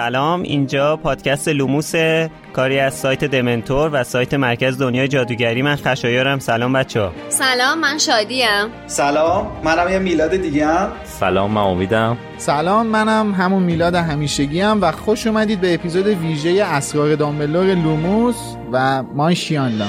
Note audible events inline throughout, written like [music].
سلام. اینجا پادکست لوموس کاری از سایت دمنتور و سایت مرکز دنیای جادوگری. من خشایارم. سلام بچه ها سلام من شادیم. سلام منم یه میلاد دیگه هم سلام من امیدم. سلام منم همون میلاد همیشگی هم و خوش اومدید به اپیزود ویژه اسرار دامبلدور لوموس و مانشیاندا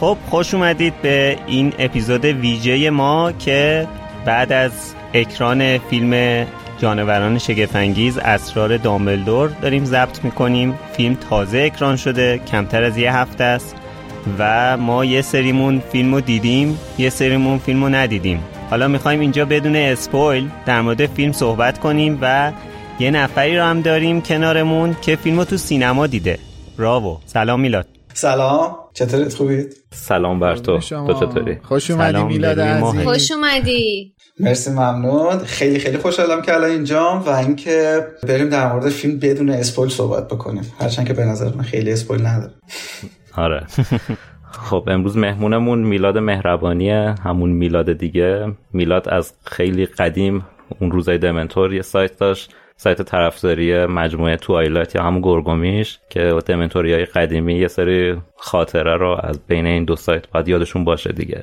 خب خوش اومدید به این اپیزود ویژه ما که بعد از اکران فیلم جانوران شگفنگیز اسرار دامبلدور داریم ضبط می‌کنیم. فیلم تازه اکران شده کمتر از یه هفته است و ما یه سریمون فیلم رو دیدیم یه سریمون فیلم رو ندیدیم. حالا می‌خوایم اینجا بدون اسپویل در مورد فیلم صحبت کنیم و یه نفری رو هم داریم کنارمون که فیلم رو تو سینما دیده. راو سلام میلاد. سلام. چطورت خوبید؟ سلام بر تو. تو چطوری؟ خوش اومدی میلاد عزیز. خوش اومدی. مرسی ممنون. خیلی خیلی خوشحالم که الان اینجام و اینکه بریم در مورد فیلم بدون اسپویل صحبت بکنیم. هرچند که به نظر من خیلی اسپویل نداره. آره. [laughs] خب امروز مهمونمون میلاد مهربانی همون میلاد دیگه. میلاد از خیلی قدیم اون روزای دمنتور یه سایت داشت. سایت طرفداری مجموعه توایلایت یا همون گرگومیش که دمنتوری های قدیمی یه سری خاطره رو از بین این دو سایت باید یادشون باشه دیگه.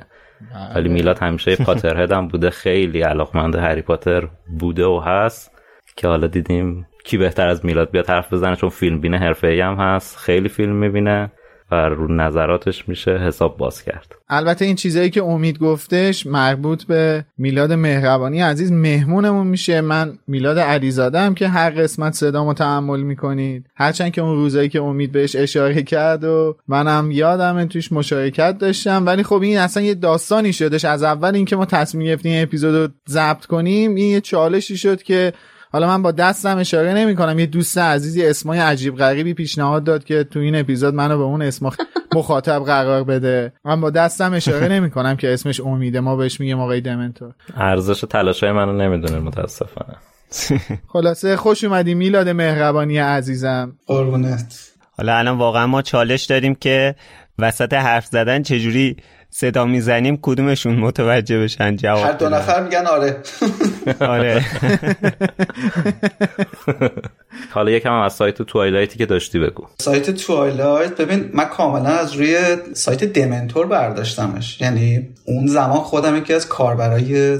ولی میلاد همیشه پاتر هدم بوده خیلی علاقمند هری پاتر بوده و هست که حالا دیدیم کی بهتر از میلاد بیاد حرف بزنه چون فیلم بینه حرفه هم هست خیلی فیلم می‌بینه. و رو نظراتش میشه حساب باز کرد. البته این چیزایی که امید گفتش مربوط به میلاد مهربانی عزیز مهمونمون میشه. من میلاد علیزاده که هر قسمت صدامو تحمل می‌کنید. هرچند که اون روزایی که امید بهش اشاره کرد و منم یادم توش مشارکت داشتم. ولی خب این اصلا یه داستانی شدش. از اول اینکه ما تصمیم گرفتیم اپیزود رو ضبط کنیم این یه چالشی شد که حالا من با دستم اشاره نمی کنم یه دوست عزیزی اسمای عجیب غریبی پیشنهاد داد که تو این اپیزود منو به اون اسم [laughs] مخاطب قرار بده. من با دستم اشاره نمی کنم که اسمش امیده. ما بهش میگیم آقای دمنتور. ارزش تلاشای منو نمی‌دونه متاسفانه. [laughs] خلاصه خوش اومدی میلاد مهربانی عزیزم. قربونت. حالا الان واقعا ما چالش داریم که وسط حرف زدن چجوری صدا می‌زنیم کدومشون متوجه بشن جواب هر دو نفر میگن آره. [laughs] آره. [laughs] حالا یکم هم از سایت توایلایتی که داشتی بگو. سایت توایلایت ببین من کاملا از روی سایت دمنتور برداشتمش. یعنی اون زمان خودم یکی از کاربرای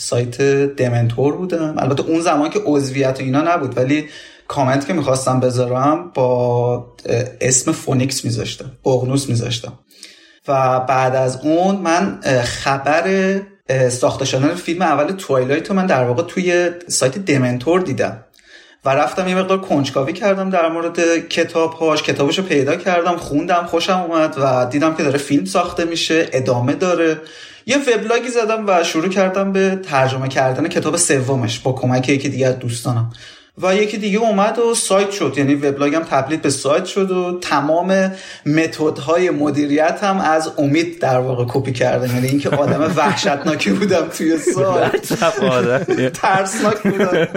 سایت دمنتور بودم. البته اون زمان که عضویت و اینا نبود ولی کامنت که می‌خواستم بذارم با اسم Phoenix میذاشتم ققنوس میذاشتم. و بعد از اون من خبر ساخته شدن فیلم اول Twilight رو من در واقع توی سایت دمنتور دیدم. و رفتم یه مقدار کنجکاوی کردم در مورد کتاب هاش کتابش رو پیدا کردم خوندم خوشم اومد و دیدم که داره فیلم ساخته میشه ادامه داره. یه وبلاگی زدم و شروع کردم به ترجمه کردن کتاب سومش با کمک یکی دیگه از دوستانم. و یکی دیگه اومد و سایت شد. یعنی وبلاگم تبدیل به سایت شد و تمام متدهای مدیریت هم از امید در واقع کپی کرده یعنی اینکه آدم [laughs] وحشتناکی بودم توی سایت. [laughs] ترسناک بودم.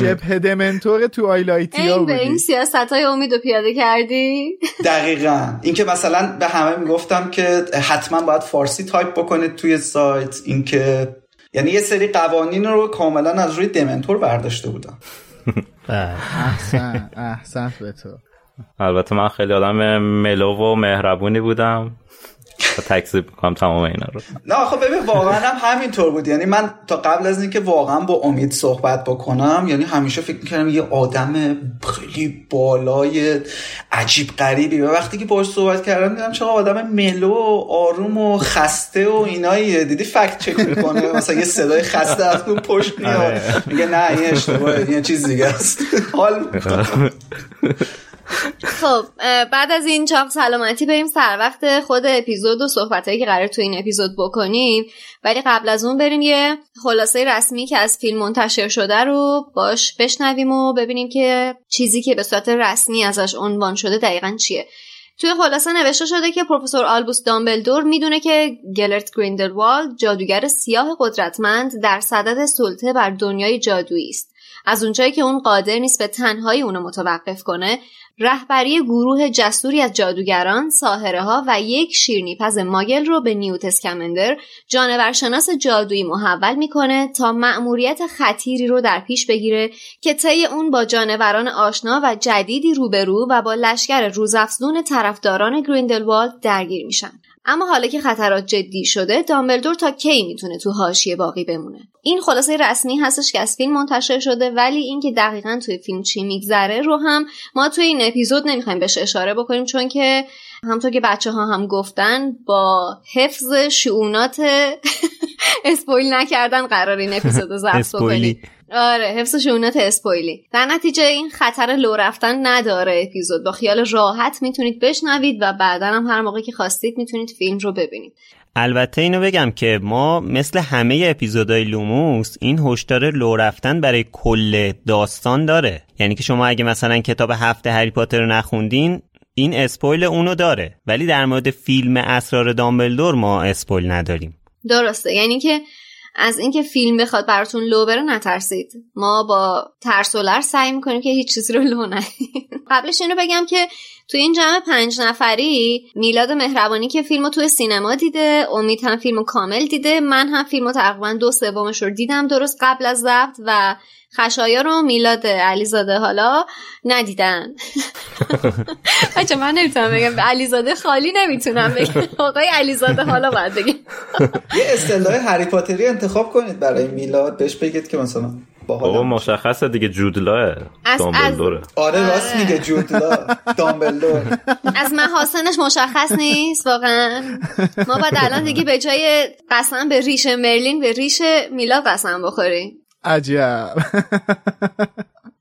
شبه دمنتور تو آیلایتیا این به بودی این سیاست های امید رو پیاده کردی؟ دقیقا. اینکه مثلا به همه می‌گفتم که حتما باید فارسی تایپ بکنید توی سایت. اینکه یعنی یه سری قوانین رو کاملا از روی دمنتور برداشته بودم. [laughs] احسن احسن به تو. البته من خیلی آدم ملو و مهربونی بودم. تکذیب می‌کنم تمام اینا رو. نه خب ببین واقعا هم همینطور بود. یعنی من تا قبل از اینکه واقعا با امید صحبت بکنم یعنی همیشه فکر می‌کردم یه آدم خیلی بالای عجیب غریبی. و وقتی که باش صحبت کردم دیدم چقدر آدم ملو و آروم و خسته و ایناییه. دیدی فکت چک می‌کنه؟ مثلا یه صدای خسته از اون پشت میاد. میگه نه این اشتباهه یه چیز دیگه است. حال. [laughs] خب بعد از این چاق سلامتی بریم سر وقت خود اپیزود و صحبتهایی که قرار تو این اپیزود بکنیم. ولی قبل از اون بریم یه خلاصه رسمی که از فیلم منتشر شده رو باش بشنویم و ببینیم که چیزی که به صورت رسمی ازش عنوان شده دقیقا چیه. توی خلاصه نوشته شده که پروفسور آلبوس دامبلدور می‌دونه که گلرت گریندلوالد جادوگر سیاه قدرتمند در صدد سلطه بر دنیای جادویی است. از اونجایی که اون قادر نیست به تنهایی اونو متوقف کنه رهبری گروه جسوری از جادوگران، ساهره ها و یک شیرنیپز ماگل رو به نیوت اسکمندر جانورشناس جادویی محول می‌کنه تا مأموریت خطیری رو در پیش بگیره که طی اون با جانوران آشنا و جدیدی روبرو و با لشکر روزافزون طرفداران گریندلوالد درگیر میشن. اما حالا که خطرات جدی شده دامبلدور تا کی می‌تونه تو حاشیه باقی بمونه این خلاصه رسمی هستش که از فیلم منتشر شده ولی اینکه دقیقا توی فیلم چی میگذره رو هم ما توی این اپیزود نمی‌خوایم بهش اشاره بکنیم چون که همطور که بچه ها هم گفتن با حفظ شعونات [laughs] اسپویل نکردن قرار این اپیزود رو ضبط. بکنیم آره حفظ شعونات اسپویلی. در نتیجه این خطر لو رفتن نداره اپیزود. با خیال راحت می‌تونید بشنوید و بعدا هم هر موقع که خواستید می‌تونید فیلم رو ببینید. البته اینو بگم که ما مثل همه اپیزودهای لوموس این هشدار لو رفتن برای کل داستان داره. یعنی که شما اگه مثلا کتاب هفت هری پاتر رو نخوندین این spoil اونو داره. ولی در مورد فیلم اسرار دامبلدور ما spoil نداریم. درسته. یعنی که از اینکه فیلم بخواد براتون لو بره نترسید. ما با ترس و لرز سعی می‌کنیم که هیچ چیزی رو لو ندیم [laughs] قبلش اینو بگم که توی این جمع پنج نفری میلاد مهربانی که فیلمو توی سینما دیده امید هم فیلمو کامل دیده من هم فیلمو تقریبا دو سومش رو دیدم درست قبل از ضبط و خشایا رو میلاد علیزاده حالا ندیدن. بچه من نمی‌تونم بگم. علیزاده خالی نمی‌تونم بگم. آقای علیزاده حالا باید بگم. یه اصطلاح هری پاتری انتخاب کنید برای میلاد. بهش بگید که مثلا بابا مشخصه دیگه. جودلاه از- دامبلدوره. آره راست آره. میگه جودلا دامبلدور. از محاسنش مشخص نیست واقعا. ما باید الان دیگه به جای قسم به ریش مرلین به ریش میلاد قسم بخوریم. عجب.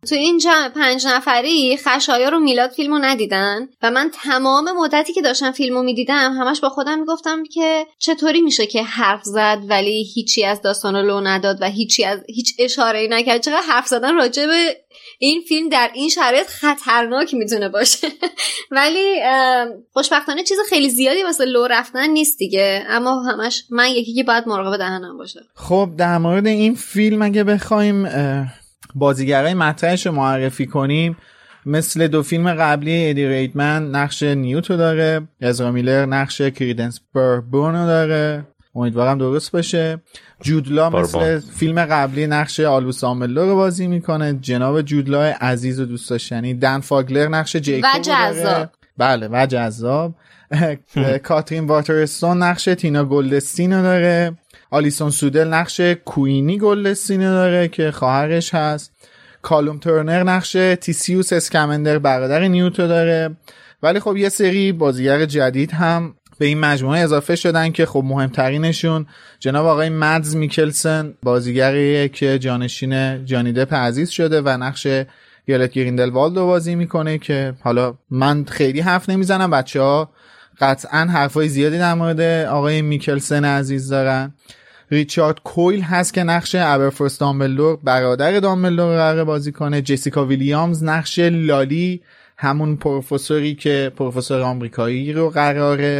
تو این جمع پنج نفری خشایا رو میلاد فیلمو ندیدن و من تمام مدتی که داشتم فیلمو می‌دیدم همش با خودم می‌گفتم که چطوری میشه که حرف زد ولی هیچی از داستان رو لو نداد و هیچی از هیچ اشاره نکرد. چقدر حرف زدن راجع به این فیلم در این شرایط خطرناک می‌تونه باشه. [laughs] ولی خوشبختانه چیز خیلی زیادی واسه لو رفتن نیست دیگه. اما همش من یکی که باید مراقب دهنم باشه. خب در مورد این فیلم اگه بخوایم بازیگرای مطرحش رو معرفی کنیم مثل دو فیلم قبلی ادی ریدمن نقش نیوتو داره ازرا میلر نقش کریدنس بربونو داره. امیدوارم درست باشه. جود لا مثل. فیلم قبلی نقش آلبوس دامبلدور رو بازی می‌کنه. جناب جود لا عزیز و دوست داشتنی. دن فاگلر نقش جیکوب رو داره. جذاب. بله و جذاب. [laughs] کاترین واترستون نقش تینا گلدستین رو داره. آلیسون سودل نقش کوینی گلدستین رو داره که خواهرش هست. کالوم ترنر نقش تیسیوس اسکمندر برادر نیوت رو داره. ولی خب یه سری بازیگر جدید هم به این مجموعه اضافه شدن که خب مهمترینشون جناب آقای مدز میکلسن بازیگریه که جانشین جانی دپ عزیز شده و نقش گلت گریندلوالد رو بازی می‌کنه که حالا من خیلی حرف نمی‌زنم بچه ها قطعا حرفای زیادی در مورد آقای میکلسن عزیز دارن. ریچارد کویل هست که نقش ابرفورس دامبلدور برادر دامبلدور قرار بازی کنه. جسیکا ویلیامز نقش لالی همون پروفسوری که پروفسور آمریکایی رو قراره.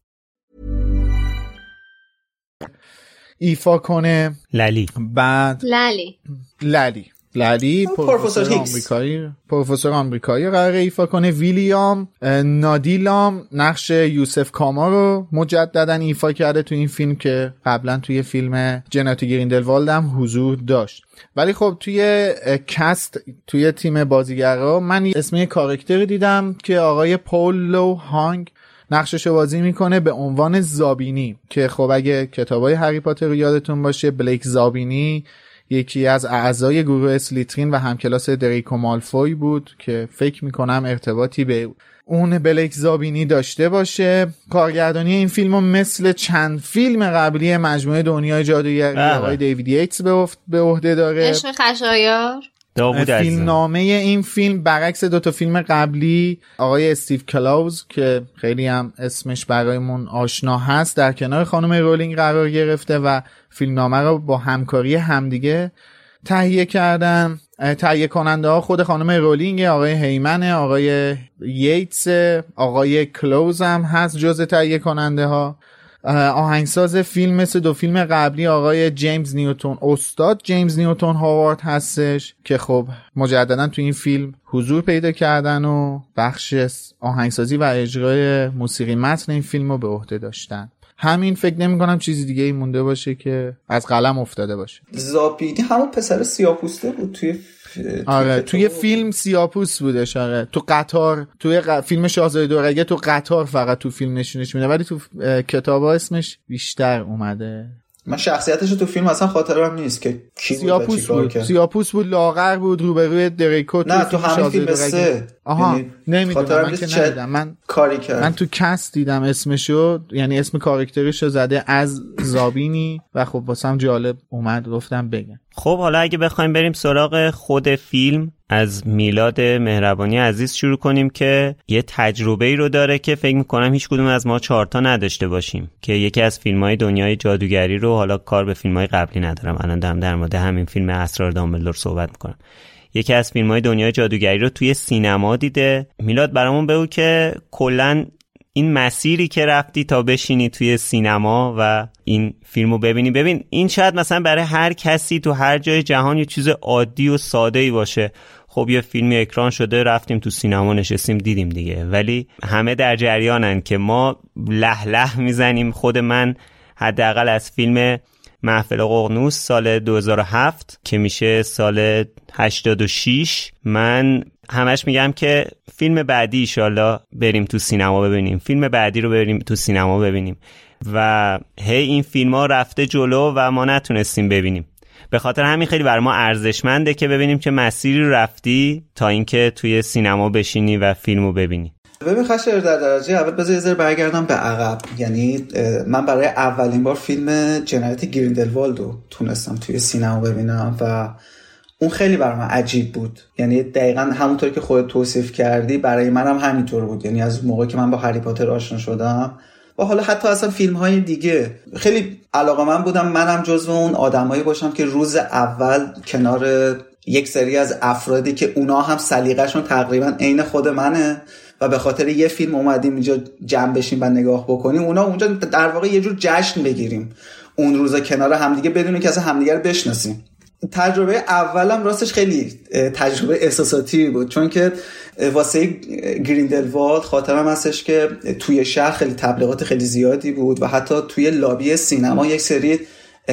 ایفا کنه. للی. بعد للی. للی. للی پروفسور. آمریکایی. پروفسور آمریکایی قراره ایفا کنه. ویلیام نادیلام نقش یوسف کاما رو مجددا ایفا کرده تو این فیلم که قبلا توی فیلم جناتی گریندلوالد هم حضور داشت. ولی خب توی cast توی تیم بازیگرا من اسم یه کارکتری دیدم که آقای پولو هانگ نقشش رو بازی می‌کنه به عنوان زابینی که خب اگه کتابای هری پاتر رو یادتون باشه بلیک زابینی یکی از اعضای گروه اسلیترین و همکلاس دریکو مالفوی بود که فکر می‌کنم ارتباطی به اون بلیک زابینی داشته باشه. کارگردانی این فیلم رو مثل چند فیلم قبلی مجموعه دنیای جادوگری بله. آقای دیوید ییتس به افت- به عهده داره. عشق خشایار؟ داوود فیلم نامه این فیلم برعکس دو تا فیلم قبلی آقای استیو کلاوز که خیلی هم اسمش برایمون آشنا هست در کنار خانم رولینگ قرار گرفته و فیلم نامه رو با همکاری همدیگه تهیه کردن. تهیه کننده ها خود خانم رولینگ آقای هیمنه آقای ییتس آقای کلوز هم هست جز تهیه کننده ها. آهنگساز فیلم مثل دو فیلم قبلی آقای جیمز نیوتون استاد جیمز نیوتون هاوارد هستش که خب مجددا تو این فیلم حضور پیدا کردن و بخش آهنگسازی و اجرای موسیقی متن این فیلم رو به عهده داشتن. همین فکر نمی کنم چیزی دیگه ای مونده باشه که از قلم افتاده باشه. زابینی همون پسر سیاپوسته بود توی آره کتاب. توی فیلم سیاپوس بودش آره تو قطار توی ق- فیلم شاهزاده دورگه تو قطار فقط تو فیلم نشونش میده ولی تو اه، کتابا اسمش بیشتر اومده من شخصیتش تو فیلم اصلا خاطرم نیست که کی بود سیاپوس بود کرد. سیاپوس بود لاغر بود روبروی دریکو نه تو همین فیلم. سه آها یعنی نمی‌دونم من که چه ندیدم من کاری کرد. من تو کست دیدم اسمشو یعنی اسم کاراکترشو زده از زابینی و خب واسم جالب اومد گفتم بگم. خب حالا اگه بخوایم بریم سراغ خود فیلم از میلاد مهربانی عزیز شروع کنیم که یه تجربه ای رو داره که فکر می‌کنم هیچ کدوم از ما چهارتا نداشته باشیم که یکی از فیلم های دنیای جادوگری رو حالا کار به فیلم های قبلی ندارم. الان دارم در مورد همین فیلم اسرار دامبلدور صحبت می‌کنم. یکی از فیلم های دنیای جادوگری رو توی سینما دیده. میلاد برامون بگو که کلا این مسیری که رفتی تا بشینی توی سینما و این فیلمو ببینی. ببین این شاید مثلا برای هر کسی تو هر جای جهان یه چیز عادی و ساده ای باشه. خب یه فیلمی اکران شده رفتیم تو سینما نشستیم دیدیم دیگه. ولی همه در جریانن که ما له له می‌زنیم خود من حداقل از فیلم محفل ققنوس سال 2007 که میشه سال 86 من همش میگم که فیلم بعدی ایشالله بریم تو سینما ببینیم. فیلم بعدی رو بریم تو سینما ببینیم. و هی این فیلم ها رفته جلو و ما نتونستیم ببینیم. به خاطر همین خیلی بر ما ارزشمنده که ببینیم که مسیری رفتی تا اینکه توی سینما بشینی و فیلمو ببینی. ببین خشر در درجه اول بذار یه برگردم به عقب. یعنی من برای اولین بار فیلم جنایت گریندلوالد رو تونستم توی سینما ببینم و اون خیلی برای من عجیب بود. یعنی دقیقا همونطور که خودت توصیف کردی برای منم همینطور بود. یعنی از موقعی که من با هری پاتر آشنا شدم. و حالا حتی اصلا فیلم های دیگه. خیلی علاقه من بودم منم جزو اون آدمایی باشم که روز اول کنار یک سری از افرادی که اونا هم سلیقهشون تقریبا عین خود منه. و به خاطر یه فیلم اومدیم اینجا جمع بشیم و نگاه بکنیم اونا اونجا در واقع یه جور جشن بگیریم. اون روزا کنار همدیگه بدون که اصلا همدیگه رو بشناسیم. تجربه اولم راستش خیلی تجربه احساساتی بود چون که واسه گریندلوالد خاطرم هستش که توی شهر خیلی تبلیغات خیلی زیادی بود و حتی توی لابی سینما یک سری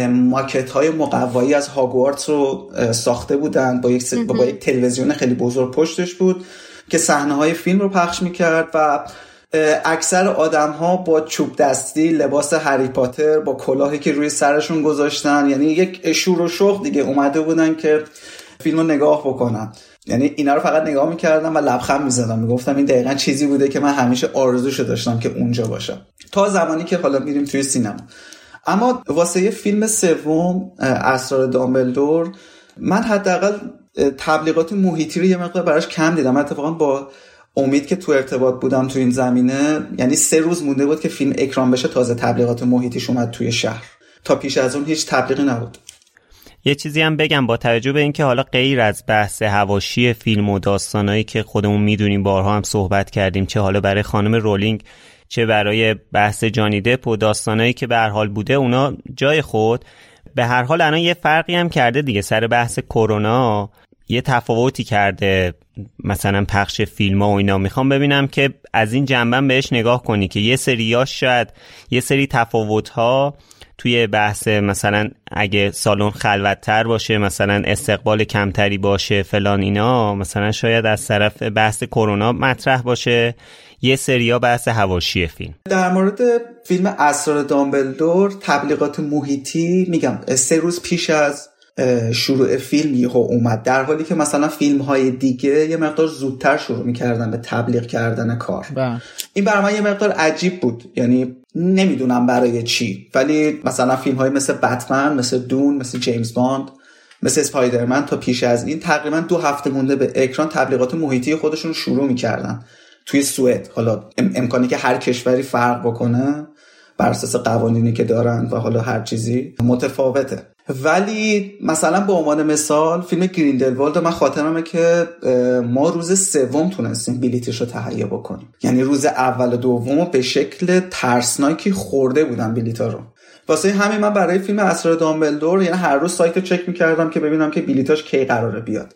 ماکت های مقوایی از هاگوارتس رو ساخته بودن با یک, با یک تلویزیون خیلی بزرگ پشتش بود. که صحنه های فیلم رو پخش می‌کرد و اکثر آدم ها با چوب دستی لباس هری پاتر با کلاهی که روی سرشون گذاشتن یعنی یک شور و شوق دیگه اومده بودن که فیلم رو نگاه بکنن. یعنی اینا رو فقط نگاه می‌کردم و لبخند می‌زدم. می‌گفتم این دقیقا چیزی بوده که من همیشه آرزوشو داشتم که اونجا باشم. تا زمانی که حالا میریم توی سینما. اما واسه فیلم سوم اسرار دامبلدور من حداقل تبلیغات محیطی رو یه مقدار براش کم دیدم. اتفاقا با امید که تو ارتباط بودم تو این زمینه یعنی سه روز مونده بود که فیلم اکران بشه تازه تبلیغات محیطیش اومد توی شهر. تا پیش از اون هیچ تبلیغی نبود. یه چیزی هم بگم با توجه به اینکه حالا غیر از بحث هواشی فیلم و داستانایی که خودمون می‌دونیم بارها هم صحبت کردیم چه حالا برای خانم رولینگ چه برای بحث جانی دپ و داستانایی که به حال بوده اونا جای خود. به هر حال الان یه فرقی هم کرده دیگه سر بحث کرونا. یه تفاوتی کرده مثلا پخش فیلم ها و اینا. می‌خوام ببینم که از این جنبن بهش نگاه کنی که یه سریاش شاید یه سری تفاوت ها توی بحث مثلا اگه سالن خلوتتر باشه مثلا استقبال کمتری باشه فلان اینا مثلا شاید از طرف بحث کرونا مطرح باشه. یه سریا بحث هواشی فیلم. در مورد فیلم اسرار دامبلدور تبلیغات محیطی میگم سه روز پیش از شروع فیلم یهو اومد. در حالی که مثلا فیلم های دیگه یه مقدار زودتر شروع می‌کردن به تبلیغ کردن کار. با. این برای من یه مقدار عجیب بود. یعنی نمی‌دونم برای چی. ولی مثلا فیلم های مثل بتمن مثل دون مثل جیمز باند مثل اسپایدرمن تا پیش از این تقریبا دو هفته مونده به اکران تبلیغات محیطی خودشون شروع می‌کردن. توی سوئد. حالا امکانی که هر کشوری فرق بکنه بر اساس قوانینی که دارن و حالا هر چیزی متفاوته. ولی مثلا به عنوان مثال فیلم گریندلوالد من خاطرمه که ما روز سوم تونستیم بلیتش رو تهیه بکنیم. یعنی روز اول و دوم به شکل ترسناکی خورده بودم بلیتا رو. واسه همین من برای فیلم اسرار دامبلدور یعنی هر روز سایت رو چک می‌کردم که ببینم که بلیتاش کی قراره بیاد.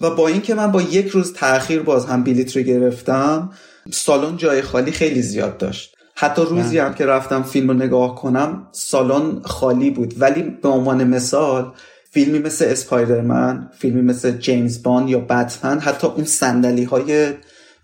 و با اینکه من با یک روز تاخیر باز هم بلیت رو گرفتم سالن جای خالی خیلی زیاد داشت. حتی روزی هم که رفتم فیلم رو نگاه کنم سالن خالی بود. ولی به عنوان مثال فیلمی مثل اسپایدرمن فیلمی مثل جیمز بان یا بتمن حتی اون صندلی های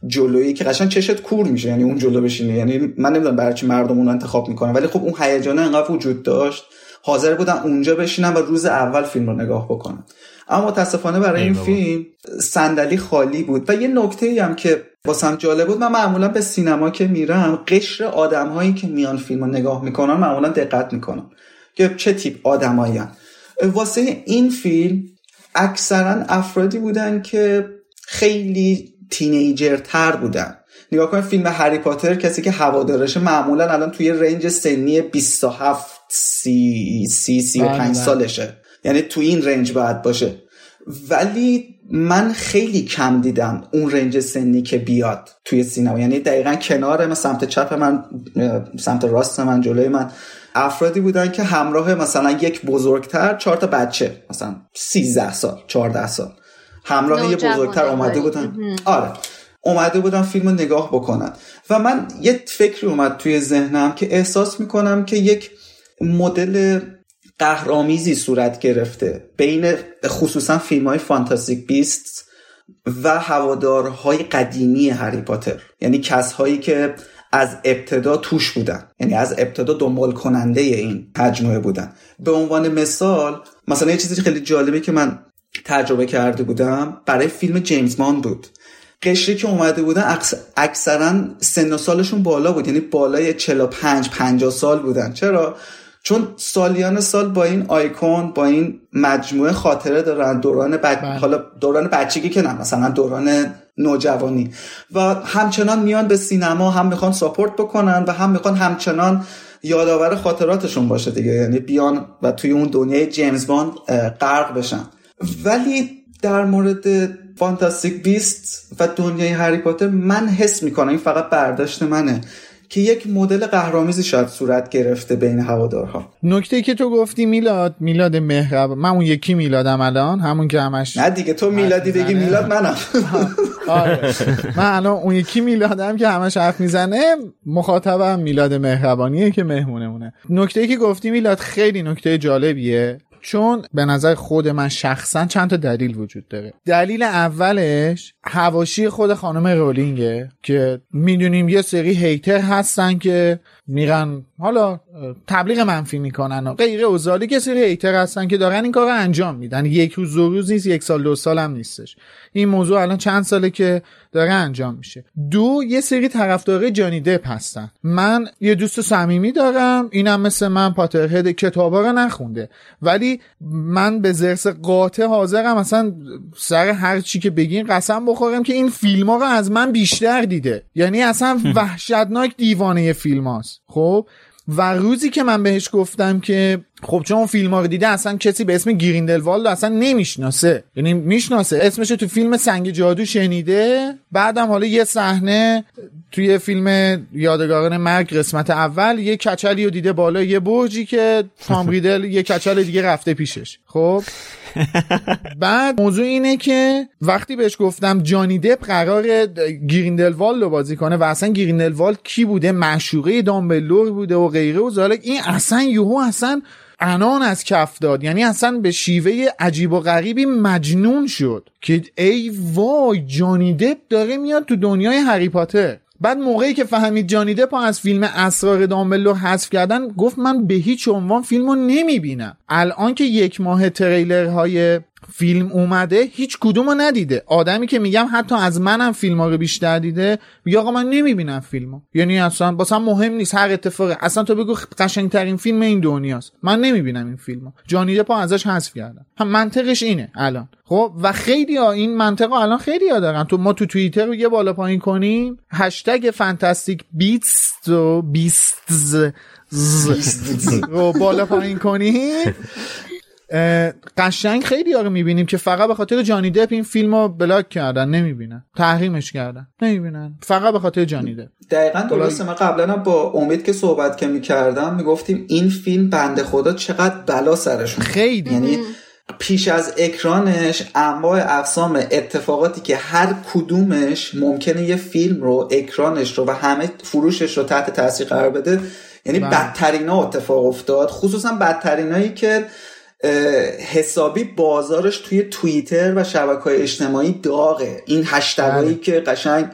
جلویی که قشنگ چشت کور میشه یعنی اون جلو بشینه یعنی من نمی‌دونم برای چی مردم اون انتخاب می‌کنن ولی خب اون هیجانه انقدر وجود داشت. حاضر بودن اونجا بشینم و روز اول فیلم رو نگاه بکنم. اما متاسفانه برای این فیلم صندلی خالی بود. و یه نکته هم که واسم جالب بود من معمولا به سینما که میرم قشر آدم هایی که میان فیلم رو نگاه می‌کنن معمولا دقت می‌کنم که چه تیپ آدمایی واسه این فیلم اکثرا افرادی بودن که خیلی تینیجر تر بودن. نگاه کنید فیلم هری پاتر کسی که هوادارشه معمولا الان توی رنج سنی 27 سی سی سی و پنج سالشه. یعنی تو این رنج باید باشه. ولی من خیلی کم دیدم اون رنج سنی که بیاد توی سینما. یعنی دقیقا کنار من سمت چپ من سمت راست من جلوی من افرادی بودن که همراه مثلا یک بزرگتر چهار تا بچه مثلا 13 سال 14 سال. همراه یه بزرگتر اومده بودن. آره. اومده بودن فیلم رو نگاه بکنن. و من یه فکری اومد توی ذهنم که احساس می‌کنم که یک مدل قهرامیزی صورت گرفته بین خصوصا فیلم های فانتاستیک بیست و هوادارهای قدیمی هری پاتر. یعنی کسهایی که از ابتدا توش بودن. یعنی از ابتدا دنبال کننده این مجموعه بودن. به عنوان مثال مثلا یه چیزی خیلی جالبه که من تجربه کرده بودم برای فیلم جیمز مان بود. قشری که اومده بودن اکثرا سن و سالشون بالا بود. یعنی بالای 45 50 سال بودن. چرا؟ چون سالیان سال با این آیکون با این مجموعه خاطره دارن دوران بچ... بله. حالا دوران بچگی که نه مثلا دوران نوجوانی. و همچنان میان به سینما هم می‌خوان support بکنن و هم می‌خوان همچنان یادآور خاطراتشون باشه دیگه. یعنی بیان و توی اون دنیای جیمز باند غرق بشن. ولی در مورد Fantastic Beasts و دنیای هری پاتر من حس می‌کنم این فقط برداشت منه. که یک مدل قهرامیزی شاید صورت گرفته بین هوادارها. نکته ای که تو گفتی میلاد میلاد مهرب من اون یکی میلادم الان همون که همش نه دیگه تو میلادی بگی میلاد منم. [laughs] آره. من الان اون یکی میلادم که همش حرف می‌زنه مخاطبم میلاد مهربانیه که مهمونمونه. نکته ای که گفتی میلاد خیلی نکته جالبیه. چون به نظر خود من شخصا چند تا دلیل وجود داره. دلیل اولش هواشی خود خانم رولینگه که می‌دونیم یه سری هیتر هستن که میرن. حالا تبلیغ منفی می‌کنن و غیر اوزالی که سری هیتر هستن که دارن این کار انجام میدن. یک روز دو روز نیست یک سال دو سال هم نیستش. این موضوع الان چند ساله که داره انجام میشه. دو یه سری طرفدار جانی دپ هستن. من یه دوست صمیمی دارم. اینم مثل من پاترهد کتابا رو نخونده. ولی من به زرس قاطع حاضرم. اصلا سر هر چی که بگین قسم بخورم که این فیلم ها رو از من بیشتر دیده. یعنی اصلا [laughs] وحشتناک دیوانه فیلم هاست. خب و روزی که من بهش گفتم که خب چون فیلم ها رو دیده اصلا کسی به اسم گریندلوالد اصلا نمی‌شناسه. یعنی می‌شناسه. اسمش تو فیلم سنگ جادو شنیده. بعدم حالا یه صحنه توی فیلم یادگاران مرگ قسمت اول یه کچلی رو دیده بالا یه برجی که تام [laughs] ریدل یه کچل دیگه رفته پیشش. خب؟ بعد موضوع اینه که وقتی بهش گفتم جانی دپ قرار گریندلوالد رو بازی کنه و اصلا گریندلوالد کی بوده؟ معشوقه دامبلور بوده و غیره و زالک این اصلا یوهو اصلا انان از کف داد. یعنی اصلا به شیوه عجیب و غریبی مجنون شد که ای وای جانی دپ داره میاد تو دنیای هری پاتر. بعد موقعی که فهمید جانی دپ از فیلم اسرار دامبلو حذف کردن گفت من به هیچ عنوان فیلمو نمی‌بینم. الان که یک ماه تریلرهای فیلم اومده هیچ کدومو ندیده. آدمی که میگم حتی از منم فیلم ها رو بیشتر دیده میگه آقا من نمی‌بینم فیلمو. یعنی اصلا باسم مهم نیست هر اتفاقی. اصلا تو بگو قشنگترین فیلم این دنیاست. من نمی‌بینم این فیلمو. جانی دپ ازش حذف کردم. هم منطقش اینه الان. خب و خیلی ها این منطقه الان خیلی ها دارن. تو ما تو توییتر رو یه بالا پایین کنیم. هشتگ فانتاستیک بیتس و بیست رو بالا پایین کنیم. [laughs] قشنگ خیلی رو می‌بینیم که فقط به خاطر جانی دپ این فیلم رو بلاک کردن نمی‌بینن. تحریمش کردن. نمی‌بینن. فقط به خاطر جانی دپ. دقیقا درسته. من قبلا با امید که صحبت که می‌کردم می‌گفتیم این فیلم بنده خدا چقدر بلا سرشون. خیلی. یعنی پیش از اکرانش انواع اقسام اتفاقاتی که هر کدومش ممکنه یه فیلم رو اکرانش رو و همه فروشش رو تحت تاثیر قرار بده یعنی بدترین ها اتفاق افتاد. خصوصا بدترینایی که حسابی بازارش توی توییتر و شبکه های اجتماعی داغه. این هشتگایی که قشنگ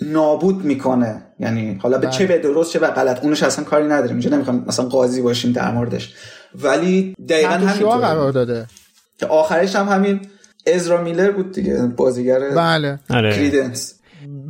نابود می‌کنه. یعنی حالا به چه به درست چه به غلط اونش اصلا کاری نداریم. اینجا نمی‌خوام مثلا قاضی باشیم در موردش. ولی دقیقا همین قرار داده. که آخرش هم همین ازرا میلر بود دیگه بازیگر بله. کریدنس.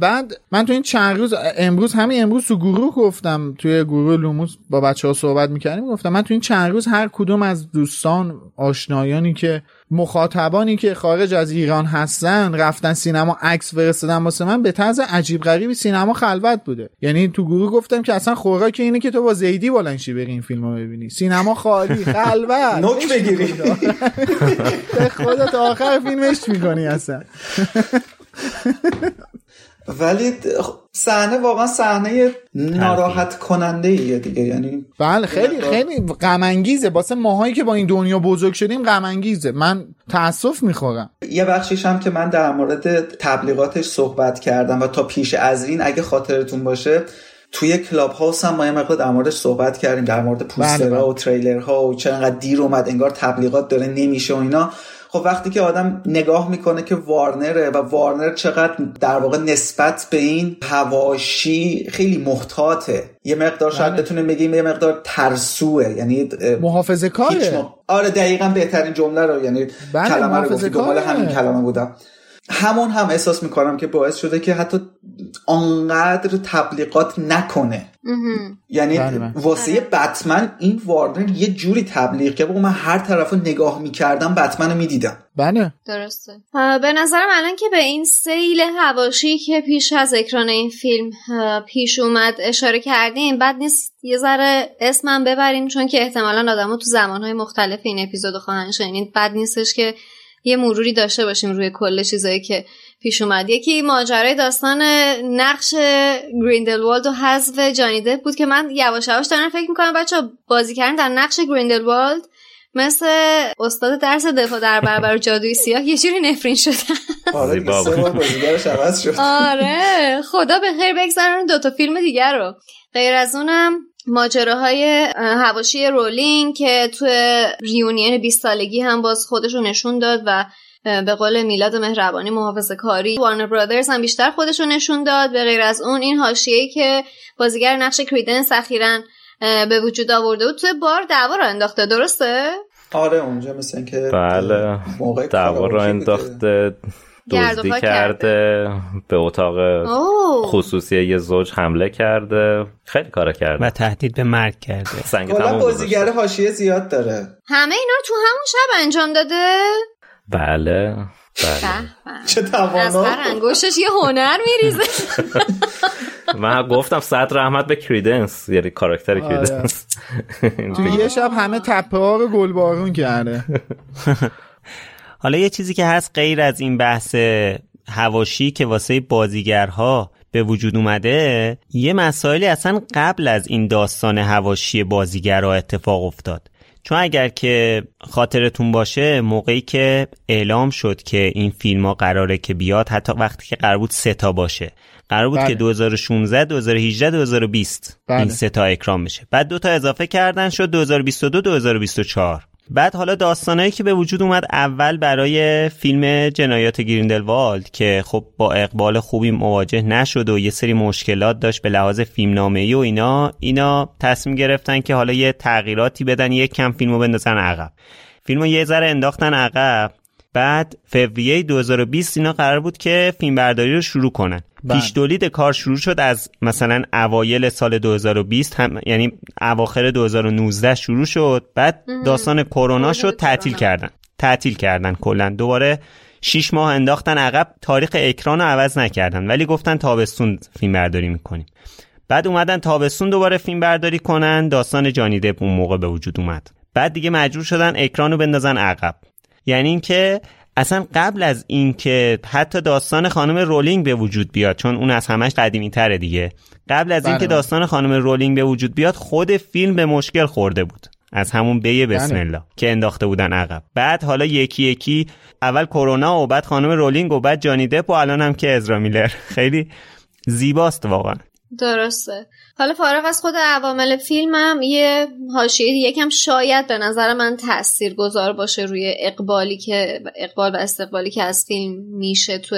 بعد من تو این چند روز امروز همین امروز تو گروه گفتم توی گروه لوموس با بچه ها صحبت می‌کردیم گفتم من تو این چند روز هر کدوم از دوستان آشنایانی که مخاطبانی که خارج از ایران هستن رفتن سینما عکس فرستادن واسه من به طرز عجیب غریبی سینما خلوت بوده. یعنی تو گروه گفتم که اصلا خوراک اینه که تو با زیدی بلنشی بری این فیلمو ببینی. سینما خالی [laughs] خلوت. نوک بگیری. [laughs] خودت آخر فیلمش می‌کنی اصلا. [laughs] ولی صحنه واقعا صحنه ناراحت کننده ایه دیگه. یعنی بله خیلی خیلی غم انگیزه واسه ماهایی که با این دنیا بزرگ شدیم غم انگیزه من تاسف می‌خورم. یه بخشیش هم که من در مورد تبلیغاتش صحبت کردم و تا پیش از این اگه خاطرتون باشه توی کلاب هاوس هم ما یه مقدار در موردش صحبت کردیم در مورد پوسترها و تریلرها و چقدر دیر اومد انگار تبلیغات داره نمیشه و اینا. خب وقتی که آدم نگاه می‌کنه که وارنره و وارنر چقدر در واقع نسبت به این هواشی خیلی محتاطه یه مقدار شاید بله. بتونیم بگیم یه مقدار ترسوه یعنی محافظه کاره م... آره دقیقا بهترین جمله رو یعنی بله کلمه رو گفتی همین کلمه بودم. همون هم احساس می‌کنم که باعث شده که حتی آنقدر تبلیغات نکنه. یعنی واسه بتمن این وارنر یه جوری تبلیغ که من هر طرف رو نگاه می‌کردم بتمن رو می‌دیدم. بله. درسته. به نظرم الان که به این سیل هواشی که پیش از اکران این فیلم پیش اومد اشاره کردیم بعد نیست یه ذره اسمم ببریم چون که احتمالا آدم تو زمانهای مختلف این اپیزود خواهن شنید. بد نیستش که یه مروری داشته باشیم روی کل چیزایی که پیش اومد. یکی ماجرای داستان نقش گریندلوالد و حذف جانی بود که من یواش یواش دارم فکر می‌کنم بچه بازی کردن در نقش گریندلوالد مثل استاد درس دفاع در برابر جادوی سیاه. یه جوری نفرین شدن. آره شد. آره خدا به خیر بگذارن دوتا فیلم دیگر رو. غیر از اونم ماجراهای هواشی رولینگ که تو ریونین 20 سالگی هم باز خودش رو نشون داد و به قول میلاد مهربانی محافظ کاری وارنر برادرز هم بیشتر خودش رو نشون داد. به غیر از اون این حاشیه‌ای که بازیگر نقش کریدنس اخیرا به وجود آورده بود توی بار دعوا رو انداخته. درسته؟ آره اونجا مثل که بله. دعوا رو انداخته. دزدی کرده. به اتاق خصوصی یه زوج حمله کرده. خیلی کار کرده. و تهدید به مرگ کرده. سنگ بازیگر حاشیه زیاد داره. همه اینا رو تو همون شب انجام داده؟ بله بله. چه توانا؟ از هر انگوشش یه هنر میریزه. [laughs] من گفتم صد رحمت به کریدنس. یعنی کاراکتر آره. کریدنس. [laughs] تو یه شب همه تپه ها رو گلبارون کرده. [laughs] حالا یه چیزی که هست غیر از این بحث هواشی که واسه بازیگرها به وجود اومده یه مسائلی اصلا قبل از این داستان هواشی بازیگرها اتفاق افتاد چون اگر که خاطرتون باشه موقعی که اعلام شد که این فیلم ها قراره که بیاد حتی وقتی که قرار بود سه تا باشه قرار بود بله. که 2016 2018 2020 بله. این سه تا اکرام بشه بعد دو تا اضافه کردن شد 2022 2024 بعد حالا داستانهایی که به وجود اومد اول برای فیلم جنایات گریندلوالد که خب با اقبال خوبی مواجه نشد و یه سری مشکلات داشت به لحاظ فیلم ای و اینا اینا تصمیم گرفتن که حالا یه تغییراتی بدن یک کم فیلمو بندازن عقب. فیلمو یه ذره انداختن عقب. بعد فوریه 2020 اینا قرار بود که فیلم برداری رو شروع کنن. بله. پیش تولید کار شروع شد از مثلا اوایل سال 2020 هم یعنی اواخر 2019 شروع شد. بعد داستان کرونا شد تعطیل کردن. تعطیل کردن کلا. دوباره 6 ماه انداختن عقب تاریخ اکران رو عوض نکردن. ولی گفتن تابستون فیلم برداری می‌کنیم. بعد اومدن تابستون دوباره فیلم برداری کنن. داستان جانی دپ اون موقع به وجود اومد. بعد دیگه مجبور شدن اکران رو بندازن عقب. یعنی اینکه اصلا قبل از اینکه حتی داستان خانم رولینگ به وجود بیاد چون اون از همش قدیمی تره دیگه. قبل از اینکه بله. داستان خانم رولینگ به وجود بیاد خود فیلم به مشکل خورده بود. از همون ب بسم بله. الله که انداخته بودن عقب. بعد حالا یکی یکی اول کرونا و بعد خانم رولینگ و بعد جانی دپ و الان هم که ازرا میلر. [laughs] خیلی زیباست واقعا. درسته. حالا فارغ از خود عوامل فیلمم یه حاشیه یکم شاید به نظر من تأثیر گذار باشه روی اقبالی که اقبال و استقبالی که از فیلم میشه تو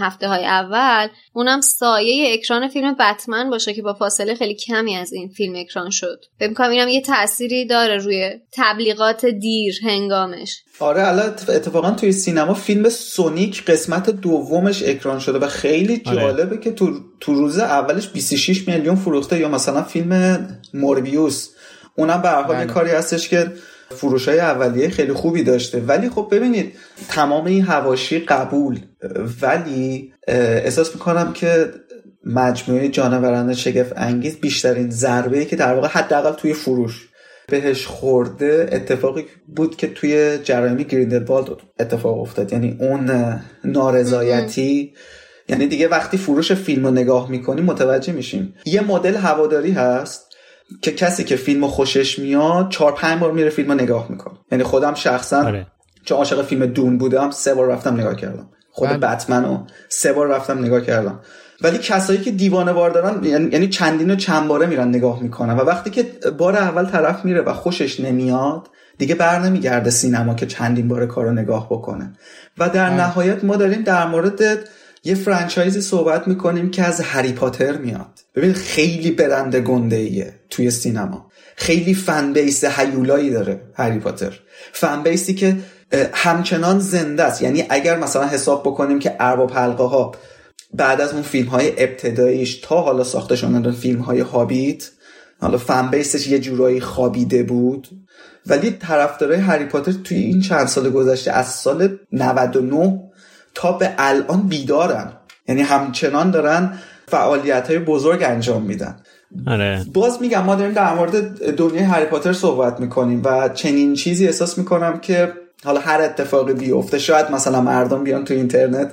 هفته های اول. اونم سایه اکران فیلم بتمن باشه که با فاصله خیلی کمی از این فیلم اکران شد. فکر می‌کنم اینم یه تأثیری داره روی تبلیغات دیر هنگامش. آره الان اتفاقا توی سینما فیلم سونیک قسمت دومش اکران شده و خیلی آره. جالبه که تو, تو روز اولش 26 میلیون فروخته یا مثلا فیلم موربیوس. اونم به حال بله. کاری هستش که فروش های اولیه خیلی خوبی داشته. ولی خب ببینید تمام این هواشی قبول. ولی احساس می‌کنم که مجموعه جانوران شگفت انگیز بیشترین ضربه که در واقع حداقل توی فروش بهش خورده اتفاقی بود که توی جرامی گریندلوالد اتفاق افتاد. یعنی اون نارضایتی یعنی دیگه وقتی فروش فیلم رو نگاه می‌کنیم متوجه میشیم یه مدل هواداری هست که کسی که فیلم خوشش میاد چهار پنج بار میره فیلم رو نگاه می‌کنه یعنی خودم شخصا آره. چون عاشق فیلم دون بودم سه بار رفتم نگاه کردم خود بله. بتمن رو سه بار رفتم نگاه کردم ولی کسایی که دیوانه بار دارن یعنی-, یعنی چندین و چند باره میرن نگاه می‌کنن و وقتی که بار اول طرف میره و خوشش نمیاد دیگه بر نمیگرده سینما که چندین بار کارو نگاه بکنه و در بله. نهایت ما داریم در مورد یه فرانچایزی صحبت می‌کنیم که از هری پاتر میاد. ببین خیلی برنده گنده ایه توی سینما. خیلی فن بیس هیولایی داره هری پاتر. فن بیسی که همچنان زنده است. یعنی اگر مثلا حساب بکنیم که ارباب حلقه ها بعد از اون فیلم های ابتداییش تا حالا ساخته شدن فیلم های هابیت حالا فن بیسش یه جورایی خوابیده بود. ولی طرفدارای هری پاتر توی این چند سال گذشته از سال 99 تا به الان بیدارن. یعنی همچنان دارن فعالیت های بزرگ انجام میدن. آره. باز میگم ما داریم در مورد دنیای هری پاتر صحبت می‌کنیم و چنین چیزی احساس می‌کنم که حالا هر اتفاقی بیفته شاید مثلا مردم بیان تو اینترنت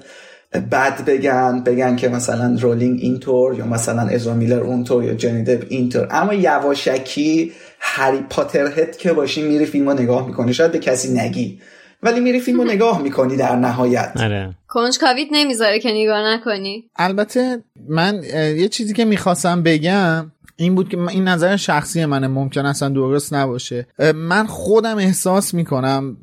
بد بگن بگن که مثلا رولینگ اینطور یا مثلا ازرا میلر اونطور یا جنی دپ اینطور. اما یواشکی هری پاتر هد که باشی میری فیلم رو نگاه می‌کنی. شاید به کسی نگی. ولی میری فیلم رو نگاه می‌کنی در نهایت. آره. کنجکاویت نمی‌ذاره که نگاه نکنی. البته من یه چیزی که می‌خواستم بگم این بود که این نظر شخصی منه. ممکن اصلا درست نباشه. من خودم احساس می‌کنم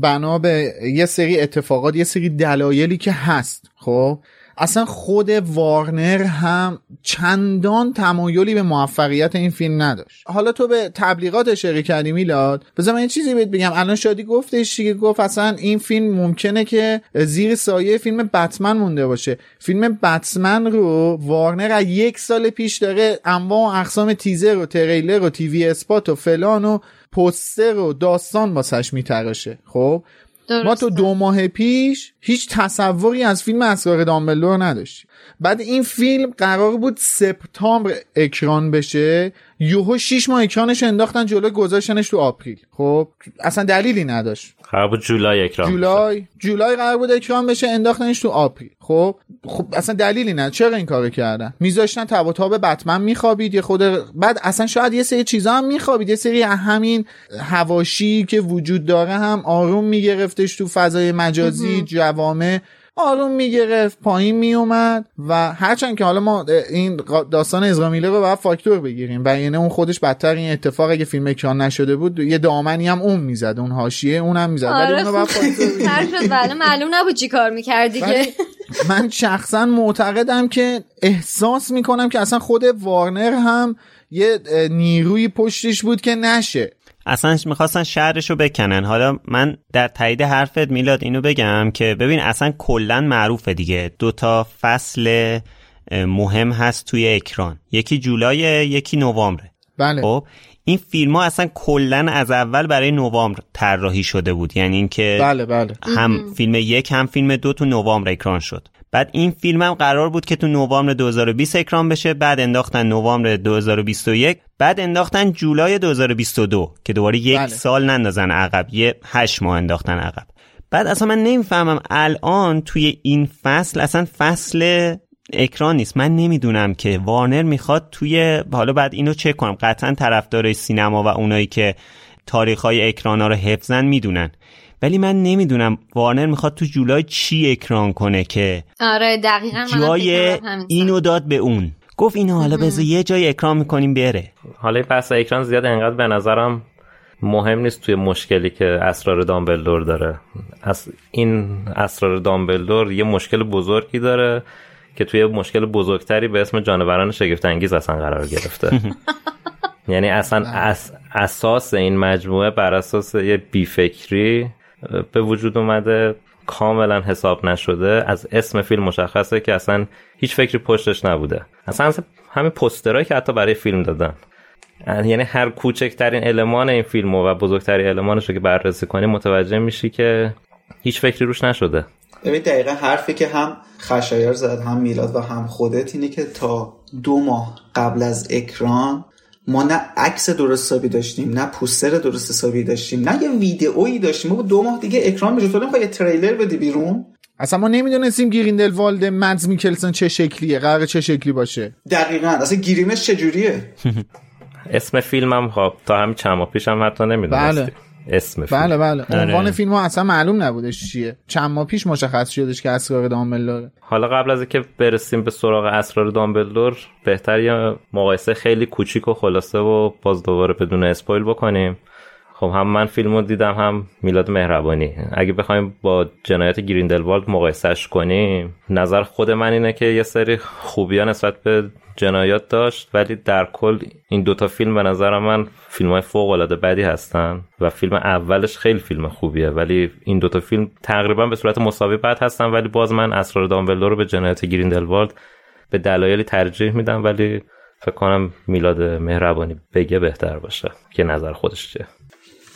بنا به یه سری اتفاقات یه سری دلایلی که هست خب؟ اصلا خود وارنر هم چندان تمایلی به موفقیت این فیلم نداشت. حالا تو به تبلیغات اشاره کردی میلاد بذار من یه چیزی بهت بگم. الان شادی گفتش که گفت اصلا این فیلم ممکنه که زیر سایه فیلم بتمن مونده باشه. فیلم بتمن رو وارنر از یک سال پیش داره انواع و اقسام تیزر و تریلر و تیوی اسپات و فلان و پوستر و داستان واسش میتراشه. خب؟ ما تو دو ماه پیش هیچ تصوری از فیلم اسرار دامبلدور نداشتیم. بعد این فیلم قرار بود سپتامبر اکران بشه یهو 6 ماه اکرانش انداختن جلو گذاشتنش تو آپریل. خب اصلا دلیلی نداشت. قرار بود جولای اکران جولای جولای قرار بود اکران بشه انداختنش تو آپریل. خب خب اصلا دلیلی نه چرا این کارو کردن؟ میذاشتن تب و تاب بتمن میخوابید یه خود بعد اصلا شاید یه سری چیزا هم میخوابید. یه سری همین هواشی که وجود داره هم آروم میگرفتش تو فضای مجازی جوامع. آروم می‌گرفت پایین میومد و هرچند که حالا ما این داستان ازرامیله رو باید فاکتور بگیریم و یعنی اون خودش بدتر این اتفاق اگه فیلم اکران نشده بود یه دامنی هم اون می‌زد اون حاشیه اونم می‌زد ولی آره. اونو باید. [laughs] شد بله معلوم نبود چی کار می‌کردی که. ولی من شخصا معتقدم که احساس می‌کنم که اصلا خود وارنر هم یه نیروی پشتش بود که نشه. اصلا می‌خواستن شهرش رو بکنن. حالا من در تایید حرفت میلاد اینو بگم که ببین اصلا کلا معروفه دیگه. دو تا فصل مهم هست توی اکران. یکی جولای یکی نوامبر بله. خب این فیلم ها اصلا کلا از اول برای نوامبر طراحی شده بود. یعنی اینکه بله بله. هم فیلم یک هم فیلم دو تو نوامبر اکران شد. بعد این فیلم هم قرار بود که تو نوامبر 2020 اکران بشه بعد انداختن نوامبر 2021 بعد انداختن جولای 2022 که دوباره یک بله. سال نندازن عقب یه هشت ماه انداختن عقب. بعد اصلا من نمی‌فهمم الان توی این فصل اصلا فصل اکران نیست. من نمی‌دونم که وارنر می‌خواد توی حالا بعد اینو چک کنم قطعا طرفدارای سینما و اونایی که تاریخ های اکران ها رو حفظن می‌دونن. ولی من نمی‌دونم وارنر می‌خواد تو جولای چی اکران کنه که آره دقیقا جای اینو داد به اون. گفت اینو حالا بذار یه جای اکران می‌کنیم بره. حالا این بحث اکران زیاد انقدر به نظرم مهم نیست توی مشکلی که اسرار دامبلدور داره. از این اسرار دامبلدور یه مشکل بزرگی داره که توی مشکل بزرگتری به اسم جانوران شگفت انگیز اصلا قرار گرفته. [laughs] یعنی اصلا اس اساس این مجموعه بر اساس یه بیفکری به وجود اومده کاملا حساب نشده. از اسم فیلم مشخصه که اصلا هیچ فکری پشتش نبوده. اصلا همین پسترهایی که حتی برای فیلم دادن. یعنی هر کوچکترین المان این فیلم و بزرگترین المانش رو که بررسی کنی متوجه میشی که هیچ فکری روش نشده. ببین دقیقا حرفی که هم خشایار زد هم میلاد و هم خودت اینه که تا دو ماه قبل از اکران ما نه عکس درست حسابی داشتیم نه پوستر درست حسابی داشتیم نه یه ویدئویی داشتیم. ما دو ماه دیگه اکران میشه تو نمی‌خوای یه تریلر بدی بیرون؟ اصلا ما نمی‌دونستیم گریندلوالد مدز میکلسن چه شکلیه قرار چه شکلی باشه. دقیقا. اصلا گریمش چجوریه؟ [laughs] اسم فیلمم خب تا همین چند ماه پیشم حتی نمی‌دونستیم. بله. اسم فیلم. بله بله. آره. عنوان فیلم ها اصلا معلوم نبودش چیه. چند ماه پیش مشخص شدش که اسرار دامبلدوره حالا قبل از اینکه برسیم به سراغ اسرار دامبلدور بهتر یه مقایسه خیلی کوچیک و خلاصه و باز دوباره بدون spoil بکنیم. خب هم من فیلمو دیدم هم میلاد مهربانی. اگه بخوایم با جنایت گریندلوالد مقایسهش کنیم نظر خود من اینه که یه سری خوبی ها نسبت به جنایات داشت ولی در کل این دوتا فیلم به نظر من فیلم های فوق العاده بدی هستن و فیلم اولش خیلی فیلم خوبیه ولی این دوتا فیلم تقریبا به صورت مساوی بد هستن ولی باز من اسرار دامبلدور رو به جنایت گریندلوالد به دلایلی ترجیح میدم ولی فکر کنم میلاد مهربانی بگه بهتر باشه که نظر خودش چیه.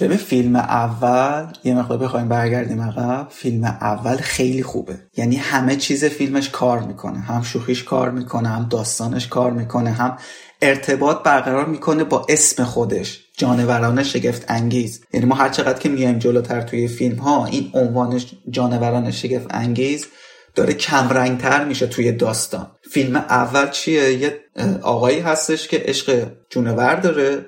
ببین فیلم اول یه مقدار بخوایم برگردیم عقب فیلم اول خیلی خوبه. یعنی همه چیز فیلمش کار می‌کنه. هم شوخیش کار می‌کنه هم داستانش کار می‌کنه هم ارتباط برقرار می‌کنه با اسم خودش. جانوران شگفت انگیز. یعنی ما هر چقدر که میایم جلوتر توی فیلم ها این عنوان جانوران شگفت انگیز داره کمرنگتر میشه توی داستان. فیلم اول چیه؟ یه آقایی هستش که عشق جونور داره.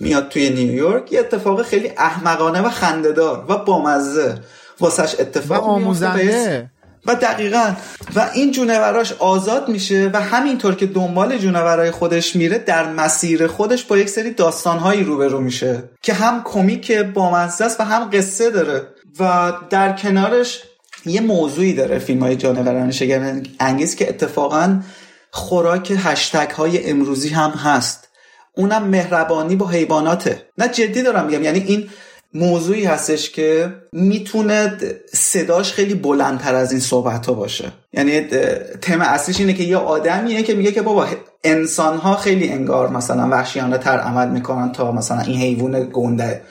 میاد توی نیویورک یه اتفاق خیلی احمقانه و خندهدار و بامزه واسش اتفاق و آموزنده. و دقیقا. و این جونوراش آزاد میشه و همینطور که دنبال جونورای خودش میره در مسیر خودش با یک سری داستانهایی روبرو میشه که هم کمیک بامزه است و هم قصه داره. و در کنارش یه موضوعی داره فیلم های جانوران شگفت انگیز که اتفاقا خوراک هشتگ های امروزی هم هست. اونم مهربانی با حیواناته. نه جدی دارم میگم یعنی این موضوعی هستش که می‌تونه صداش خیلی بلندتر از این صحبت ها باشه. یعنی تم اصلیش اینه که یه آدمیه که میگه که بابا انسان ها خیلی انگار مثلا وحشیانه تر عمل می‌کنن تا مثلا این حیوان گنده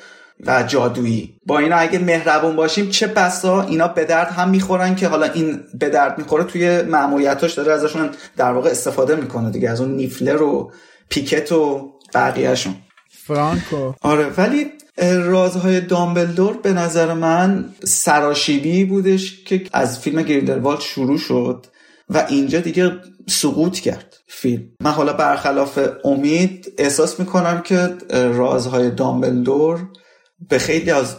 و جادویی. با اینا اگه مهربون باشیم چه بسا اینا به درد هم می‌خورن که حالا این به درد می‌خوره توی معمولیتاش داره ازشون در واقع استفاده می‌کنه دیگه از اون نیفلر و پیکت و بقیهشون. فرانکو. آره ولی رازهای دامبلدور به نظر من سراشیبی بودش که از فیلم گریندلوالد شروع شد و اینجا دیگه سقوط کرد فیلم. من حالا برخلاف امید احساس می‌کنم که رازهای دامبلدور به خیلی از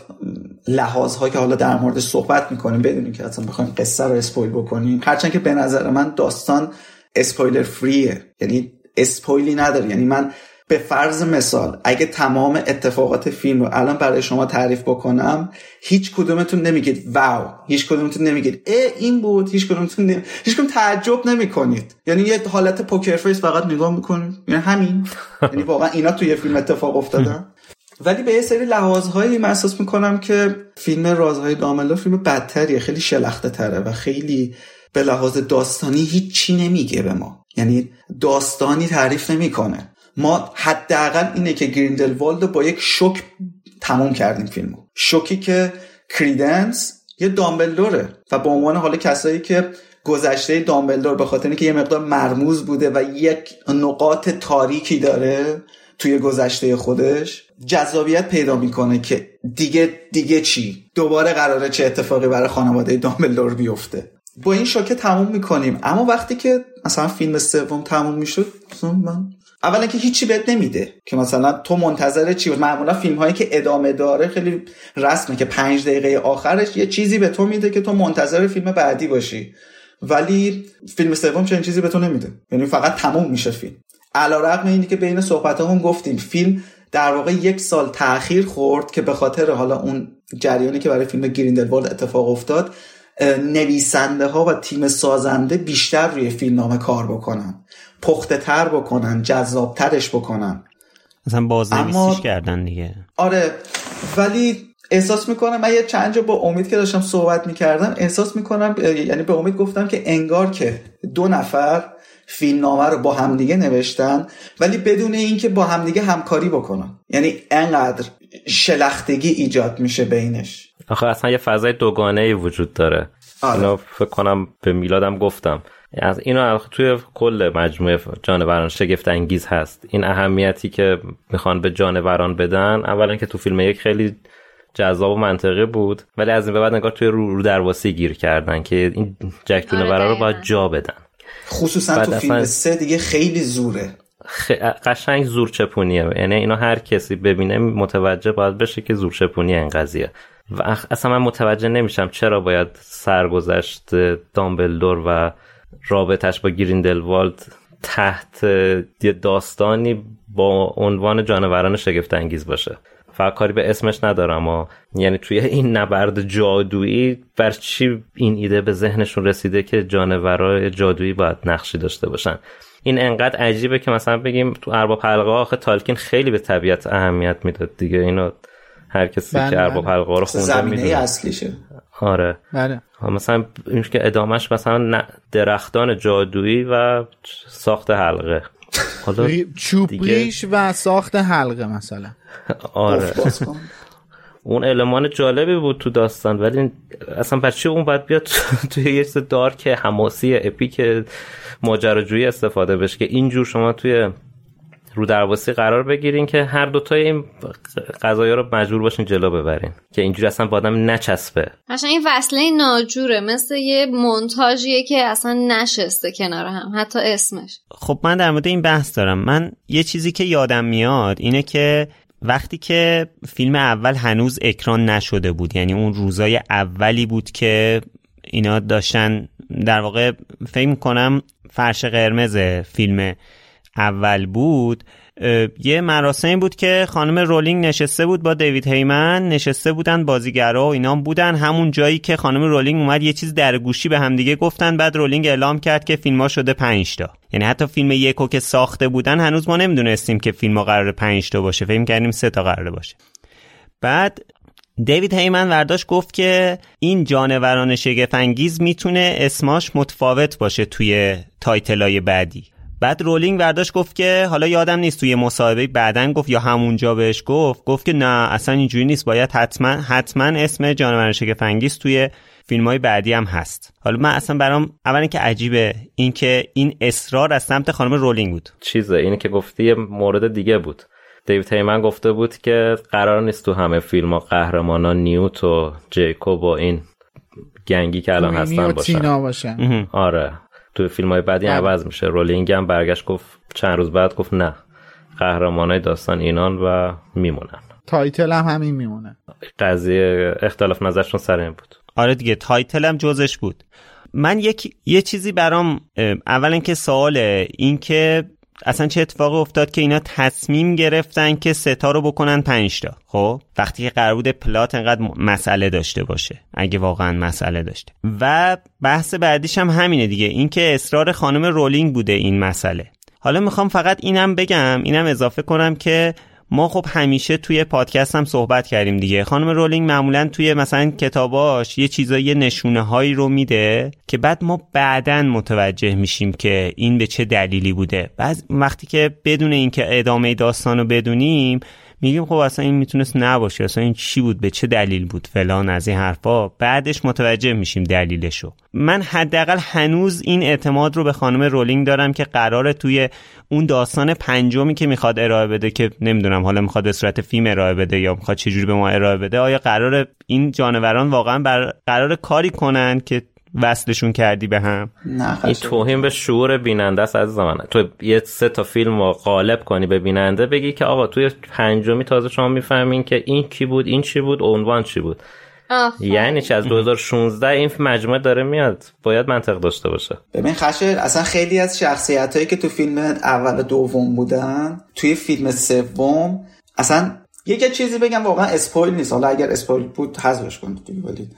لحاظها که حالا در مورد صحبت می‌کنیم بدونیم که اصلا بخوایم قصه رو اسپویل بکنیم هرچند که به نظر من داستان اسپویلر فریه یعنی اسپویلی نداره. یعنی من به فرض مثال اگه تمام اتفاقات فیلم رو الان برای شما تعریف بکنم هیچ کدومتون نمیگید wow هیچ کدومتون نمیگید اه این بود هیچ کدومتون نمی... هیچ کدوم تعجب نمی‌کنید. یعنی یه حالت poker face فقط نگاه می‌کنید. یعنی همین. [laughs] یعنی واقعا اینا توی فیلم اتفاق افتادن. ولی به یه سری لحاظهایی من احساس می‌کنم که فیلم رازهای دامبلدور فیلم بدتریه. خیلی شلخته تره و خیلی به لحاظ داستانی هیچی نمیگه به ما. یعنی داستانی تعریف نمی‌کنه. ما حداقل اینه که گریندلوالد با یک شوک تموم کردیم فیلمو. شوکی که کریدنس یه دامبلدوره و به عنوان حالا کسایی که گذشته دامبلدور به خاطر اینکه یه مقدار مرموز بوده و یک نقاط تاریکی داره توی گذشته خودش جذابیت پیدا می‌کنه که دیگه دیگه چی؟ دوباره قراره چه اتفاقی برای خانواده دامبلدور بیفته. با این شوکه تموم می‌کنیم. اما وقتی که مثلا فیلم سوم تموم می‌شد من اولا که هیچی بهت نمیده که مثلا تو منتظر چی معمولا فیلم هایی که ادامه داره خیلی رسمه که پنج دقیقه آخرش یه چیزی به تو میده که تو منتظر فیلم بعدی باشی. ولی فیلم سوم چنین چیزی به تو نمیده. یعنی فقط تموم میشه فیلم. علیرغم اینی که بین صحبتامون گفتیم. فیلم در واقع یک سال تاخیر خورد که به خاطر حالا اون جریانی که برای فیلم گریندلوالد اتفاق افتاد نویسنده ها و تیم سازنده بیشتر روی فیلم نامه کار بکنن. پخته تر بکنن جذاب ترش بکنن. مثلا بازنویسیش کردن دیگه. آره ولی احساس می‌کنم من یه چند جا با امید که داشتم صحبت می‌کردم احساس می‌کنم یعنی به امید گفتم که انگار که دو نفر فیلمنامه رو با همدیگه نوشتن ولی بدون اینکه با همدیگه همکاری بکنن. یعنی انقدر شلختگی ایجاد میشه بینش. آخه اصلا یه فضای دوگانه ای وجود داره. آره. اینو فکر کنم به میلادم گفتم. از اینو توی کل مجموعه جانوران شگفت انگیز هست. این اهمیتی که می‌خوان به جانوران بدن اولا که تو فیلم یک خیلی جذاب و منطقی بود ولی از این به بعد نگار توی رو, رو درواسی گیر کردن که این جک جانورا رو باید جا بدن. خصوصا تو فیلم سه دیگه خیلی زوره. خ... قشنگ زور چپونیه یعنی اینا هر کسی ببینه متوجه باید بشه که زور چپونیه این قضیه. و اصلا من متوجه نمیشم چرا باید سرگذشت دامبلدور و رابطش با گریندلوالد تحت یه داستانی با عنوان جانوران شگفت انگیز باشه. فقط کاری به اسمش ندارم و یعنی توی این نبرد جادویی بر چی این ایده به ذهنشون رسیده که جانورای جادویی باید نقشی داشته باشن؟ این انقدر عجیبه که مثلا بگیم تو ارباب حلقه آخه تالکین خیلی به طبیعت اهمیت می‌داد دیگه. اینو هر کسی بله، که ارباب بله. حلقه رو خونده می‌دونه. اصلیشه. آره. بله. مثلا این که ادامهش مثلا درختان جادویی و ساخت حلقه. حالا ری- چوب دیگه- ریش و ساخت حلقه مثلا. آره. اون المان جالبی بود تو داستان ولی اصلا بچه اون باید بیاد توی یه چیز دارک حماسی اپیک ماجراجویی استفاده بشه که اینجور شما توی رو درواسی قرار بگیرین که هر دوتای این قضايا رو مجبور باشین جلو ببرین. که اینجوری اصلا با آدم نچسبه. قشنگ این وصله ناجوره. مثل یه مونتاژیه که اصلا نشسته کنار هم. حتی اسمش. خب من در مورد این بحث دارم. من یه چیزی که یادم میاد اینه که وقتی که فیلم اول هنوز اکران نشده بود یعنی اون روزای اولی بود که اینا داشتن در واقع فکر کنم فرش قرمز فیلم اول بود یه مراسمی بود که خانم رولینگ نشسته بود با دیوید هیمن نشسته بودن بازیگرا و اینا بودن. همون جایی که خانم رولینگ اومد یه چیز در گوشی به همدیگه گفتن. بعد رولینگ اعلام کرد که فیلم شده 5 تا. یعنی حتی فیلم یکو که ساخته بودن هنوز ما نمی‌دونستیم که فیلم ها قرار 5 تا باشه. فکر کردیم سه تا قراره باشه. بعد دیوید هیمن ورداشت گفت که این جانوران شگفت‌انگیز می‌تونه اسماش متفاوت باشه توی title ای بعدی. بعد رولینگ برداشت گفت که حالا یادم نیست توی مصاحبه بعدن گفت یا همونجا بهش گفت گفت که نه اصلا اینجوری نیست باید حتما حتما اسم جانوران شگفت‌انگیز توی فیلم های بعدی هم هست. حالا من اصلا برام اول که عجیبه اینکه این اصرار از سمت خانم رولینگ بود. چیزه اینه که گفتی یه مورد دیگه بود. دیوید هیمن گفته بود که قرار نیست تو همه فیلم ها قهرمانان نیوت و جیکوب و این gang ی که الان هستن باشن, باشن. آره. تو فیلم های بعدی بله. عوض میشه. رولینگ هم برگشت گفت چند روز بعد گفت نه. قهرمان های داستان اینان و میمونن. title هم همین میمونه. قضیه اختلاف نظرشون سر این بود. آره دیگه title هم جزش بود. من یک یه چیزی برام اولا که سواله این که اصلا چه اتفاقی افتاد که اینا تصمیم گرفتن که ستا رو بکنن پنج تا. خب وقتی که قرار بود پلات انقدر مسئله داشته باشه اگه واقعا مسئله داشته. و بحث بعدیش هم همینه دیگه اینکه اصرار خانم رولینگ بوده این مسئله. حالا می‌خوام فقط اینم بگم اینم اضافه کنم که ما خب همیشه توی پادکست هم صحبت کردیم دیگه. خانم رولینگ معمولا توی مثلا کتاباش یه چیزایی نشونه هایی رو میده که بعد ما بعدا متوجه میشیم که این به چه دلیلی بوده. بعد وقتی که بدون اینکه ادامه داستان رو بدونیم میگیم خب اصلا این می‌تونست نباشه اصلا این چی بود به چه دلیل بود فلان از این حرفا؟ بعدش متوجه میشیم دلیلشو. من حداقل هنوز این اعتماد رو به خانم رولینگ دارم که قراره توی اون داستان پنجمی که می‌خواد ارائه بده که نمی‌دونم حالا می‌خواد به صورت فیلم ارائه بده یا می‌خواد چجوری به ما ارائه بده آیا قرار این جانوران واقعا بر قرار کاری کنن که وصلشون کردی به هم؟ این توهین به شعور بیننده است از زمان تو یه سه تا فیلم رو قالب کنی به بیننده بگی که آقا توی پنجمی تازه شما می‌فهمین که این کی بود این چی بود عنوان چی بود. یعنی چه از 2016 این مجموعه داره میاد. باید منطق داشته باشه. ببین خشه اصلا خیلی از شخصیت هایی که تو فیلم اول دوم بودن توی فیلم سوم اصلا یک چیزی بگم واقعا اسپویل نیست. حالا اگر اسپویل بود حذفش کنید ولی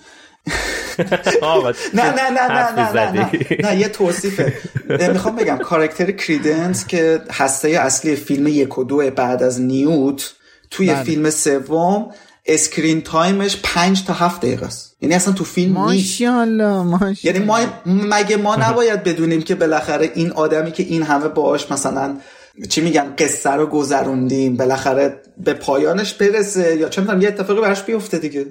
نه نه نه نه نه نه نه. یه توصیفه. [laughs] می‌خوام بگم کارکتر کریدنس که هسته اصلی فیلم یک و دو بعد از نیوت توی فیلم سوم screen time ش پنج تا هفت دقیقه است. یعنی اصلا تو فیلم ماشاءالله یعنی ما مگه ما [laughs] نباید بدونیم که بالاخره این آدمی که این همه باش مثلا چی میگن قصه رو گذروندیم بالاخره به پایانش برسه یا چه می‌دونم یه اتفاقی براش بیفته دیگه.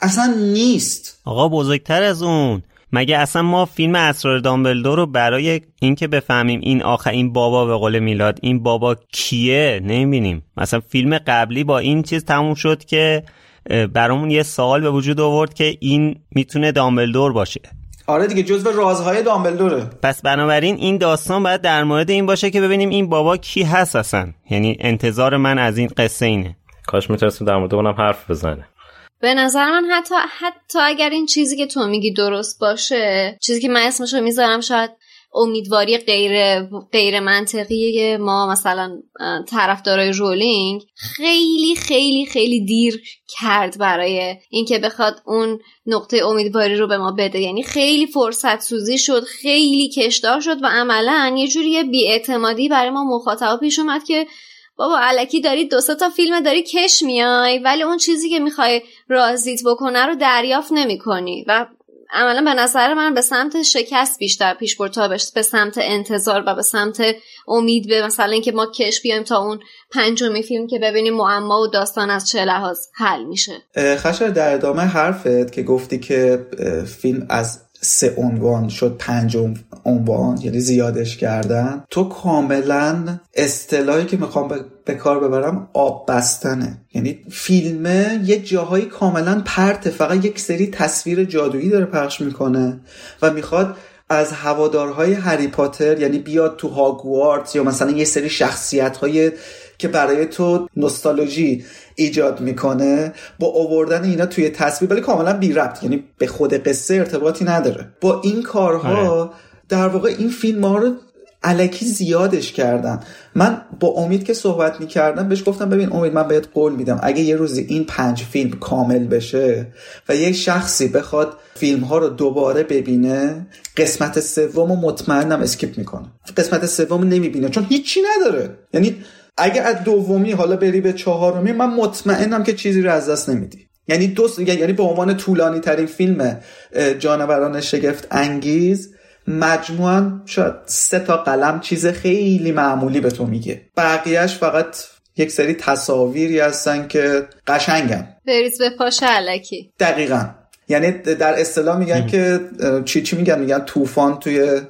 اصلا نیست. آقا بزرگتر از اون. مگه اصلا ما فیلم اسرار دامبلدور رو برای اینکه بفهمیم این آخر این بابا به قول میلاد این بابا کیه؟ نمی‌بینیم. مثلا فیلم قبلی با این چیز تموم شد که برامون یه سوال به وجود آورد که این می‌تونه دامبلدور باشه. آره دیگه جزو رازهای دامبلدوره. پس بنابراین این داستان باید در مورد این باشه که ببینیم این بابا کی هست اصلا. یعنی انتظار من از این قصه اینه. کاش می‌تونستیم در مورد اونم حرف بزنه به نظر من حتی حتی اگر این چیزی که تو میگی درست باشه چیزی که من اسمشو می‌ذارم شاید امیدواری غیر غیر منطقی ما مثلا طرفدارای رولینگ خیلی خیلی خیلی دیر کرد برای اینکه بخواد اون نقطه امیدواری رو به ما بده. یعنی خیلی فرصت سوزی شد خیلی کشدار شد و عملا یه جوری بیاعتمادی برای ما مخاطبا پیش اومد که بابا علکی داری دو تا فیلم داری کش میای ولی اون چیزی که می‌خوای رازیت بکنه رو دریافت نمی‌کنی. و عملا به نظر من به سمت شکست بیشتر پیش برد تا به سمت انتظار و به سمت امید به مثلا اینکه ما کش بیایم تا اون پنجمی فیلم که ببینیم معما و داستان از چه لحاظ حل میشه. خشر در ادامه حرفت که گفتی که فیلم از سه عنوان شد پنج عنوان یعنی زیادش کردن. تو کاملا اصطلاحی که می‌خوام به کار ببرم آب بستنه. یعنی فیلمه یه جاهایی کاملا پرته فقط یک سری تصویر جادویی داره پخش می‌کنه و می‌خواد از هوادارهای هری پاتر یعنی بیاد تو هاگوارتس یا مثلا یه سری شخصیت های که برای تو نوستالژی ایجاد می‌کنه با آوردن اینا توی تصویر ولی کاملا بی ربط یعنی به خود قصه ارتباطی نداره. با این کارها آره. در واقع این فیلم ها رو علکی زیادش کردن. من با امید که صحبت می‌کردم بهش گفتم ببین امید من بهت قول میدم اگه یه روزی این پنج فیلم کامل بشه و یه شخصی بخواد فیلم ها رو دوباره ببینه قسمت سوم و مطمئنم اسکیپ می‌کنه. قسمت سوم نمی‌بینه چون هیچی نداره. یعنی اگه از دومی حالا بری به چهارمی من مطمئنم که چیزی رو از دست نمیدی. یعنی دو یعنی به عنوان طولانی ترین فیلم جانوران شگفت انگیز مجموعا شاید سه تا قلم چیز خیلی معمولی به تو میگه. بقیهش فقط یک سری تصاویری هستن که قشنگن. بریز به پاش علکی دقیقا. یعنی در اصطلاح میگن که چی چی میگن؟ میگن طوفان توی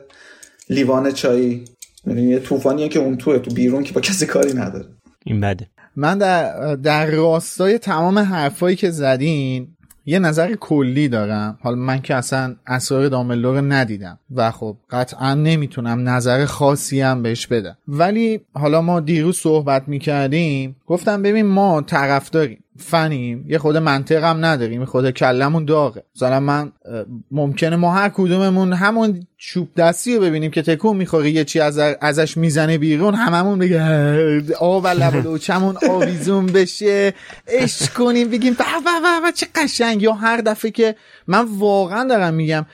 لیوان چایی. یعنی یه طوفانیه که اون توه تو بیرون که با کسی کاری نداره. این بده. من در, در راستای تمام حرفایی که زدین یه نظر کلی دارم. حالا من که اصلا اسرار داملور ندیدم. و خب قطعا نمی‌تونم نظر خاصی هم بهش بدم. ولی حالا ما دیروز صحبت می‌کردیم. گفتم ببین ما طرف داریم فنیم یه خود منطق هم نداریم خود کلمون داغه. مثلا من ممکنه ما هر کدوممون همون چوب دستی رو ببینیم که تکون می‌خوره یه چی از ازش می‌زنه بیرون هممون بگه آب لب و چمون آویزون بشه اش کنیم بگیم به چه قشنگ. یا هر دفعه که من واقعا دارم میگم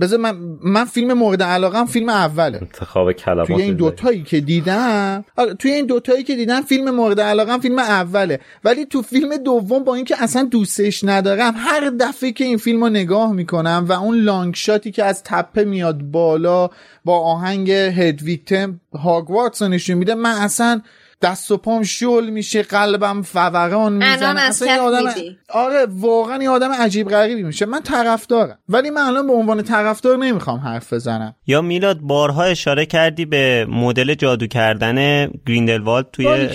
بذار من من فیلم مورد علاقم فیلم اوله. انتخاب کلمات توی این دوتایی که دیدم آره، توی این دوتایی که دیدم فیلم مورد علاقم فیلم اوله. ولی تو فیلم دوم با اینکه اصلا دوستش ندارم هر دفعه که این فیلم رو نگاه می‌کنم و اون لانگ شاتی که از تپه میاد بالا با آهنگ هدویکتم هاگوارتس نشون میده من اصلا دست و پام شل میشه قلبم فوران می‌زنه. اصلا آدم آره واقعا یه آدم عجیب غریبی میشه. من طرفدارم. ولی من الان به عنوان طرفدار نمی‌خوام حرف بزنم. یا میلاد بارها اشاره کردی به مدل جادو کردن گریندلوالد توی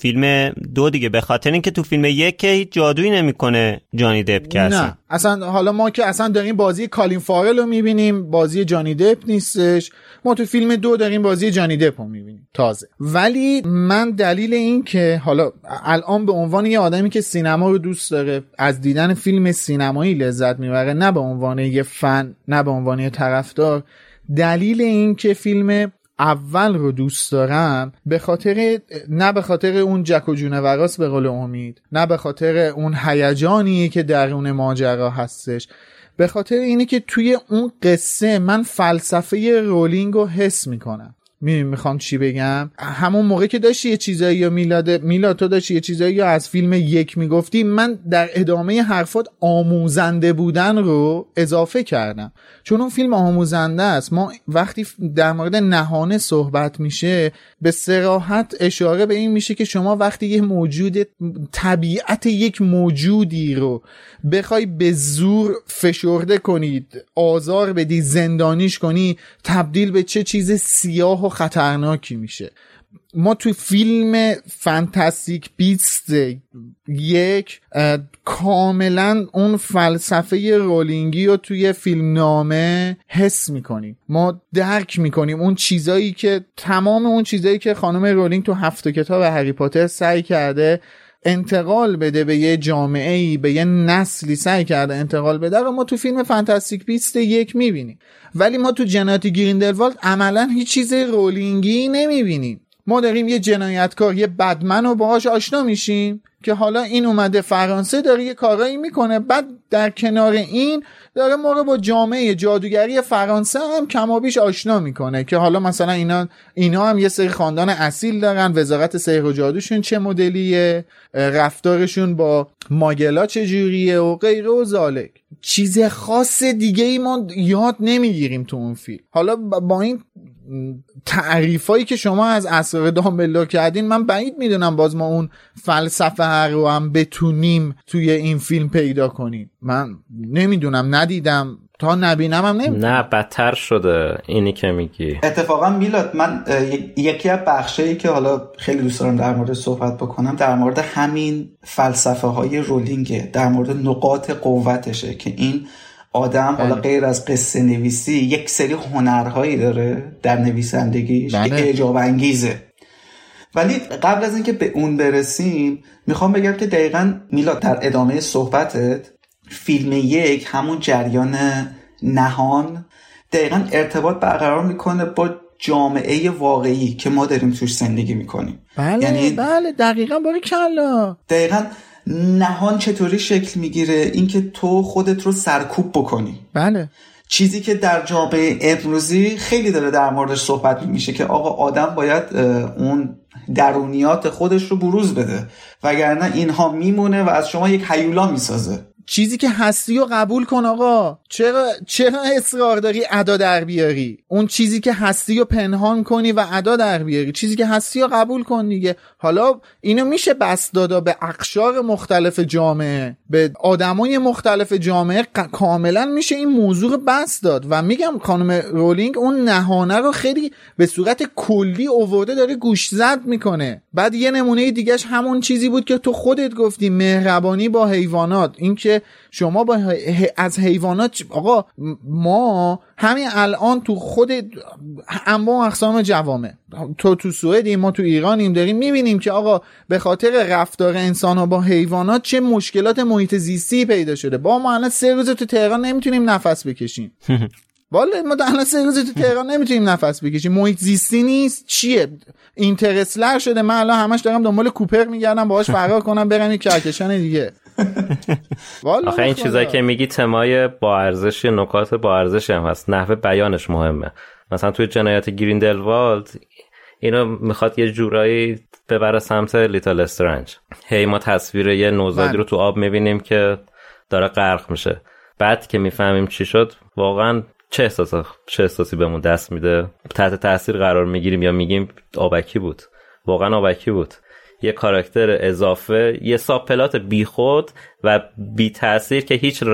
فیلم دو دیگه. به خاطر اینکه تو فیلم یک که هیچ جادویی نمی‌کنه جانی دپ که نه. اصلا حالا ما که اصلا داریم بازی کالین فارل رو می‌بینیم بازی جانی دپ نیستش. ما تو فیلم دو داریم بازی جانی دپ رو می‌بینیم تازه. ولی من دلیل این که حالا الان به عنوان یه آدمی که سینما رو دوست داره از دیدن فیلم سینمایی لذت می‌بره نه به عنوان یه فن نه به عنوان یه طرفدار. دلیل این که فیلم اول رو دوست دارم به خاطر نه به خاطر اون جک و وراس به قول امید نه به خاطر اون هیجانی که درون ماجرا هستش. به خاطر اینه که توی اون قصه من فلسفه رولینگ رو حس می‌کنم. می‌دونی می‌خوام چی بگم؟ همون موقع که داشتی یه چیزایی یا میلاد میلاد تو داشتی یه چیزایی یا از فیلم یک می‌گفتی من در ادامه حرفات آموزنده بودن رو اضافه کردم. چون اون فیلم آموزنده است ما وقتی در مورد نهانه صحبت میشه به سراحت اشاره به این میشه که شما وقتی یه موجود طبیعت یک موجودی رو بخوای به زور فشرده کنید آزار بدی زندانیش کنی تبدیل به چه چیز سیاه و خطرناکی میشه. ما توی فیلم فانتاستیک بیست یک کاملا اون فلسفه رولینگی رو توی فیلم نامه حس می‌کنیم. ما درک می‌کنیم اون چیزایی که تمام اون چیزایی که خانم رولینگ تو هفت کتاب هری پاتر سعی کرده انتقال بده به یه جامعه ای به یه نسلی سعی کرده انتقال بده. و ما تو فیلم فانتاستیک بیست یک می‌بینیم. ولی ما تو جناتی گریندلوالد عملا هیچ چیز رولینگی نمی‌بینیم. ما داریم یه جنایتکار یه بدمن رو باهاش آشنا میشیم که حالا این اومده فرانسه داره یه کارایی می‌کنه. بعد در کنار این داره ما رو با جامعه جادوگری فرانسه هم کمابیش آشنا می‌کنه که حالا مثلا اینا اینا هم یه سری خاندان اصیل دارن وزارت سحر و جادوشون چه مدلیه رفتارشون با ماگلا چجوریه و غیره و زالک. چیز خاص دیگه ای ما یاد نمی‌گیریم تو اون فیلم. حالا با این تعریفایی که شما از اسرار دامبلدور کردین من بعید می‌دونم باز ما اون فلسفه رو هم بتونیم توی این فیلم پیدا کنیم. من نمی‌دونم ندیدم. تا نبینم هم نمی‌دونم. نه بدتر شده. اینی که میگی. اتفاقا میلاد من یکی از بخشایی که حالا خیلی دوست دارم در مورد صحبت بکنم در مورد همین فلسفه های رولینگه در مورد نقاط قوتشه که این آدم حالا بله. غیر از قصه نویسی یک سری هنرهایی داره در نویسندگیش که بله. اعجاب انگیزه ولی قبل از اینکه به اون برسیم می‌خوام بگم که دقیقا میلاد در ادامه صحبتت فیلم یک همون جریان نهان دقیقا ارتباط برقرار می‌کنه با جامعه واقعی که ما داریم توش زندگی می‌کنیم بله یعنی بله دقیقا باری کلا دقیقا نهان چطوری شکل می‌گیره؟ اینکه تو خودت رو سرکوب بکنی. بله. چیزی که در جامعه امروزی خیلی داره در موردش صحبت میشه که آقا آدم باید اون درونیات خودش رو بروز بده. وگرنه اینها میمونه و از شما یک حیولا می‌سازه. چیزی که هستی رو قبول کن آقا. چرا چرا اصرار داری ادا در بیاری؟ اون چیزی که هستی رو پنهان کنی و ادا در بیاری. چیزی که هستی رو قبول کن دیگه. حالا اینو میشه بس دادا به اقشار مختلف جامعه. به آدمای مختلف جامعه کاملا میشه این موضوع بس داد. و میگم خانم رولینگ اون نهانه رو خیلی به صورت کلی اوورده داره گوش زد می‌کنه. بعد یه نمونه دیگهش همون چیزی بود که تو خودت گفتی مهربانی با حیوانات. این که شما با از حیوانات آقا ما همین الان تو خود انواع اقسام جوامع تو تو سوئدیم ما تو ایرانیم داریم می‌بینیم که آقا به خاطر رفتار انسان ها با حیوانات چه مشکلات محیط زیستی پیدا شده. با ما الان سه روز تو تهران نمی‌تونیم نفس بکشیم. [laughs] والا ما الان سه روز تو تهران نمی‌تونیم نفس بکشیم. محیط زیستی نیست. چیه؟ اینترسلر شده. من الان همش دارم دنبال کوپر میگردم باهاش فرار کنم برم یک کهکشان دیگه. [laughs] آخه این چیزایی که میگی تمای با ارزش نکات با ارزش هم هست. نحوه بیانش مهمه. مثلا توی جنایت گریندلوالد اینو می‌خواد یه جورایی ببره سمت لیتل استرنج. هی ما تصویر یه نوزادی بله. رو تو آب می‌بینیم که داره غرق میشه. بعد که می‌فهمیم چی شد واقعا چه احساسی چه احساسی بهمون دست میده؟ تحت تاثیر قرار می‌گیریم یا میگیم آبکی بود. واقعا آبکی بود. یه کاراکتر اضافه یه subplot بیخود و بی تاثیر که هیچ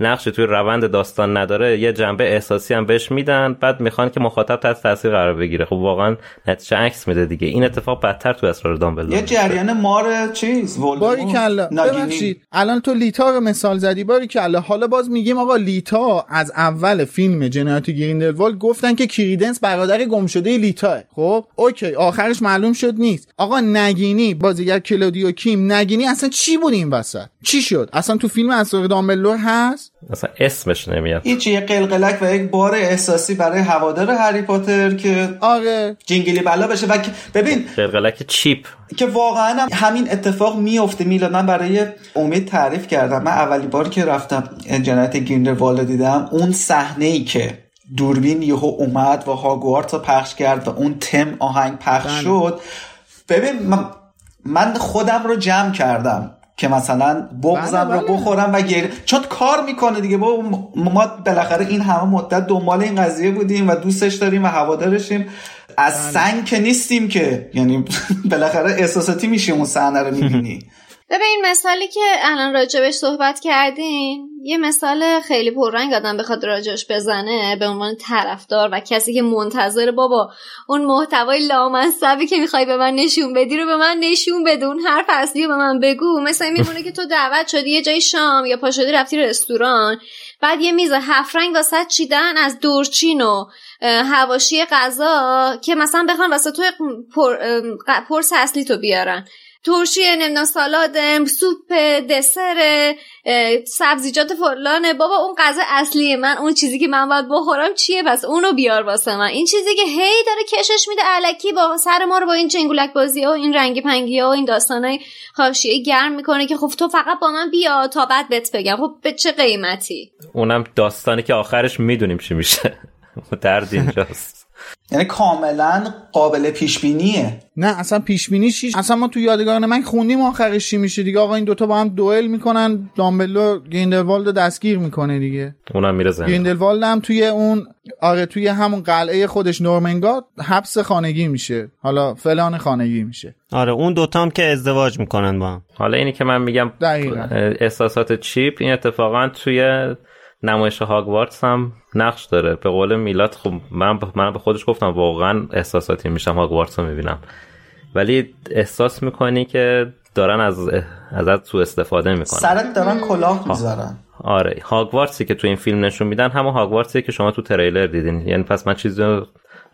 نقشی توی روند داستان نداره یه جنبه احساسی هم بهش میدن بعد می‌خوان که مخاطب تحت تاثیر قرار بگیره. خب واقعا نتیجه عکس میده دیگه. این اتفاق بدتر تو اسرار دامبلدور یه جریان مار چیز باریکلا ببخشید. الان تو لیتا رو مثال زدی. باریکلا حالا باز میگیم آقا لیتا از اول فیلم جنایت گریندلوالد گفتن که کریدنس برادر گمشده لیتا خب؟ اوکی. آخرش معلوم شد نیست. آقا ناگینی بازیگر کلودیا کیم ناگینی اصلا چی بود این وسط؟ چی شد؟ اصلا تو فیلم اسرار دامبلدور هست؟ اصلا اسمش نمیاد. هیچ یه قلقلک و یک بار احساسی برای هوادار هری پاتر که آره. جنگلی بلا بشه و ببین قلقلک چیپ. که واقعا همین اتفاق میفته میلاد. من برای امید تعریف کردم. من اولی بار که رفتم جنایت گریندلوالد دیدم اون صحنه ای که دوربین یهو اومد و هاگوارت رو پخش کرد و اون تم آهنگ پخش بله. شد. ببین من, من خودم رو جمع کردم. که مثلا بغزم بله رو بله. بخورم و گیر چون کار می‌کنه دیگه با ما بالاخره این همه مدت دنبال این قضیه بودیم و دوستش داریم و هوادارشیم از بله. سنگ که نیستیم که یعنی [laughs] بالاخره احساساتی میشیم اون صحنه رو می‌بینی ببین مثالی که الان راجبش صحبت کردین یه مثال خیلی پررنگ آدم بخواد راجبش بزنه به عنوان طرفدار و کسی که منتظر بابا اون محتوای لامصبی که می‌خوای به من نشون بدی رو به من نشون بده. اون حرف اصلی به من بگو. مثلا میمونه که تو دعوت شدی یه جای شام یا پا شدی رفتی رستوران بعد یه میز هفت رنگ واسه چیدن از دورچین و هواشی غذا که مثلا بخوان واسه تو پر، پرس اصلی تو بیارن. ترشی نمی‌دونم سالاد سوپ دسر سبزیجات فلانه بابا اون غذا اصلیه. من اون چیزی که من باید بخورم چیه؟ پس اونو بیار واسه من. این چیزی که هی داره کشش میده علکی با سر ما رو با این چنگولک بازی و این رنگی پنگی ها و این داستانای حاشیه گرم می‌کنه که خب تو فقط با من بیا تا بعد بهت بگم. خب به چه قیمتی؟ اونم داستانی که آخرش می‌دونیم چی میشه. [laughs] درد اینجاست. یعنی کاملا قابل پیش بینیه نه اصلا پیش بینی چیش؟ اصلا ما تو یادگاران مرگ خوندیم آخرش چی میشه دیگه. آقا این دوتا با هم دوئل می‌کنن دامبلدور گریندلوالد رو دستگیر می‌کنه دیگه. اونم میره زندان گریندلوالد هم توی اون آره توی همون قلعه خودش نورمنگاد حبس خانگی میشه. حالا فلان خانگی میشه. آره اون دوتا هم که ازدواج می‌کنن با هم. حالا اینی که من میگم دقیقا. احساسات چیپ این اتفاقا توی نمایش هاگوارتس هم نقش داره. به قول میلاد خب من من به خودش گفتم واقعا احساساتی میشم هاگوارتس رو می‌بینم. ولی احساس می‌کنی که دارن از ازت تو استفاده می‌کنن. سرت دارن کلاه می‌ذارن. آره هاگوارتسی که تو این فیلم نشون میدن همون هاگوارتسی که شما تو تریلر دیدین. یعنی پس من چیزی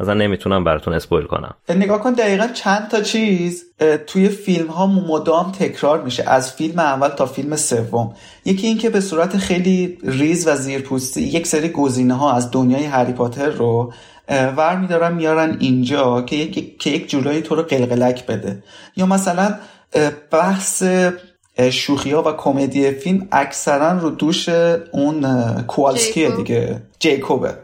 مثلا نمی‌تونم براتون اسپویل کنم. نگاه کن دقیقا چند تا چیز توی فیلم ها مدام تکرار میشه از فیلم اول تا فیلم سوم. یکی اینکه به صورت خیلی ریز و زیرپوستی یک سری گزینه ها از دنیای هری پاتر رو ور میدارن میارن اینجا که یک, که یک جورایی تو رو قلقلک بده. یا مثلا بحث شوخی ها و کمدی فیلم اکثرا رو دوش اون کوالسکیه دیگه. جیکوبه.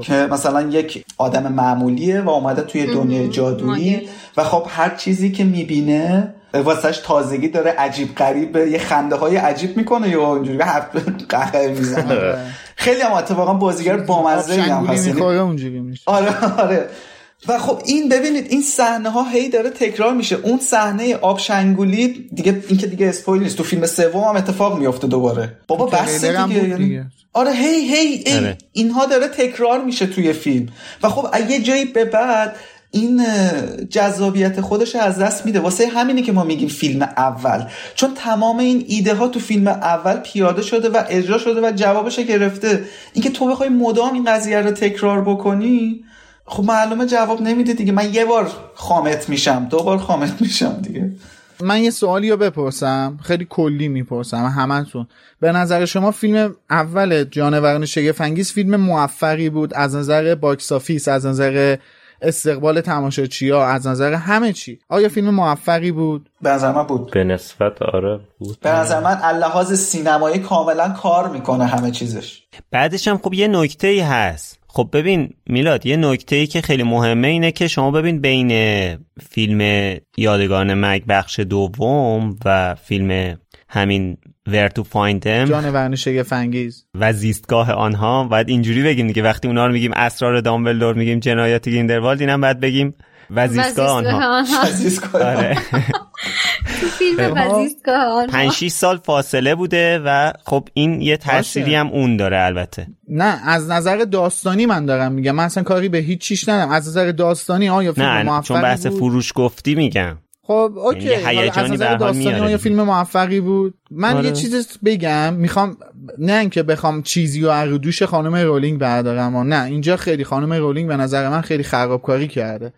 که مثلا یک آدم معمولیه و اومده توی دنیای جادویی و خب هر چیزی که می‌بینه واسهش تازگی داره عجیب غریب یه خنده های عجیب می‌کنه یا اونجوری قهقه می‌زنه. خیلی هم اتفاقا بازیگر بامزه هم هست. آره آره. و خب این ببینید این صحنه ها هی داره تکرار میشه. اون صحنه آب شنگولی دیگه این که دیگه اسپویل نیست. تو فیلم سوم هم اتفاق میفته دوباره. بابا بس دیگه, یعنی آره هی هی, هی. آره. اینها داره تکرار میشه توی فیلم. و خب یه جایی به بعد این جذابیت خودش از دست میده. واسه همینه که ما میگیم فیلم اول. چون تمام این ایده ها تو فیلم اول پیاده شده و اجرا شده و جوابش گرفته. اینکه تو بخوای مدام این قضیه رو تکرار بکنی خب معلومه جواب نمیده دیگه. من یه بار خامت میشم. دو بار خامت میشم دیگه. من یه سوالی رو بپرسم. خیلی کلی می‌پرسم. همتون. به نظر شما فیلم اول جانوران شگفت‌انگیز فیلم موفقی بود؟ از نظر box office از نظر استقبال تماشاچی ها از نظر همه چی. آیا فیلم موفقی بود؟ به نظر من بود. به نسبت آره بود. به نظر من از لحاظ سینمایی کاملا کار می‌کنه همه چیزش. بعدش هم خب یه نکته ای هست. خب ببین میلاد یه نکته ای که خیلی مهمه اینه که شما ببین بین فیلم یادگاران مرگ بخش دوم و فیلم همین Where to find them جان شگفنگیز و زیستگاه آنها باید اینجوری بگیم دیگه. وقتی اونا رو میگیم اسرار دامبلدور میگیم جنایات گیندروالد اینم باید بگیم و زیستگاه آنها. آره. فیلم وزیستگاه آنها. 5 [laughs] سال فاصله بوده و خب این یه تأثیری هم اون داره البته. نه از نظر داستانی من دارم میگم. من اصلا کاری به هیچ چیش ندارم. از نظر داستانی آیا فیلم نه موفقی چون بحث بود؟ فروش گفتی میگم. خب اوکی. یعنی هیجانی از نظر داستانی آیا. فیلم موفقی بود؟ من آره. یه چیز بگم. می‌خوام نه اینکه بخوام چیزی از دوش خانم رولینگ بردارم. و نه اینجا خیلی خانم رولینگ به نظر من خیلی خرابکاری کرده.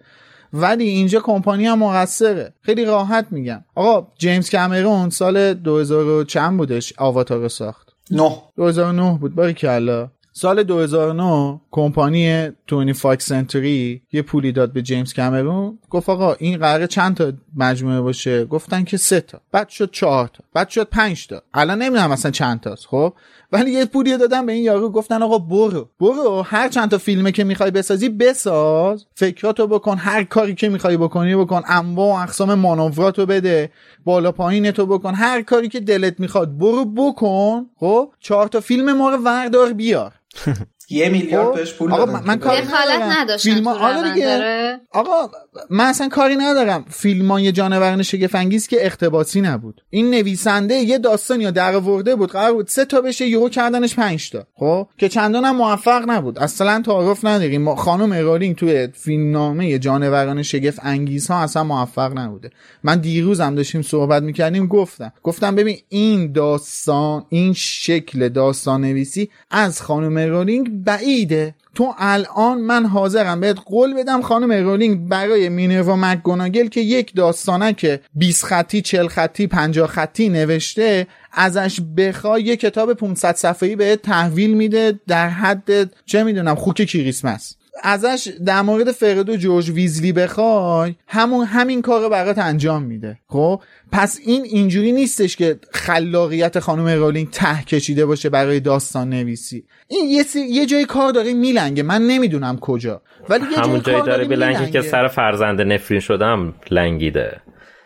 ولی اینجا کمپانی هم مقصره. خیلی راحت میگم. آقا جیمز کامرون سال 2000 و چند بودش آواتار رو ساخت؟ نه. 2009 بود. باریکلا سال 2009 کمپانی Twenty Fox Century یه پولی داد به جیمز کامرون. گفت آقا این قراره چند تا مجموعه باشه؟ گفتن که سه تا. بعد شد چهار تا. بعد شد پنج تا. الان نمی‌دونم مثلا چند تاست خب؟ ولی یه پولی دادن به این یارو گفتن آقا برو. برو هر چند تا فیلمه که می‌خوای بسازی بساز. فکراتو بکن هر کاری که می‌خوای بکنی بکن. انواع و اقسام مانوراتو بده بالا پایینتو بکن. هر کاری که دلت می‌خواد برو بکن. خب چهار تا فیلم ما رو وردار بیار. [laughs] یه میلیارد خب؟ بهش پول آقا من, من که کاری ندارم. فیلم تو آره دیگه. آقا من اصلا کاری ندارم. فیلمان جانوران شگفنگیز که اختباسی نبود. این نویسنده یه داستان یا در آورده بود قرار بود سه تا بشه یهو کردنش پنج تا. خب؟ که چندان هم موفق نبود. اصلا تعارف نداریم. خانم ارالینگ توی فیلمنامه جانوران شگفت انگیز ها اصلا موفق نبوده. من دیروز هم داشتیم صحبت می‌کردیم گفتم. گفتم ببین این داستان این شکل داستان نویسی از خانم رولینگ بعیده. تو الان من حاضرم بهت قول بدم خانم رولینگ برای مینروا مکگوناگل که یک داستانه که 20 خطی 40 خطی 50 خطی نوشته ازش بخوای یه کتاب 500 صفحه‌ای بهت تحویل میده در حد چه می‌دونم خوک کریسمس. ازش در مورد فرد و جورج ویزلی بخوای همون همین کار برات انجام میده. خب؟ پس این اینجوری نیستش که خلاقیت خانم رولینگ ته کشیده باشه برای داستان نویسی. این یه, سی... یه جای کار داره میلنگه. من نمی‌دونم کجا. ولی یه همون جای جایی کار داره میلنگه. که سر فرزند نفرین شدم لنگیده.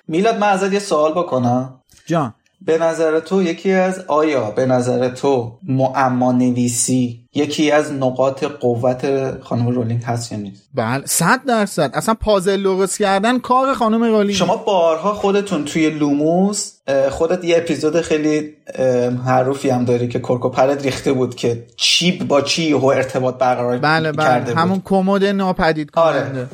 میلاد من ازت یه سوال بکنم. جان. به نظر تو یکی از آیا به نظر تو معما نویسی یکی از نقاط قوت خانم رولینگ هست یا نیست؟ بله صد درصد. اصلا پازل درست کردن کار خانم رولینگ. شما بارها خودتون توی لوموس خودت یه اپیزود خیلی اه، معروفی هم داری که کرک و پرت ریخته بود که چی با چی و ارتباط برقرار بله بله. کرده بود. همون کمد ناپدید آره. کننده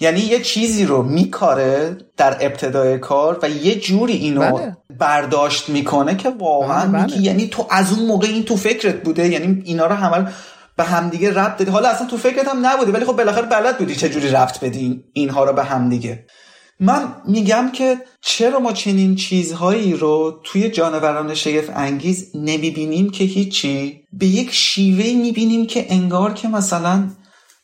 یعنی یه چیزی رو میکاره در ابتدای کار و یه جوری اینو بله. برداشت می‌کنه که واقعا بله، بله. میگی یعنی تو از اون موقع این تو فکرت بوده یعنی اینا رو همه به همدیگه ربط دادی. حالا اصلا تو فکرت هم نبوده ولی خب بالاخره بلد بودی چه جوری ربط بدی این- اینها رو به همدیگه. من میگم که چرا ما چنین چیزهایی رو توی جانوران شگفت انگیز نمی‌بینیم که هیچی؟ به یک شیوه می‌بینیم که انگار که مثلا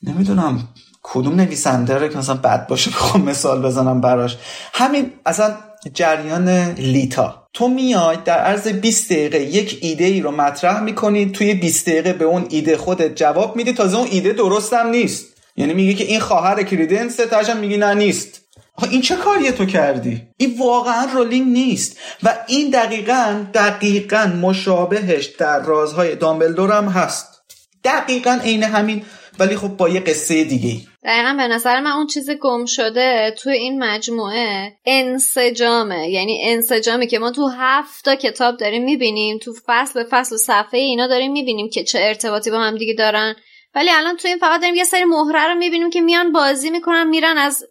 نمی‌دونم کدوم نویسنده رو که مثلا بد باشه بخوام مثال بزنم براش. همین اصلا جریان لیتا. تو میای در عرض 20 دقیقه یک ایده ای رو مطرح می‌کنی توی 20 دقیقه به اون ایده خودت جواب میدی. تازه اون ایده درستم نیست. یعنی میگه که این خواهر کریدنسه تاشم میگی نه نیست. این چه کاریه تو کردی؟ این واقعا رولینگ نیست. و این دقیقا دقیقا مشابهش در رازهای دامبلدور هم هست. دقیقا عین همین ولی خب با یه قصه دیگه ای دقیقا به نظر من اون چیز گم شده تو این مجموعه انسجامه. یعنی انسجامی که ما تو هفت تا کتاب داریم می‌بینیم تو فصل به فصل و صفحه اینا داریم می‌بینیم که چه ارتباطی با هم دیگه دارن. ولی الان تو این فقط داریم یه سری مهره رو می‌بینیم که میان بازی می‌کنن میرن از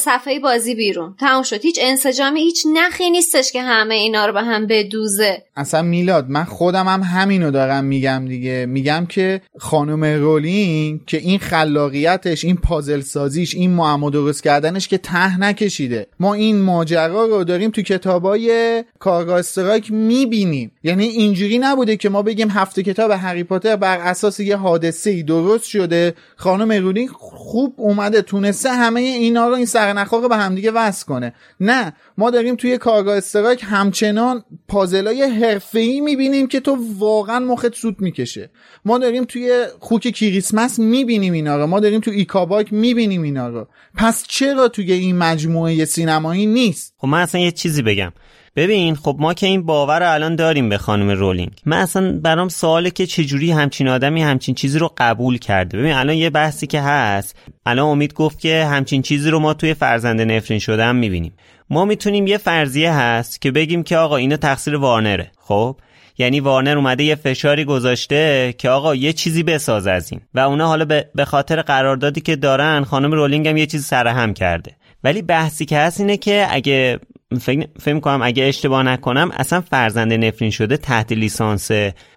صفحه بازی بیرون. تموم شد. هیچ انسجامی هیچ نخی نیستش که همه اینا رو به هم بدوزه. اصلا میلاد من خودم هم همینو دارم میگم دیگه. میگم که خانم رولینگ که این خلاقیتش این پازل سازیش این معما درست کردنش که ته نکشیده. ما این ماجرا رو داریم تو کتابای کارگاه می‌بینیم. یعنی اینجوری نبوده که ما بگیم هفته کتاب هری پاتر بر اساس یه حادثه ای درست شده. خانم رولینگ خوب اومده تونسته همه اینا رو این سرنخها رو به همدیگه وصل کنه. نه ما داریم توی کارگاه استرایک همچنان پازلای حرفه‌ای می‌بینیم که تو واقعا مخت سوت می‌کشه. ما داریم توی خوک کریسمس می‌بینیم اینا رو. ما داریم تو ایکاباک می‌بینیم اینا رو. پس چرا توی این مجموعه سینمایی نیست؟ خب من اصلا یه چیزی بگم. ببین خب ما که این باور رو الان داریم به خانم رولینگ. من اصلا برام سواله که چجوری همچین آدمی همچین چیزی رو قبول کرده. ببین الان یه بحثی که هست الان امید گفت که همچین چیزی رو ما توی فرزند نفرین هم می‌بینیم. ما می‌تونیم یه فرضیه هست که بگیم که آقا اینا تقصیر وارنره. خب؟ یعنی وارنر اومده یه فشاری گذاشته که آقا یه چیزی بساز از این. و اونا حالا به خاطر قراردادی که دارن خانم رولینگ هم یه چیزی سرهم کرده. ولی بحثی که هست اینه که اگه فکر فکر کنم اگه اشتباه نکنم اصلا فرزند نفرین شده تحت لیسانس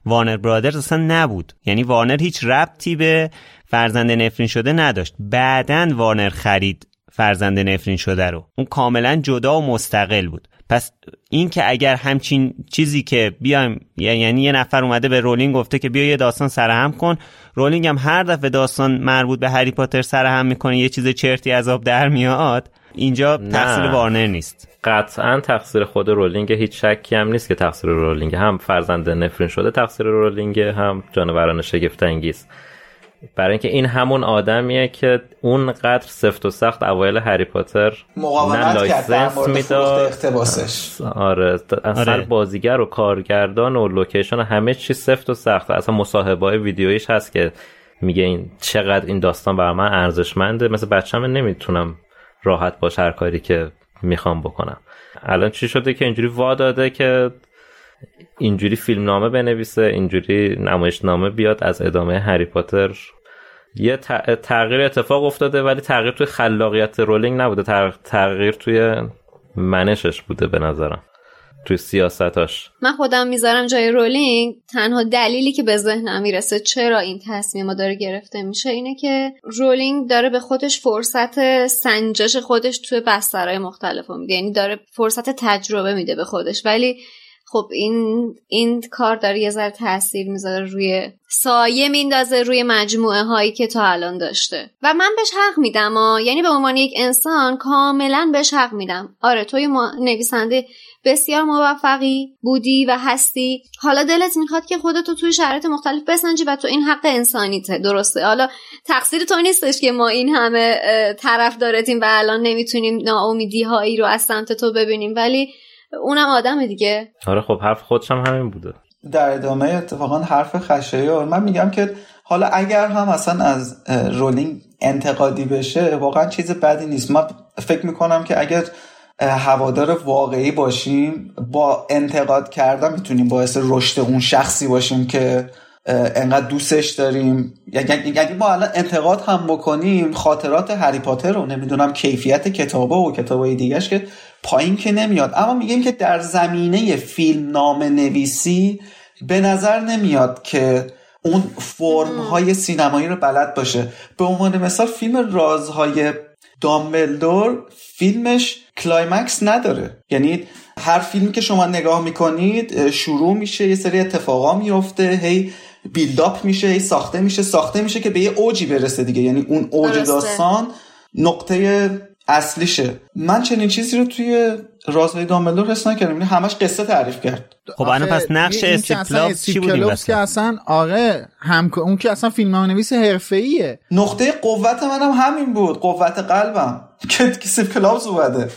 وارنر برادرز اصلا نبود. یعنی وارنر هیچ ربطی به فرزند نفرین شده نداشت. بعدن وارنر خرید فرزند نفرین شده رو. اون کاملا جدا و مستقل بود. پس این که اگر همچین چیزی که بیایم یعنی یه نفر اومده به رولینگ گفته که بیا یه داستان سرهم کن رولینگ هم هر دفعه داستان مربوط به هری پاتر سرهم می‌کنه یه چیز چرتی از آب در میاد اینجا تقصیر وارنر نیست. قطعا تقصیر خود رولینگ هیچ شکی هم نیست که تقصیر رولینگ. هم فرزند نفرین شده تقصیر رولینگ هم جانوران شگفت انگیز برای اینکه این همون آدمیه که اونقدر سفت و سخت اوایل هری پاتر نه مقاومت کرد license می‌داد. اقتباسش. آره اصلا آره. بازیگر و کارگردان و لوکیشن و همه چی سفت و سخت. اصلا مصاحبه های ویدیویش هست که میگه این چقدر این داستان برای من ارزشمنده. مثل بچه‌م نمی‌تونم راحت باش هر کاری که می‌خوام بکنم. الان چی شده که اینجوری وا داده که اینجوری فیلم نامه بنویسه اینجوری نمایش نامه بیاد از ادامه هری پاتر. یه تغییر اتفاق افتاده ولی تغییر توی خلاقیت رولینگ نبوده تغ- تغییر توی منشش بوده به نظرم. توی سیاستاش. من خودم می‌ذارم جای رولینگ. تنها دلیلی که به ذهنم می‌رسه چرا این تصمیم داره گرفته میشه اینه که رولینگ داره به خودش فرصت سنجش خودش توی بسترهای مختلف میده. یعنی داره فرصت تجربه میده به خودش. ولی خب این این کار داره یه ذره تاثیر می‌ذاره روی سایه میندازه روی مجموعه هایی که تا الان داشته. و من بهش حق میدم. یعنی به عنوان یک انسان کاملا بهش حق میدم. آره توی نویسنده بسیار موفقی بودی و هستی. حالا دلت می‌خواد که خودتو توی شرایط مختلف بسنجی و تو این حق انسانیته. درسته. حالا تقصیر تو نیستش که ما این همه طرف دارتیم و الان نمی‌تونیم ناامیدی هایی رو از سمت تو ببینیم. ولی اونم آدم دیگه. آره خب حرف خودش هم همین بوده. در ادامه اتفاقا حرف خشایار من میگم که حالا اگر هم اصلا از رولینگ انتقادی بشه واقعا چیز بدی نیست. من فکر می‌کنم که اگر هوادار واقعی باشیم با انتقاد کردن می‌تونیم باعث رشد اون شخصی باشیم که انقدر دوستش داریم. یعنی-, یعنی ما الان انتقاد هم بکنیم خاطرات هری پاتر رو نمی‌دونم کیفیت کتابه و کتابای دیگهش که پایین که نمیاد. اما میگیم که در زمینه فیلمنامه نویسی به نظر نمیاد که اون فرم های سینمایی رو بلد باشه. به عنوان مثال فیلم رازهای دامبلدور فیلمش climax نداره. یعنی هر فیلمی که شما نگاه می‌کنید شروع میشه یه سری اتفاقا میفته هی build up میشه هی ساخته میشه ساخته میشه که به یه اوجی برسه دیگه. یعنی اون اوج داستان نقطه اصلیشه. من چنین چیزی رو توی رازهای دامبلدور حس نکردم. یعنی همش قصه تعریف کرد. خب الان پس نقش استیو چی بود که اصلا آره هم اون که اصلا فیلم نویس حرفه‌ایه. نقطه قوت منم هم همین بود. قوت قلبم. [laughs] که استیو کلاوز اومده.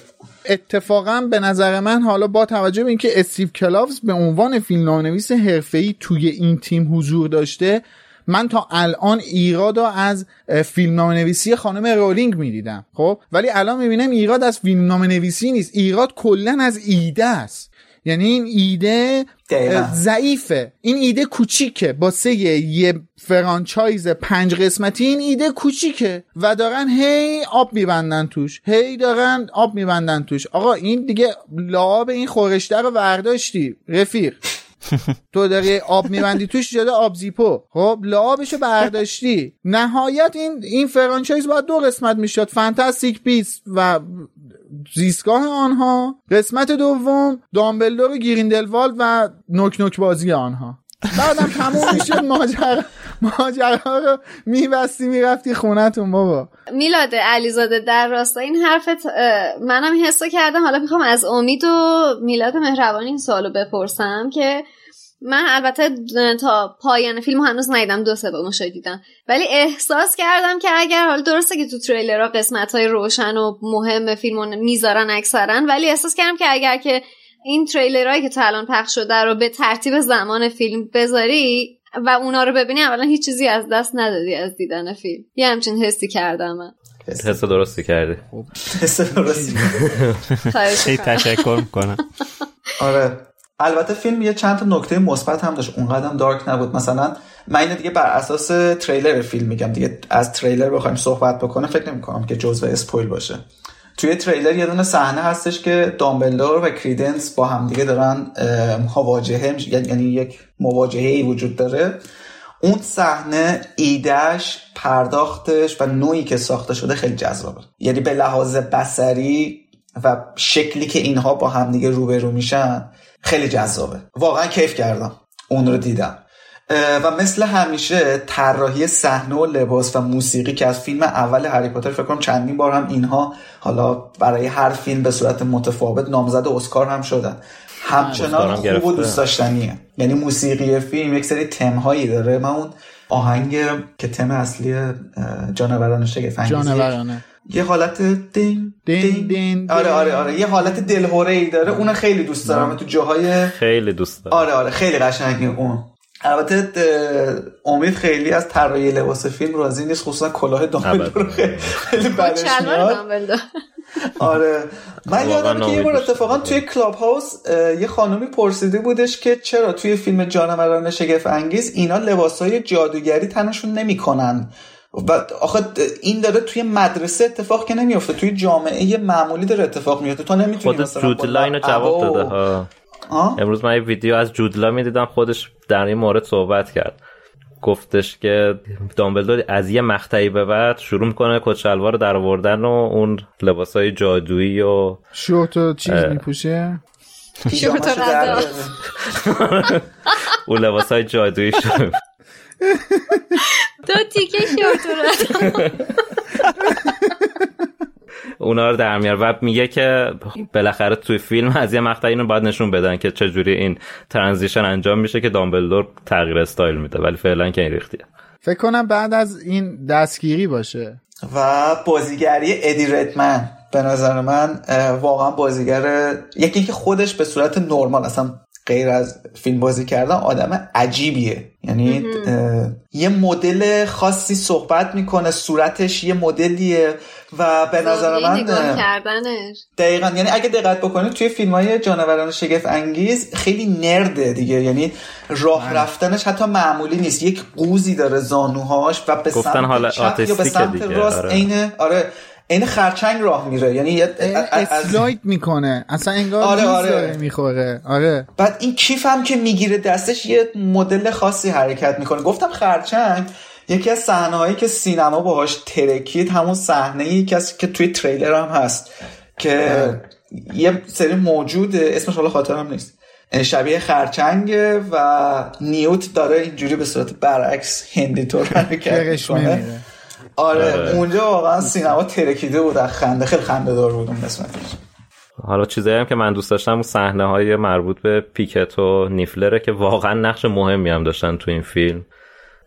اتفاقا به نظر من حالا با توجه به اینکه استیو کلاوز به عنوان فیلم نویس حرفه‌ای توی این تیم حضور داشته من تا الان ایراد از فیلم نویسی خانم رولینگ می‌دیدم خب؟ ولی الان می‌بینم ایراد از فیلم نویسی نیست. ایراد کلا از ایده است. یعنی این ایده ضعیفه. این ایده کوچیکه. با سه یه فرانچایز پنج قسمتی این ایده کوچیکه. و دارن هی آب میبندن توش. هی دارن آب میبندن توش. آقا این دیگه لعاب این خورشته رو ورداشتی رفیق. تو داری آب میبندی توش شده آب زیپو. خب لعابشو برداشتی. نهایت این این franchise باید دو قسمت می‌شد. Fantastic Beasts و زیستگاه آنها. قسمت دوم دامبلدور و گریندلوالد و نوک نوک بازی آنها. بعدم تموم می‌شد ماجرا ماجرا رو میبستی می‌رفتی خونتون بابا. میلاد علیزاده در راستا این حرفت منم حسو کردم. حالا می‌خوام از امید و میلاد مهربانی این سوالو بپرسم که من البته تا پایان فیلم هنوز ندیدم دو سه بار دیدم. ولی احساس کردم که اگر حالا درسته که تو تریلرها قسمت های روشن و مهم فیلم می‌ذارن اکثرا ولی احساس کردم که اگر که این تریلرهایی که تا الان پخش شده رو به ترتیب زمان فیلم بذاری و اونا رو ببینی اولا هیچ چیزی از دست ندادی از دیدن فیلم. یه همچین حسی کردم من. حس درستی کردی. حس درستی. خیلی تشکر می‌کنم. [laughs] آره. البته فیلم یه چند تا نکته مثبت هم داشت. اونقدر دارک نبود. مثلا من اینو دیگه بر اساس تریلر فیلم میگم. دیگه از تریلر بخوایم صحبت بکنه فکر نمی‌کنم که جزء اسپویل باشه. توی تریلر یه دونه صحنه هستش که دامبلدور و کریدنس با همدیگه دارن مواجهه یعنی یک مواجهه ای وجود داره. اون صحنه ایدهش پرداختش و نوعی که ساخته شده خیلی جذابه. یعنی به لحاظ بسری و شکلی که اینها با همدیگه روبرو میشن خیلی جذابه. واقعا کیف کردم. اون رو دیدم. و مثل همیشه طراحی صحنه و لباس و موسیقی که از فیلم اول هری پاتر فکر کنم چندین بار هم اینها حالا برای هر فیلم به صورت متفاوت نامزد اسکار هم شدن. همچنان خوب و دوست داشتنیه. یعنی موسیقی فیلم یک سری تم هایی داره. من اون آهنگ که تم اصلی جانوران شگفت جانورانه. یه حالت دین دین دین. آره آره آره. یه حالت دلهوره ای داره. اون خیلی دوست دارم. تو جاهای خیلی دوست دارم. آره آره. خیلی قشنگه اون. البته امید خیلی از طراحی لباس فیلم راضی نیست خصوصا کلاه دامبلدور خیلی بدش میاد. آره. من یادم که یه بار اتفاقا توی کلاب هاوس یه خانومی پرسیده بودش که چرا توی فیلم جانوران شگفت انگیز اینا لباسای جادوگری تنشون نمی‌کنن. و آخه این داره توی مدرسه اتفاق که نمیفته توی جامعه معمولی داره اتفاق میفته تو نمی‌تونی لاین جواب داده ها. امروز من یه ویدیو از جودلا می‌دیدم خودش در این مورد صحبت کرد. گفتش که دامبلدور از یه مقطعی به بعد شروع می‌کنه کچلوار در آوردن و اون لباسای جادویی و شورت و چیز میپوشه؟ شورت و اون لباسای جادویی شد دو تیکه شورت [laughs] اونا رو در میار. و میگه که بالاخره توی فیلم از یه مقطع اینو باید نشون بدن که چجوری این ترانزیشن انجام میشه که دامبلدور تغییر استایل میده ولی فعلا که این ریختیه. فکر کنم بعد از این دستگیری باشه. و بازیگری ادی ردمن. به نظر من واقعا بازیگر یکی اینکه خودش به صورت نرمال اصلا غیر از فیلم بازی کردن آدم عجیبیه. یعنی یه مدل خاصی صحبت می‌کنه صورتش یه مدلیه و به نظر من دقیقا. یعنی اگه دقت بکنید توی فیلم های جانوران شگفت انگیز خیلی نرده دیگه. یعنی راه بله. رفتنش حتی معمولی نیست. یک قوزی داره زانوهاش و به سمت حالا یا به سمت راست آره. عین آره. این خرچنگ راه میره. یعنی اسلاید می‌کنه. اصلا انگار آره آره. می‌خوره. آره. بعد این کیف هم که می‌گیره دستش یه مدل خاصی حرکت می‌کنه. گفتم خرچنگ یکی از صحنه هایی که سینما باهاش ترکید همون صحنه ای که توی تریلر هم هست. که یه سری موجود اسمش حالا خاطرم نیست. شبیه خرچنگ و نیوت داره اینجوری به صورت برعکس هندی طور [laughs] حرکت می‌کنه. آره،, آره. اونجا واقعا سینما ترکیده بود از خنده خیلی خنده دار بود اون قسمتش. حالا چیزایی هم که من دوست داشتم اون صحنه های مربوط به پیکت و نیفلره که واقعا نقش مهمی هم داشتن تو این فیلم.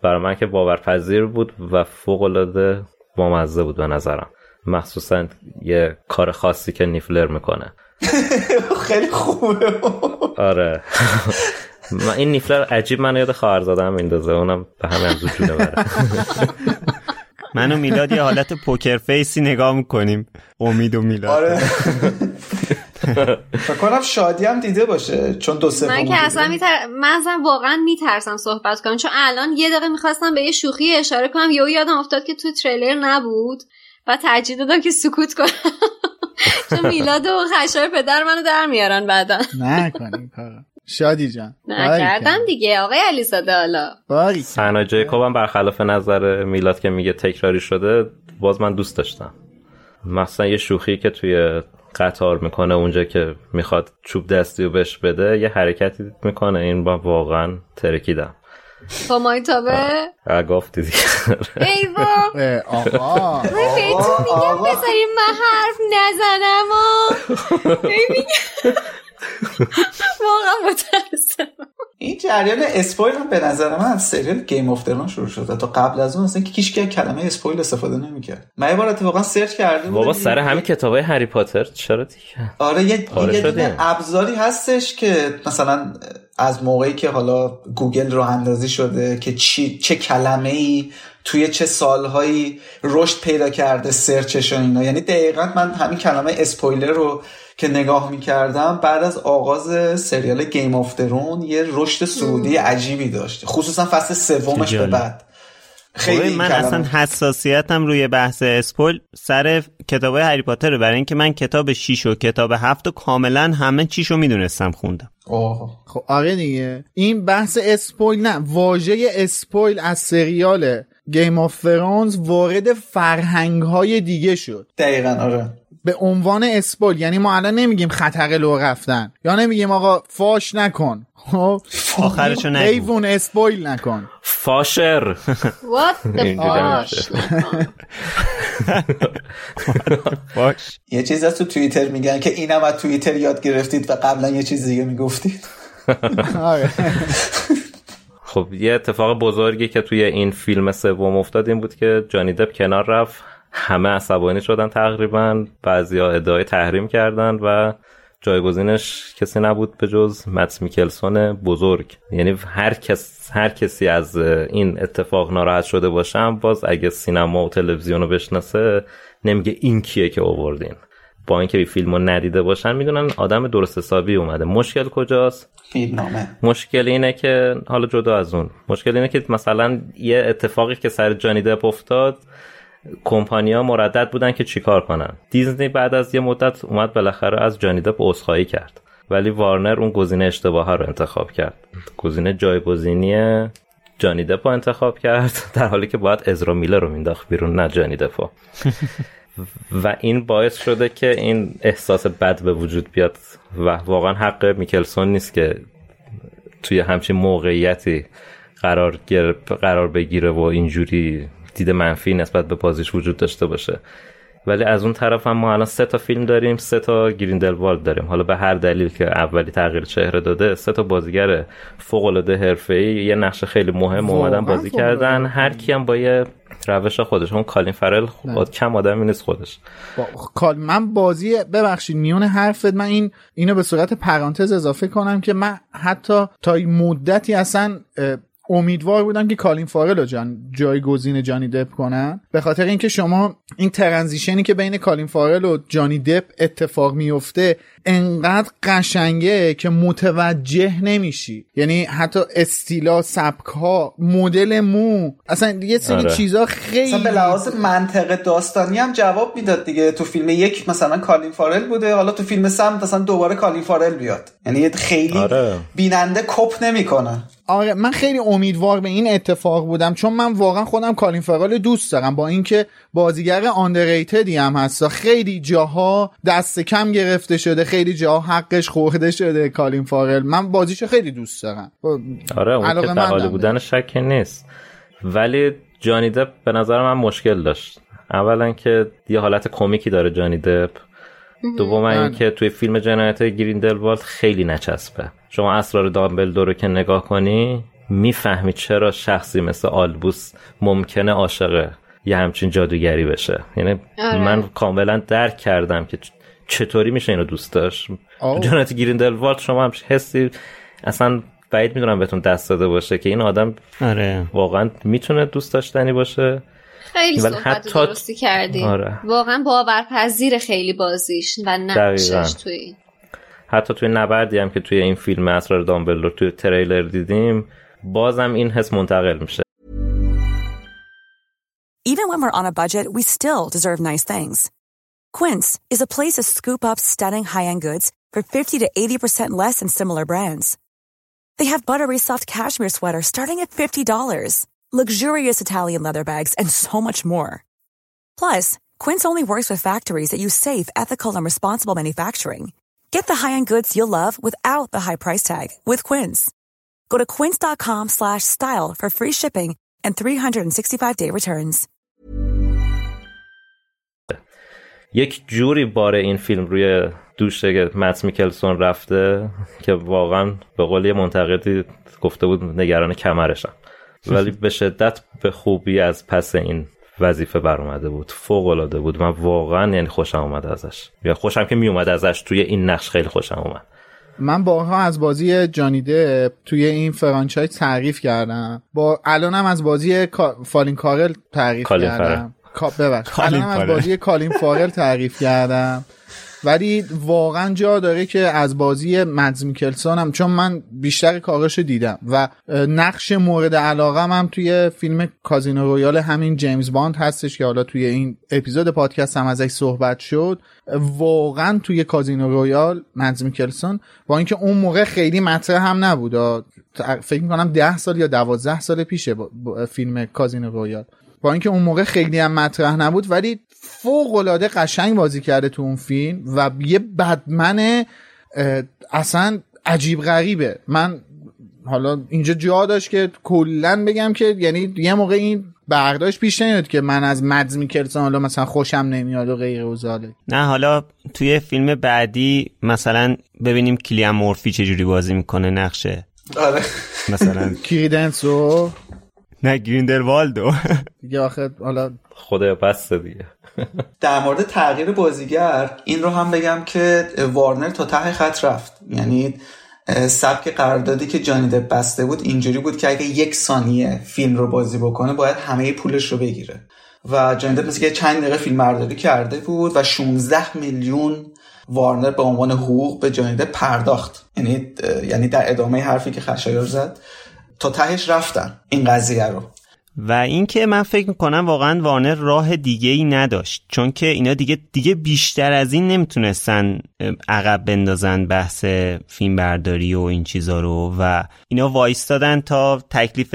برای من که باورپذیر بود و فوق العاده بامزه بود به نظرم. مخصوصا یه کار خاصی که نیفلر می‌کنه. [laughs] خیلی خوبه. آره. [laughs] این نیفلر عجیب من یاد خواهر زادم میندازه اونم به همه از جونه بره [laughs] من و [laughs] میلاد یه حالت پوکر فیسی نگاه می‌کنیم. امید و میلاد. آره. [laughs] فکر کنم شادی هم دیده باشه چون دو سه من که اصلا میتر... من اصلا واقعا میترسم صحبت کنم. چون الان یه دقیقه می‌خواستم به یه شوخی اشاره کنم. یهو یادم افتاد که تو تریلر نبود و ترجیح دادم که سکوت کنم. [laughs] چون میلاد و خشار پدر منو در میارن بعدا. نه کنیم شادی جان. نکردم دیگه آقای علیزاده حالا. سنا جیکوب هم برخلاف نظر میلاد که میگه تکراری شده باز من دوست داشتم. مثلا یه شوخی که توی قطار می‌کنه اونجا که می‌خواد چوب دستی رو بهش بده یه حرکتی می‌کنه. این با واقعا ترکیدم. با مایتابه گفتی دیگه. ای آقا من بهتون میگم بذاریم من حرف نزنم واقعا متاسفم. این جریان spoil هم به نظر من از سریال Game of Thrones شروع شده. تا قبل از اون اصلا که هیشکی کلمه spoil استفاده نمی‌کرد. من یه بار اتفاقا سرچ کردم. بابا سر همین کتابای هری پاتر؟ چرا دیگه؟ آره یه, یه ابزاری هستش که مثلا از موقعی که حالا گوگل راه اندازی شده که چی چه کلمه ای توی چه سالهایی رشد پیدا کرده سرچش و اینا. یعنی دقیقا من همین کلمه اسپویلر رو که نگاه می‌کردم بعد از آغاز سریال Game of Thrones یه رشد صعودی عجیبی داشت خصوصا فصل سومش به بعد. خیلی من اصلا حساسیتم روی بحث spoil سر کتاب هری پاتر برای اینکه من کتاب 6 و کتاب 7 و کاملا همه چیشو می‌دونستم خوندم. خب آره دیگه. این بحث spoil نه واژه spoil از سریال Game of Thrones وارد فرهنگ های دیگه شد. دقیقا آره. به عنوان اسپویل یعنی ما الان نمیگیم خطر لو رفتن. یا نمیگیم آقا فاش نکن. خب؟ آخرشو نگو. حیوان اسپویل نکن. فاشر. فاش. یه چیز از تو توییتر میگن که اینم از توییتر یاد گرفتید و قبلا یه چیز دیگه می‌گفتید. آره. خب یه اتفاق بزرگی که توی این فیلم سوم افتاد این بود که جانی دب کنار رفت. همه عصبانی شدن تقریبا بعضیا ادعای تحریم کردن و جایگزینش کسی نبود به جز مت میکلسون بزرگ. یعنی هر کس هر کسی از این اتفاق ناراحت شده باشم باز اگه سینما و تلویزیون رو بشناسه نمیگه این کیه که آوردین. با اینکه فیلم رو ندیده باشن می‌دونن آدم درست حسابی اومده. مشکل کجاست؟ فیلمنامه. مشکل اینه که حالا جدا از اون مشکل اینه که مثلا یه اتفاقی که سر جانی دپ افتاد کمپانیا مردد بودن که چیکار کنن. دیزنی بعد از یه مدت اومد بالاخره از جانی دپ عذرخواهی کرد. ولی وارنر اون گزینه اشتباه رو انتخاب کرد. گزینه جایگزینی جانی دپو انتخاب کرد [laughs] در حالی که باید ازرا میلر رو مینداخت بیرون نه جانی دپو [laughs] و این باعث شده که این احساس بد به وجود بیاد و واقعا حق میکلسون نیست که توی همچین موقعیتی قرار, قرار بگیره و اینجوری دید منفی نسبت به بازیش وجود داشته باشه. ولی از اون طرف هم ما الان سه تا فیلم داریم سه تا گریندلوالد داریم. حالا به هر دلیل که اولی تغییر چهره داده سه تا بازیگر فوق العاده حرفه‌ای یه نقش خیلی مهم اومدن بازی کردن. هر کی هم با یه روش خودش اون کالین فرل خود کم آدمی نیست خودش. با... من بازی ببخشید میون حرفت من این اینو به صورت پرانتز اضافه کنم که من حتی تا مدتی اصلا امیدوار بودم که کالین فارل رو جان جایگزین جانی دپ کنن. به خاطر اینکه شما این transition ی که بین کالین فارل و جانی دپ اتفاق میفته انقدر قشنگه که متوجه نمیشی. یعنی حتی استیلا سبک ها مدل مو اصلا یه سری آره. چیزا خیلی اصلا به لحاظ منطق داستانی هم جواب می‌داد دیگه. تو فیلم یک مثلا کالین فارل بوده حالا تو فیلم سم مثلا دوباره کالین فارل بیاد. یعنی خیلی آره. بیننده کپ نمی‌کنه. آره من خیلی امیدوار به این اتفاق بودم چون من واقعا خودم کالین فارل دوست دارم با اینکه بازیگر underrated ی هم هست. خیلی جاها دست کم گرفته شده خیلی جاها حقش خورده شده کالین فارل من بازیشو خیلی دوست دارم. آره اون که در بودن شک نیست. ولی جانی دپ به نظر من مشکل داشت. اولا که یه حالت کمیکی داره جانی دپ. دوم اینکه توی فیلم جنایت گریندلوالد خیلی نچسبه. شما اسرار دامبلدور رو که نگاه کنی می‌فهمی چرا شخصی مثل آلبوس ممکنه عاشق یه همچین جادوگری بشه. یعنی آره. من کاملا درک کردم که چطوری میشه اینو دوست داشت. جنایت گریندلوالد شما هم حسی اصلا بعید می‌دونم بهتون دست داده باشه که این آدم آره. واقعا می‌تونه دوست داشتنی باشه. خیلی صحبت حتی... درستی کردیم آره. واقعا باورپذیر خیلی بازیش و نقشش توی حتی توی نبردی هم که توی این فیلم اسرار دامبلدور توی تریلر دیدیم بازم این حس منتقل میشه Even when we're on a budget, we still deserve nice things. Quince is a place to scoop up stunning high-end goods for 50 to 80% less than similar brands. They have buttery soft cashmere sweaters starting at $50, luxurious Italian leather bags, and so much more. Plus, Quince only works with factories that use safe, ethical, and responsible manufacturing. Get the high-end goods you'll love without the high price tag with Quince. Go to quince.com/style for free shipping and 365-day returns. یک جوری بار این فیلم روی دوش مت میکلسون رفته که واقعا به قول یه منتقدی گفته بود نگران کمرشم ولی به شدت به خوبی از پس این وظیفه بر اومده بود. فوق العاده بود. من واقعا یعنی خوشم اومد ازش. یا خوشم که می اومد ازش. توی این نقش خیلی خوشم اومد. من بارها از بازی جانی دپ توی این franchise تعریف کردم. با الانم از بازی فالین کارل تعریف کردم. ببخش. الانم از بازی کالین فارل تعریف کردم. [laughs] ولی واقعا جا داره که از بازی مدز میکلسون هم چون من بیشتر کارش دیدم و نقش مورد علاقه هم توی فیلم کازینو رویال همین جیمز باند هستش که حالا توی این اپیزود پادکست هم ازش صحبت شد. واقعا توی کازینو رویال مدز میکلسون با اینکه اون موقع خیلی مطرح هم نبود. فکر می‌کنم ده سال یا دوازده سال پیشه فیلم کازینو رویال. با اینکه اون موقع خیلی هم مطرح نبود ولی فوق العاده قشنگ بازی کرده تو اون فیلم و یه bad man اصلا عجیب غریبه. من حالا اینجا جا داشت که کلا بگم که یعنی یه موقع این برداشت پیش نیاد که من از مدز میکلسون حالا مثلا خوشم نمیاد و غیر و نه حالا توی فیلم بعدی مثلا ببینیم کلیان مورفی چجوری بازی می‌کنه نقشه. آره. مثلا. [laughs] کریدنسو. نه گریندروالدو. دیگه آخر حالا خدا بس دیگه. در مورد تغییر بازیگر این رو هم بگم که وارنر تا ته خط رفت. یعنی سبک قراردادی که جانی دپ بسته بود اینجوری بود که اگه یک ثانیه فیلم رو بازی بکنه باید همه پولش رو بگیره. و جانی دپ مثل چند دقیقه فیلم برداری کرده بود و 16 میلیون وارنر به عنوان حقوق به جانی دپ پرداخت. یعنی یعنی در ادامه حرفی که خشایار زد تا تهش رفتن این قضیه رو. و اینکه من فکر می‌کنم واقعا وارنر راه دیگه ای نداشت چون که اینا دیگه دیگه بیشتر از این نمی‌تونستن عقب بندازن بحث فیلم برداری و این چیزا رو و اینا وایستادن تا تکلیف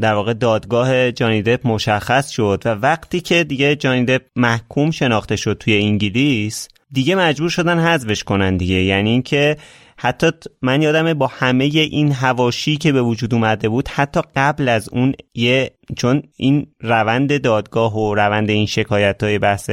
در واقع دادگاه جانی دپ مشخص شد و وقتی که دیگه جانی دپ محکوم شناخته شد توی انگلیس دیگه مجبور شدن حذفش کنن دیگه. یعنی اینکه حتی من یادمه با همه این هواشی که به وجود اومده بود حتی قبل از اون یه چون این روند دادگاه و روند این شکایت های بحث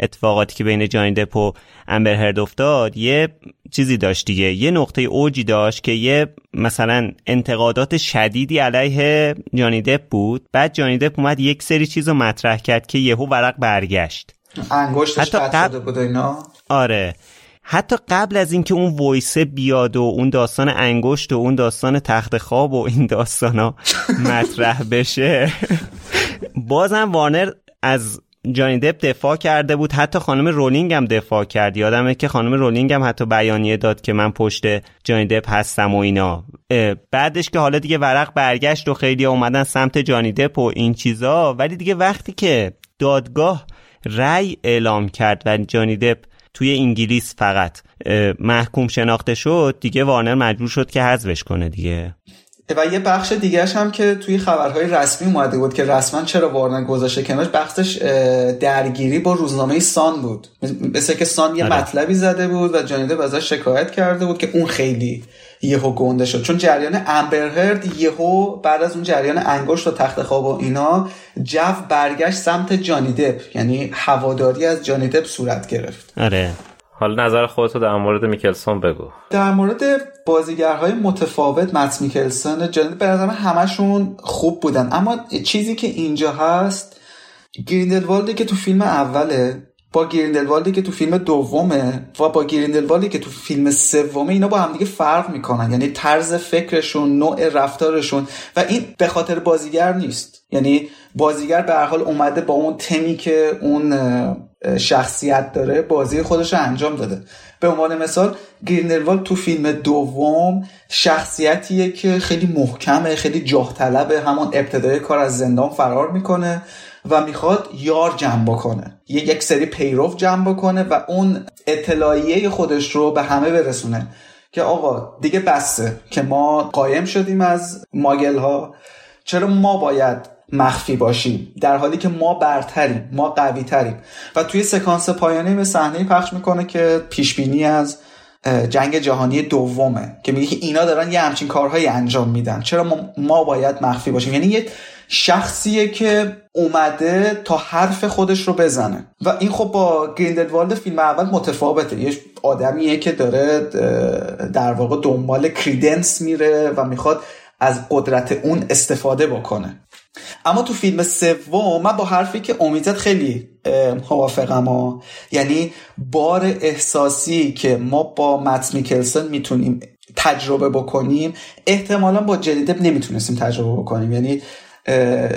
اتفاقاتی که بین جانی دپ و امبر هرد افتاد یه چیزی داشت دیگه. یه نقطه اوجی داشت که یه مثلا انتقادات شدیدی علیه جانی دپ بود. بعد جانی دپ اومد یک سری چیز رو مطرح کرد که یهو ورق برگشت. انگشتش قطع شده بود اینا. آره. حتی قبل از اینکه اون وایسه بیاد و اون داستان انگشت و اون داستان تخت خواب و این داستان ها مطرح بشه. بازم وارنر از جانی دپ دفاع کرده بود. حتی خانم رولینگ هم دفاع کرد. یادمه که خانم رولینگ هم حتی بیانیه داد که من پشت جانی دپ هستم و اینا. بعدش که حالا دیگه ورق برگشت و خیلی اومدن سمت جانی دپ و این چیزا. ولی دیگه وقتی که دادگاه رأی اعلام کرد و جانی دپ توی انگلیس فقط. محکوم شناخته شد دیگه وارنر مجبور شد که حذفش کنه دیگه. و یه بخش دیگهش هم که توی خبرهای رسمی اومده بود که رسما چرا وارنر گذاشته کنارش بخشش درگیری با روزنامه سان بود. مثل که سان یه آره. مطلبی زده بود و جانیده ازش شکایت کرده بود که اون خیلی یهو گنده شد. چون جریان امبرهرد یهو بعد از اون جریان انگشت و تخت خواب و اینا جو برگشت سمت جانی دپ یعنی هواداری از جانی دپ صورت گرفت. آره. حالا نظر خودتو در مورد میکلسون بگو. در مورد بازیگرهای متفاوت مت میکلسون جانی به نظر همشون خوب بودن. اما چیزی که اینجا هست گریندلوالدی که تو فیلم اوله با گریندلوالدی که تو فیلم دومه و با گریندلوالدی که تو فیلم سومه اینا با هم دیگه فرق می‌کنن. یعنی طرز فکرشون نوع رفتارشون و این به خاطر بازیگر نیست. یعنی بازیگر به هر حال اومده با اون تمی که اون شخصیت داره بازی خودش رو انجام داده. به عنوان مثال گریندلوالد تو فیلم دوم شخصیتیه که خیلی محکمه خیلی جاه طلبه همون ابتدای کار از زندان فرار می‌کنه. و می‌خواد یار جمع بکنه. یک سری پیرو جمع بکنه و اون اطلاعیه خودش رو به همه برسونه. که آقا دیگه بسته که ما قایم شدیم از ماگل ها چرا ما باید مخفی باشیم؟ در حالی که ما برتریم ما قوی تریم و توی سکانس پایانی به صحنه پخش می‌کنه که پیش بینی از جنگ جهانی دومه. که میگه اینا دارن یه همچین کارهایی انجام میدن. چرا ما, ما باید مخفی باشیم؟ یعنی یه شخصیه که اومده تا حرف خودش رو بزنه. و این خب با گریندلوالد فیلم اول متفاوته. یه آدمیه که داره در واقع دنبال کریدنس میره و می‌خواد از قدرت اون استفاده بکنه. اما تو فیلم سوم من با حرفی که امیدت خیلی موافقم ها یعنی بار احساسی که ما با مت میکلسن می‌تونیم تجربه بکنیم احتمالا با جدیدب نمی‌تونستیم تجربه بکنیم. یعنی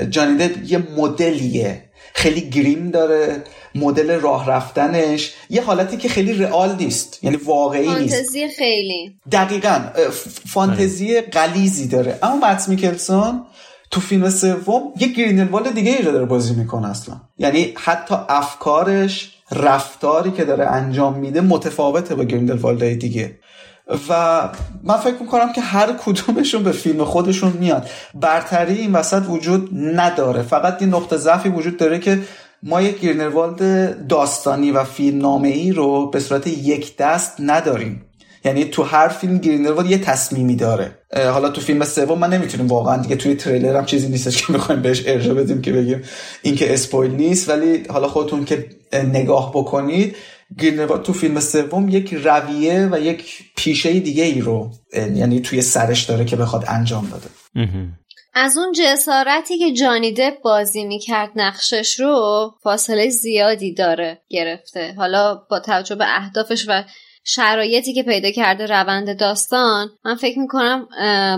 جانی یه مدلیه. خیلی گریم داره مدل راه رفتنش. یه حالتی که خیلی رئال نیست یعنی واقعی نیست. فانتزی خیلی. دقیقا فانتزی قلیزی داره. اما مت میکلسون تو فیلم سوم یه گرینلوال دیگه ای داره بازی می‌کنه اصلا. یعنی حتی افکارش رفتاری که داره انجام میده متفاوته با گریندلوالد دیگه. و من فکر می‌کنم که هر کدومشون به فیلم خودشون میاد. برتری این وسط وجود نداره. فقط یه نقطه ضعفی وجود داره که ما یک گیرنروالد داستانی و فیلم نامه ای رو به صورت یک دست نداریم. یعنی تو هر فیلم گریندلوالد یه تصمیمی داره. حالا تو فیلم سوم من نمی‌تونیم واقعا دیگه توی تریلر هم چیزی نیستش که می‌خوایم بهش ارجاع بدیم که بگیم این که اسپویل نیست. ولی حالا خودتون که نگاه بکنید گریندلوالد تو فیلم سوم یک رویه و یک پیشه دیگه ای رو یعنی توی سرش داره که بخواد انجام داده از اون جسارتی که جانی دپ بازی می‌کرد نقشش رو فاصله زیادی داره گرفته. حالا با توجه به اهدافش و شرایطی که پیدا کرده روند داستان من فکر می‌کنم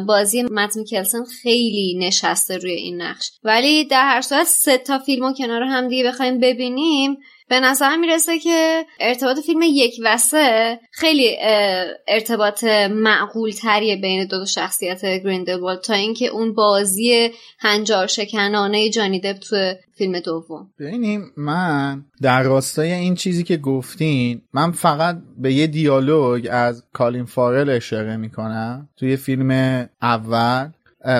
بازی مت میکلسن خیلی نشسته روی این نقش. ولی در هر صورت سه تا فیلم و کنار هم دیگه بخوایم ببینیم به نظر می‌رسه که ارتباط فیلم یک و سه خیلی ارتباط معقول تریه بین دو, دو شخصیت گریندلوالد تا اینکه اون بازی هنجار شکنانه جانی دپ تو فیلم دوم. ببینیم من در راستای این چیزی که گفتین من فقط به یه دیالوگ از کالین فارل اشاره می‌کنم توی فیلم اول.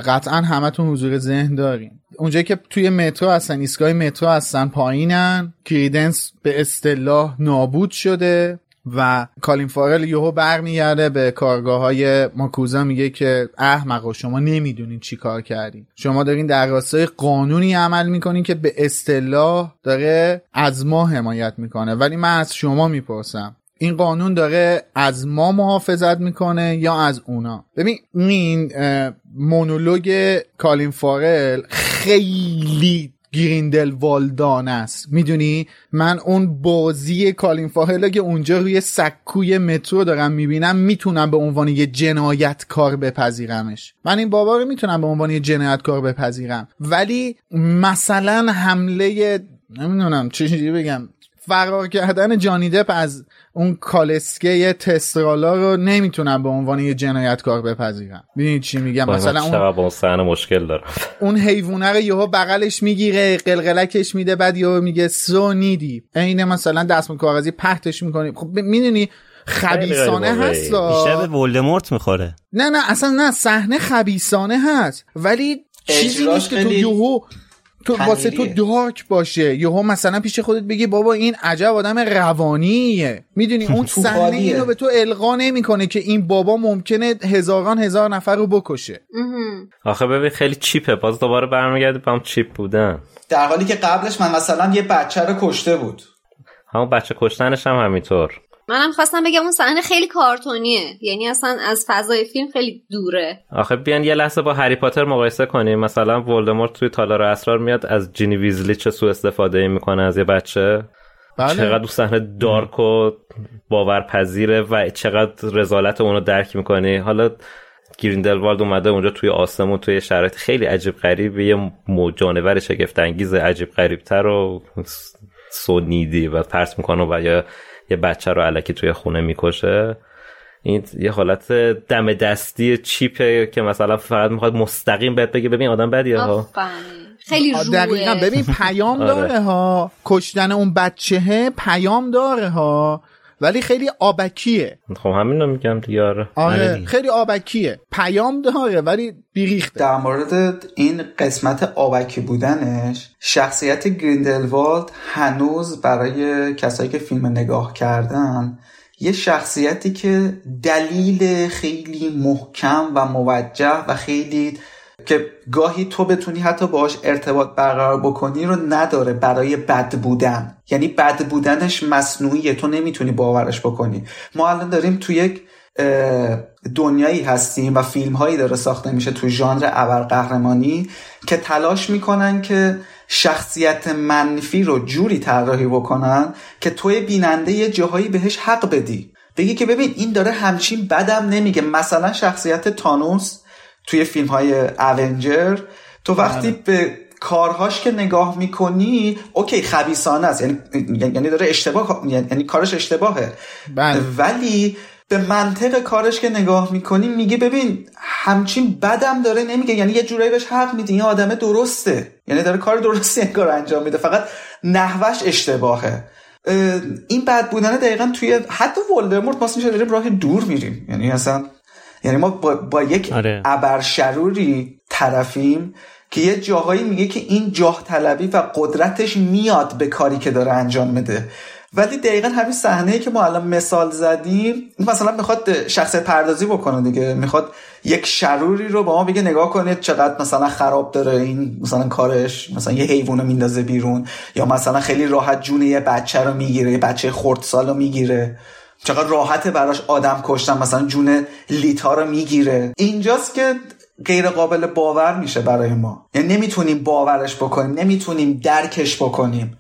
قطعا همتون حضور ذهن دارین. اونجایی که توی مترو هستن ایستگاه مترو هستن پایینن کریدنس به اصطلاح نابود شده و کالین فارل یهو برمیگرده به کارآگاه های ماکوزا میگه که احمقا شما نمی‌دونین چی کار کردین. شما دارین در راستای قانونی عمل می‌کنین که به اصطلاح داره از ما حمایت می‌کنه. ولی من از شما می‌پرسم این قانون داره از ما محافظت می‌کنه یا از اونا؟ ببین این مونولوگ کالین فارل خیلی گریندل والدانه است. می‌دونی؟ من اون بازی کالین فارل که اونجا روی سکوی مترو دارم می‌بینم می‌تونم به عنوان یه جنایتکار بپذیرمش. من این بابا رو می‌تونم به عنوان یه جنایتکار بپذیرم. ولی مثلا حمله نمی‌دونم چه بگم. فرار کردن جانی دپ از اون کالسکه تسترالا رو نمی‌تونم به عنوان یه جنایتکار بپذیرم. ببینید چی میگم؟ مثلا اون اون صحنه مشکل داره اون حیوانه رو یهو بغلش می‌گیره قلقلکش میده بعد یهو میگه سو نیدی. عین مثلا دستم کاغذی پهتش می‌کنی. خب می‌دونی خبیسانه هست بیشتر به ولدمورت می‌خوره. نه نه اصلا نه صحنه خبیسانه هست. ولی چیزی نیست که تو یهو تو واسه تو دارک باشه. یهو مثلا پیش خودت بگی بابا این عجب آدم روانیه. می‌دونی اون [laughs] صحنه اینو به تو القا نمی‌کنه که این بابا ممکنه هزاران هزار نفر رو بکشه. آخه ببین خیلی چیپه. باز دوباره برمیگرده به هم چیپ بودن. در حالی که قبلش من مثلا یه بچه رو کشته بود. همون بچه کشتنش هم همینطور. منم خواستم بگم اون صحنه خیلی کارتونیه. یعنی اصلا از فضای فیلم خیلی دوره. آخه بیان یه لحظه با هری پاتر مقایسه کنیم. مثلا ولدمورت توی تالار اسرار میاد از جینی ویزلی چه سو استفاده می‌کنه از یه بچه؟ بله. چقدر اون صحنه دارک و باورپذیره و چقدر رزالت اونو درک می‌کنی؟ حالا گریندلوالد اومده اونجا توی آسمون توی شرایط خیلی عجیب غریب یه جانور شگفت انگیز عجیب غریبتر و سونیدی و پرس می‌کنه و یا یه بچه رو علکی توی خونه می‌کشه. این یه حالت دم دستی چیپه که مثلا فقط می‌خواد مستقیم بهت بگه ببین آدم بدیه ها. خیلی روه دقیقا. ببین پیام [laughs] آره. داره ها. کشتن اون بچه پیام داره ها. ولی خیلی آبکیه. خب همین رو میگم دیگه آره, آره. خیلی آبکیه. پیام داره ولی بیریخته. در مورد این قسمت آبکی بودنش شخصیت گریندلوالد هنوز برای کسایی که فیلم نگاه کردن یه شخصیتی که دلیل خیلی محکم و موجه و خیلی که گاهی تو بتونی حتی باش ارتباط برقرار بکنی رو نداره برای بد بودن. یعنی بد بودنش مصنوعیه تو نمی‌تونی باورش بکنی. ما الان داریم تو یک دنیایی هستیم و فیلم هایی داره ساخته میشه تو ژانر ابرقهرمانی که تلاش می‌کنن که شخصیت منفی رو جوری طراحی بکنن که توی بیننده یه جاهایی بهش حق بدی. بگی که ببین این داره همچین بدم نمیگه. مثلا شخصیت تانوس توی فیلم های اونجر تو وقتی بله. به کارهاش که نگاه می‌کنی اوکی خبیسانه است. یعنی یعنی داره اشتباه یعنی کارش اشتباهه. بله. ولی به منطق کارش که نگاه می‌کنی میگه ببین همچین بدم داره نمیگه. یعنی یه جورایی بهش حق میدی. این آدمه درسته. یعنی داره کار درستی کار انجام میده. فقط نحوش اشتباهه. این بد بودن دقیقا توی حتی ولدمورت ما میشه داریم راه دور میریم. یعنی اصلا یعنی ما با, با یک آره. ابرشروری طرفیم که یه جاهایی میگه که این جاه طلبی و قدرتش میاد به کاری که داره انجام میده ولی دقیقا همین صحنه که ما الان مثال زدیم مثلا می‌خواد شخصیت پردازی بکنه دیگه می‌خواد یک شروری رو با ما بگه نگاه کنید چقدر مثلا خراب داره این مثلا کارش مثلا یه حیوان رو میندازه بیرون یا مثلا خیلی راحت جون یه بچه رو می‌گیره یه بچه خردسال رو می‌گیره چقدر راحته براش آدم کشتن مثلا جون لیتا رو می‌گیره. اینجاست که غیر قابل باور میشه برای ما. یعنی نمی‌تونیم باورش بکنیم نمی‌تونیم درکش بکنیم.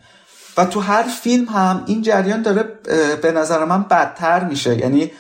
و تو هر فیلم هم این جریان داره به نظر من بدتر میشه. یعنی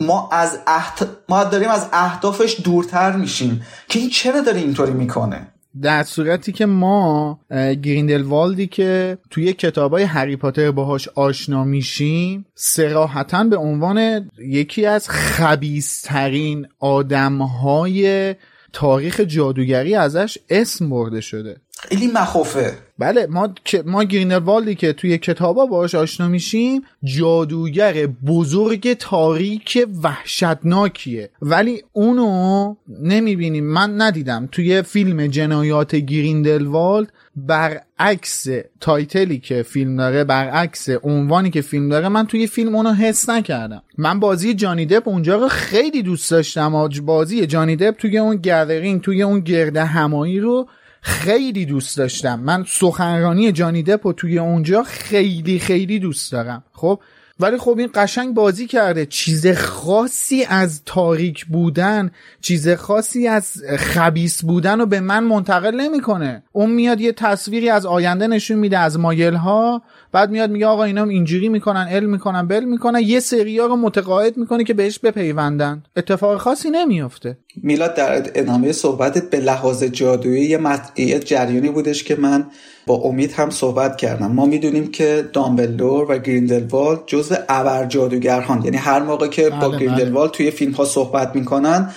ما از احت... ما داریم از اهدافش دورتر میشیم. که این چرا داره اینطوری می‌کنه؟ در صورتی که ما گریندلوالدی که توی کتابای هری پاتر باهاش آشنا میشیم سراحتا به عنوان یکی از خبیسترین آدمهای تاریخ جادوگری ازش اسم برده شده. خیلی مخوفه. بله ما ما گرینلوالدی که توی کتابا باش آشنا میشیم جادوگر بزرگ تاریک وحشتناکیه. ولی اونو نمی‌بینیم. من ندیدم. توی فیلم جنایات گریندلوالد برعکس title ی که فیلم داره برعکس عنوانی که فیلم داره من توی فیلم اونو حس نکردم. من بازی جانی دپ اونجا رو خیلی دوست داشتم بازی جانی دپ توی اون gathering توی اون گردهمایی رو خیلی دوست داشتم. من سخنرانی جانی دپ توی اونجا خیلی خیلی دوست دارم. خب؟ ولی خب این قشنگ بازی کرده. چیز خاصی از تاریک بودن چیز خاصی از خبیس بودن رو به من منتقل نمی‌کنه. اون میاد یه تصویری از آینده نشون میده از مایل ها بعد میاد میگه آقا اینا اینجوری می‌کنن ال می‌کنن بل می‌کنن. یه سریا رو متقاعد می‌کنه که بهش بپیوندن. اتفاق خاصی نمیافته. میلاد در ادامه صحبتت به لحاظ جادویی یه, یه جریانی بودش که من با امید هم صحبت کردم. ما می‌دونیم که دامبلدور و گریندلوالد جزو ابر جادوگران یعنی هر موقع که با بله، گریندلوالد بله. توی فیلم ها صحبت می‌کنن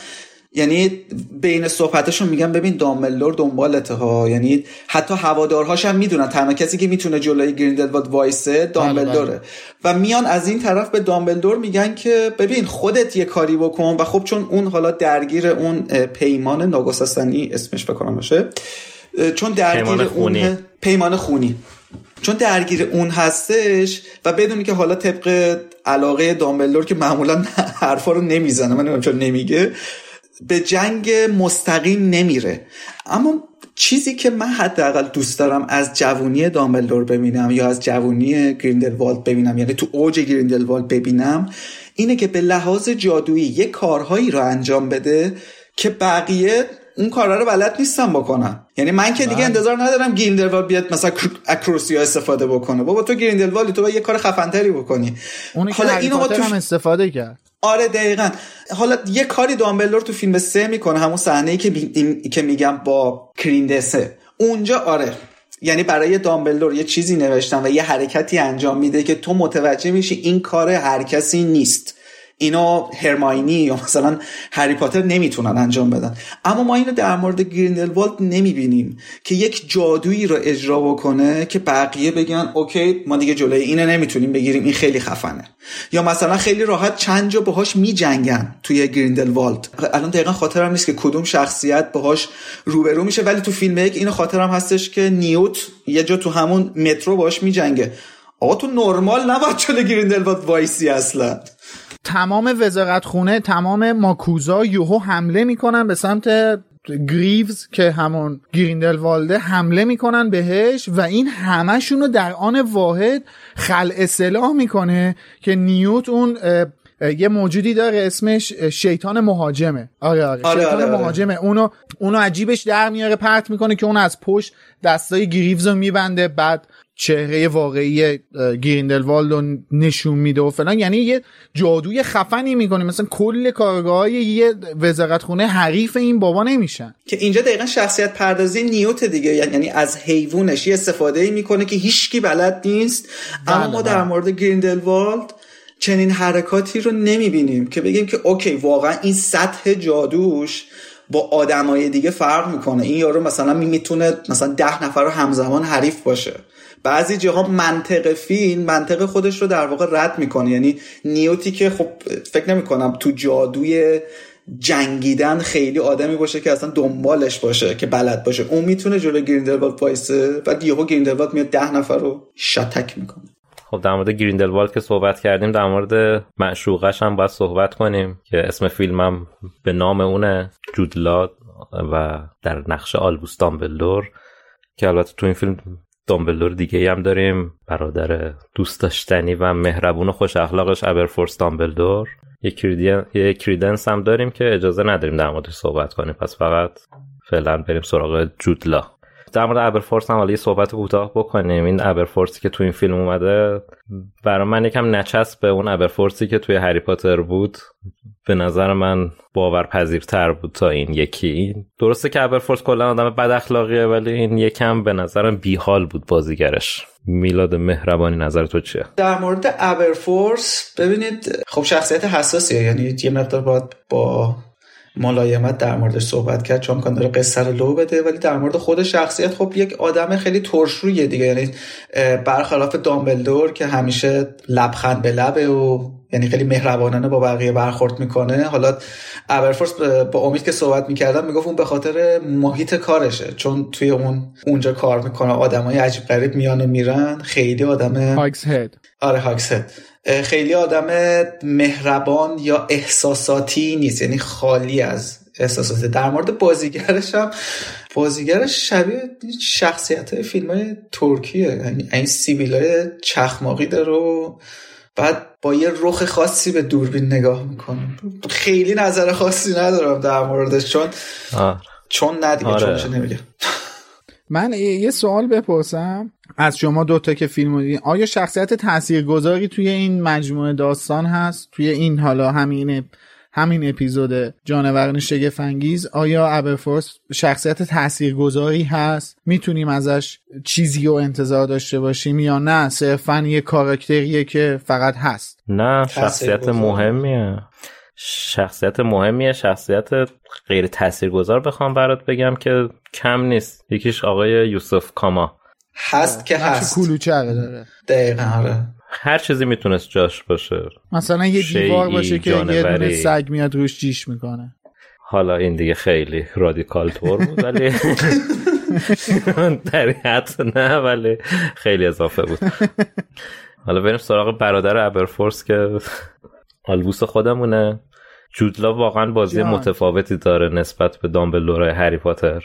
یعنی بین صحبتشون میگن ببین دامبلدور دنبالته ها یعنی حتی هوادارهاش هم می‌دونن. تنها کسی که می‌تونه جلوی گریندلوالد وایسه دامبلدوره بله، و میان از این طرف به دامبلدور میگن که ببین خودت یه کاری بکن و خب چون اون حالا درگیر اون پیمان ناگسستنی اسمش بکنم باشه چون درگیر اون پیمان خونی. چون درگیر اون هستش و بدونی که حالا طبق علاقه دامبلدور که معمولا [laughs] حرفا رو نمی‌زنه من نمی‌دونم چون نمیگه به جنگ مستقیم نمیره. اما چیزی که من حداقل دوست دارم از جوونی دامبلدور ببینم یا از جوونی گریندلوالد ببینم یعنی تو اوج گریندلوالد ببینم اینه که به لحاظ جادویی یه کارهایی رو انجام بده که بقیه اون کارا رو بلد نیستم بکنم یعنی من که دیگه بله. انتظار ندارم گریندلوال بیاد مثلا اکروسیا استفاده بکنه. بابا تو گریندلوالی تو باید یه کار خفنتری بکنی. حالا اینو تو هم استفاده کرد. آره دقیقا. حالا یه کاری دامبلدور تو فیلم سه می‌کنه همون صحنه ای که, که میگم با کریندسه. اونجا آره. یعنی برای دامبلدور یه چیزی نوشتم و یه حرکتی انجام میده که تو متوجه میشی این کار هر کسی نیست. اینو هرماینی یا مثلا هری پاتر نمی‌تونن انجام بدن. اما ما اینو در مورد گریندلوالد نمی‌بینیم که یک جادویی رو اجرا بکنه که بقیه بگن OK ما دیگه جلوی اینو نمی‌تونیم بگیریم این خیلی خفنه. یا مثلا خیلی راحت چند جا باهاش میجنگن توی گریندلوالد الان دقیقا خاطرم نیست که کدوم شخصیت باهاش روبرو میشه ولی تو فیلم یک اینو خاطرم هستش که نیوت یه جا تو همون مترو باهاش میجنگه. آقا تو نرمال نباید جلوی گریندلوالد وایسی اصلا. تمام وزارت خونه تمام ماکوزا یوهو حمله می‌کنن به سمت گریوز که همون گریندل والده حمله می‌کنن بهش و این همشون رو در آن واحد خلع سلاح می‌کنه که نیوت اون یه موجودی داره اسمش شیطان مهاجمه. آره آره, آره شیطان آره, آره. مهاجمه. اونو اونو عجیبش در میاره پرت می‌کنه که اون از پشت دستای گریوز رو میبنده بعد چهره واقعی گریندلوالد رو نشون میده و فلان. یعنی یه جادوی خفنی می‌کنه. مثلا کل کارگاه یه وزارت خونه حریف این بابا نمیشن. که اینجا دقیقا شخصیت پردازی نیوت دیگه. یعنی از حیوانش یه استفاده می‌کنه که هیچکی بلد نیست. اما بله، ما در بله. مورد گریندلوالد چنین حرکاتی رو نمی‌بینیم که بگیم که اوکی واقعا این سطح جادوش با آدمای دیگه فرق می‌کنه. این یارو مثلا می‌تونه مثلا ده نفر رو همزمان حریف باشه. بعضی جاها منطق فیلم منطق خودش رو در واقع رد می‌کنه. یعنی نیوتی که خب فکر نمی‌کنم تو جادوی جنگیدن خیلی آدمی باشه که اصلا دنبالش باشه که بلد باشه. اون می‌تونه جلو گریندلوالد وایسه بعد یهو گریندلوالد میاد ده نفر رو شتک می‌کنه. خب در مورد گریندلوالد که صحبت کردیم در مورد معشوقش هم باید صحبت کنیم که اسم فیلمم به نام اونه جود لا و در نقش آلبوس دامبلدور که البته تو این فیلم دامبلدور دیگه هم داریم. برادر دوست داشتنی و مهربون و خوش اخلاقش ابرفورس دامبلدور. یه کریدنس هم داریم که اجازه نداریم در موردش صحبت کنیم. پس فقط فعلا بریم سراغ جودلا. در مورد ابرفورس هم یه صحبت کوتاه بکنیم. این ابرفورسی که تو این فیلم اومده برای من یکم نچسب به اون ابرفورسی که توی هری پاتر بود. به نظر من باورپذیرتر بود تا این یکی. درسته که ابرفورس کلا آدم بد اخلاقیه ولی این یکم به نظرم بیحال بود بازیگرش. میلاد مهربانی نظر تو چیه؟ در مورد ابرفورس ببینید خب شخصیت حساسیه. یعنی یه مقدار باید با ملایمت در موردش صحبت کرد چون کان داره قصه رو لو بده ولی در مورد خود شخصیت خب یک آدم خیلی ترشرویه دیگه. یعنی برخلاف دامبلدور که همیشه لبخند به لبه و یعنی خیلی مهربانانه با بقیه برخورد می‌کنه. حالا ابرفورس با امید که صحبت می‌کردم می‌گفت اون به خاطر محیط کارشه. چون توی اون اونجا کار می‌کنه. آدمای عجیب غریب میان و میرن. خیلی آدم هاکس هد آره هاکس هد خیلی آدم مهربان یا احساساتی نیست. یعنی خالی از احساسات. در مورد بازیگرش هم بازیگرش شبیه شخصیت های فیلم های ترکیه. یعنی این سیبیل های چخماقی داره و بعد با یه رخ خاصی به دوربین نگاه می‌کنه خیلی نظر خاصی ندارم در موردش چون آه. چون ندیگه آره. چون نمیگه من یه سوال بپرسم از شما دوتا که فیلم دیدین آیا شخصیت تاثیرگذاری توی این مجموعه داستان هست توی این حالا همین همین اپیزود جانوران شگفنگیز آیا ابرفورس شخصیت تاثیرگذاری هست؟ می‌تونیم ازش چیزی رو انتظار داشته باشیم یا نه؟ صرفا یه کاراکتریه که فقط هست. نه شخصیت مهمیه. شخصیت مهمیه شخصیت غیر تاثیرگذار بخوام برات بگم که کم نیست. یکیش آقای یوسف کاما. هست که هست. کلوچه داره. دقیقا آره. هر چیزی می‌تونست جاش باشه. مثلا یه دیوار باشه که یه دونه سگ میاد روش جیش می‌کنه. حالا این دیگه خیلی رادیکال طور بود ولی در نه ولی خیلی اضافه بود. حالا بریم سراغ برادر ابرفورس که آلبوس خودمونه. جودلا واقعا بازی متفاوتی داره نسبت به دامبلدور هری پاتر.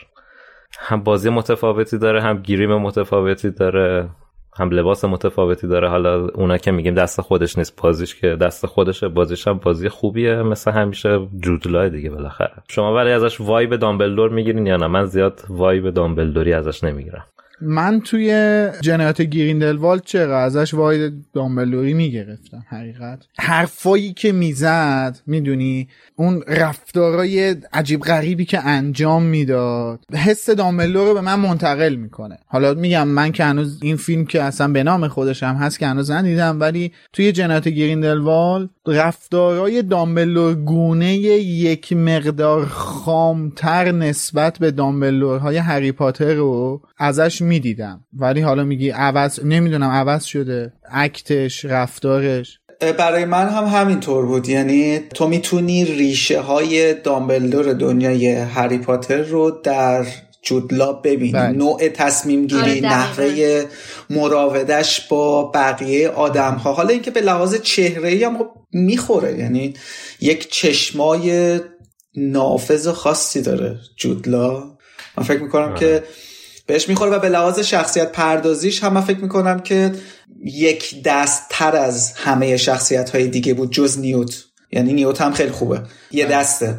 هم بازی متفاوتی داره هم گیریم متفاوتی داره. هم لباس متفاوتی داره. حالا اونا که میگیم دست خودش نیست بازیش که دست خودشه بازیش هم بازی خوبیه. مثل همیشه جودلای دیگه بالاخره. شما ولی ازش وایب دامبلدور می‌گیرین یا نه؟ من زیاد وایب دامبلدوری ازش نمی‌گیرم. من توی جنایات گریندلوالد چرا ازش واید دامبلوری می‌گرفتم حقیقت. حرفایی که می‌زد می‌دونی اون رفتارای عجیب غریبی که انجام می‌داد حس دامبلور رو به من منتقل می‌کنه. حالا میگم من که هنوز این فیلم که اصلا به نام خودش هم هست که هنوز ندیدم ولی توی جنایات گریندلوالد رفتارای دامبلور گونه یک مقدار خامتر نسبت به دامبلورهای هری پاتر رو ازش می‌دیدم. ولی حالا میگی عوض نمی‌دونم عوض شده. اکتش رفتارش. برای من هم همینطور بود. یعنی تو می‌تونی ریشه های دامبلدور دنیای هری پاتر رو در جودلا ببینی. بله. نوع تصمیم گیری آره نحوه مراودش با بقیه آدم ها حالا اینکه به لحاظ چهره هم خب می‌خوره. یعنی یک چشمای نافذ خاصی داره جودلا من فکر می‌کنم آره. که بهش می‌خوره و به لحاظ شخصیت پردازیش هم من فکر می‌کنم که یک دست تر از همه شخصیت های دیگه بود جز نیوت. یعنی نیوت هم خیلی خوبه. یه بله. دسته.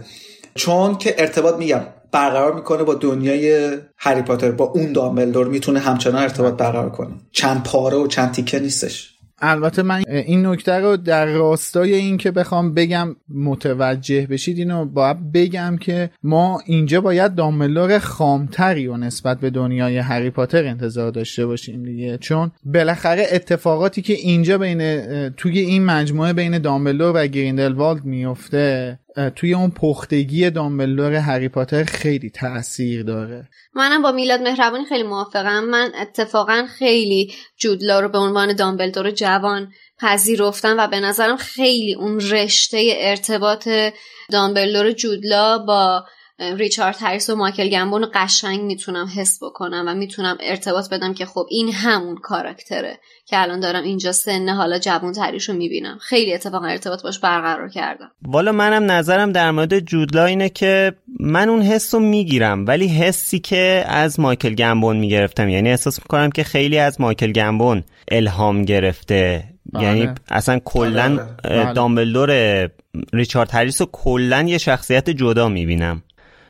چون که ارتباط میگم برقرار می‌کنه با دنیای هری پاتر. با اون دامبلدور می‌تونه همچنان ارتباط برقرار کنه. چند پاره و چند تیکه نیستش. البته من این نکته رو در راستای این که بخوام بگم متوجه بشید اینو باید بگم که ما اینجا باید داملور خامتری و نسبت به دنیای هری پاتر انتظار داشته باشیم دیگه. چون بالاخره اتفاقاتی که اینجا بین توی این مجموعه بین دامبلور و گریندلوالد میفته توی اون پختگی دامبلدور هری پاتر خیلی تاثیر داره. منم با میلاد مهربانی خیلی موافقم. من اتفاقا خیلی جودلا رو به عنوان دامبلدور جوان پذیرفتم و به نظرم خیلی اون رشته ارتباط دامبلدور جودلا با ریچارد هریس و مایکل گمبون قشنگ می‌تونم حس بکنم و می‌تونم ارتباط بدم که خب این همون کاراکتره که الان دارم اینجا سن حالا جوان تریش رو می‌بینم. خیلی اتفاقا ارتباط باش برقرار کردم. والا منم نظرم در مورد جودلا اینه که من اون حس رو می‌گیرم ولی حسی که از مایکل گمبون می‌گرفتم. یعنی احساس می‌کنم که خیلی از مایکل گمبون الهام گرفته. بله. یعنی اصلا کلا بله. دامبلدور ریچارد هریس رو کلا یه شخصیت جدا می‌بینم.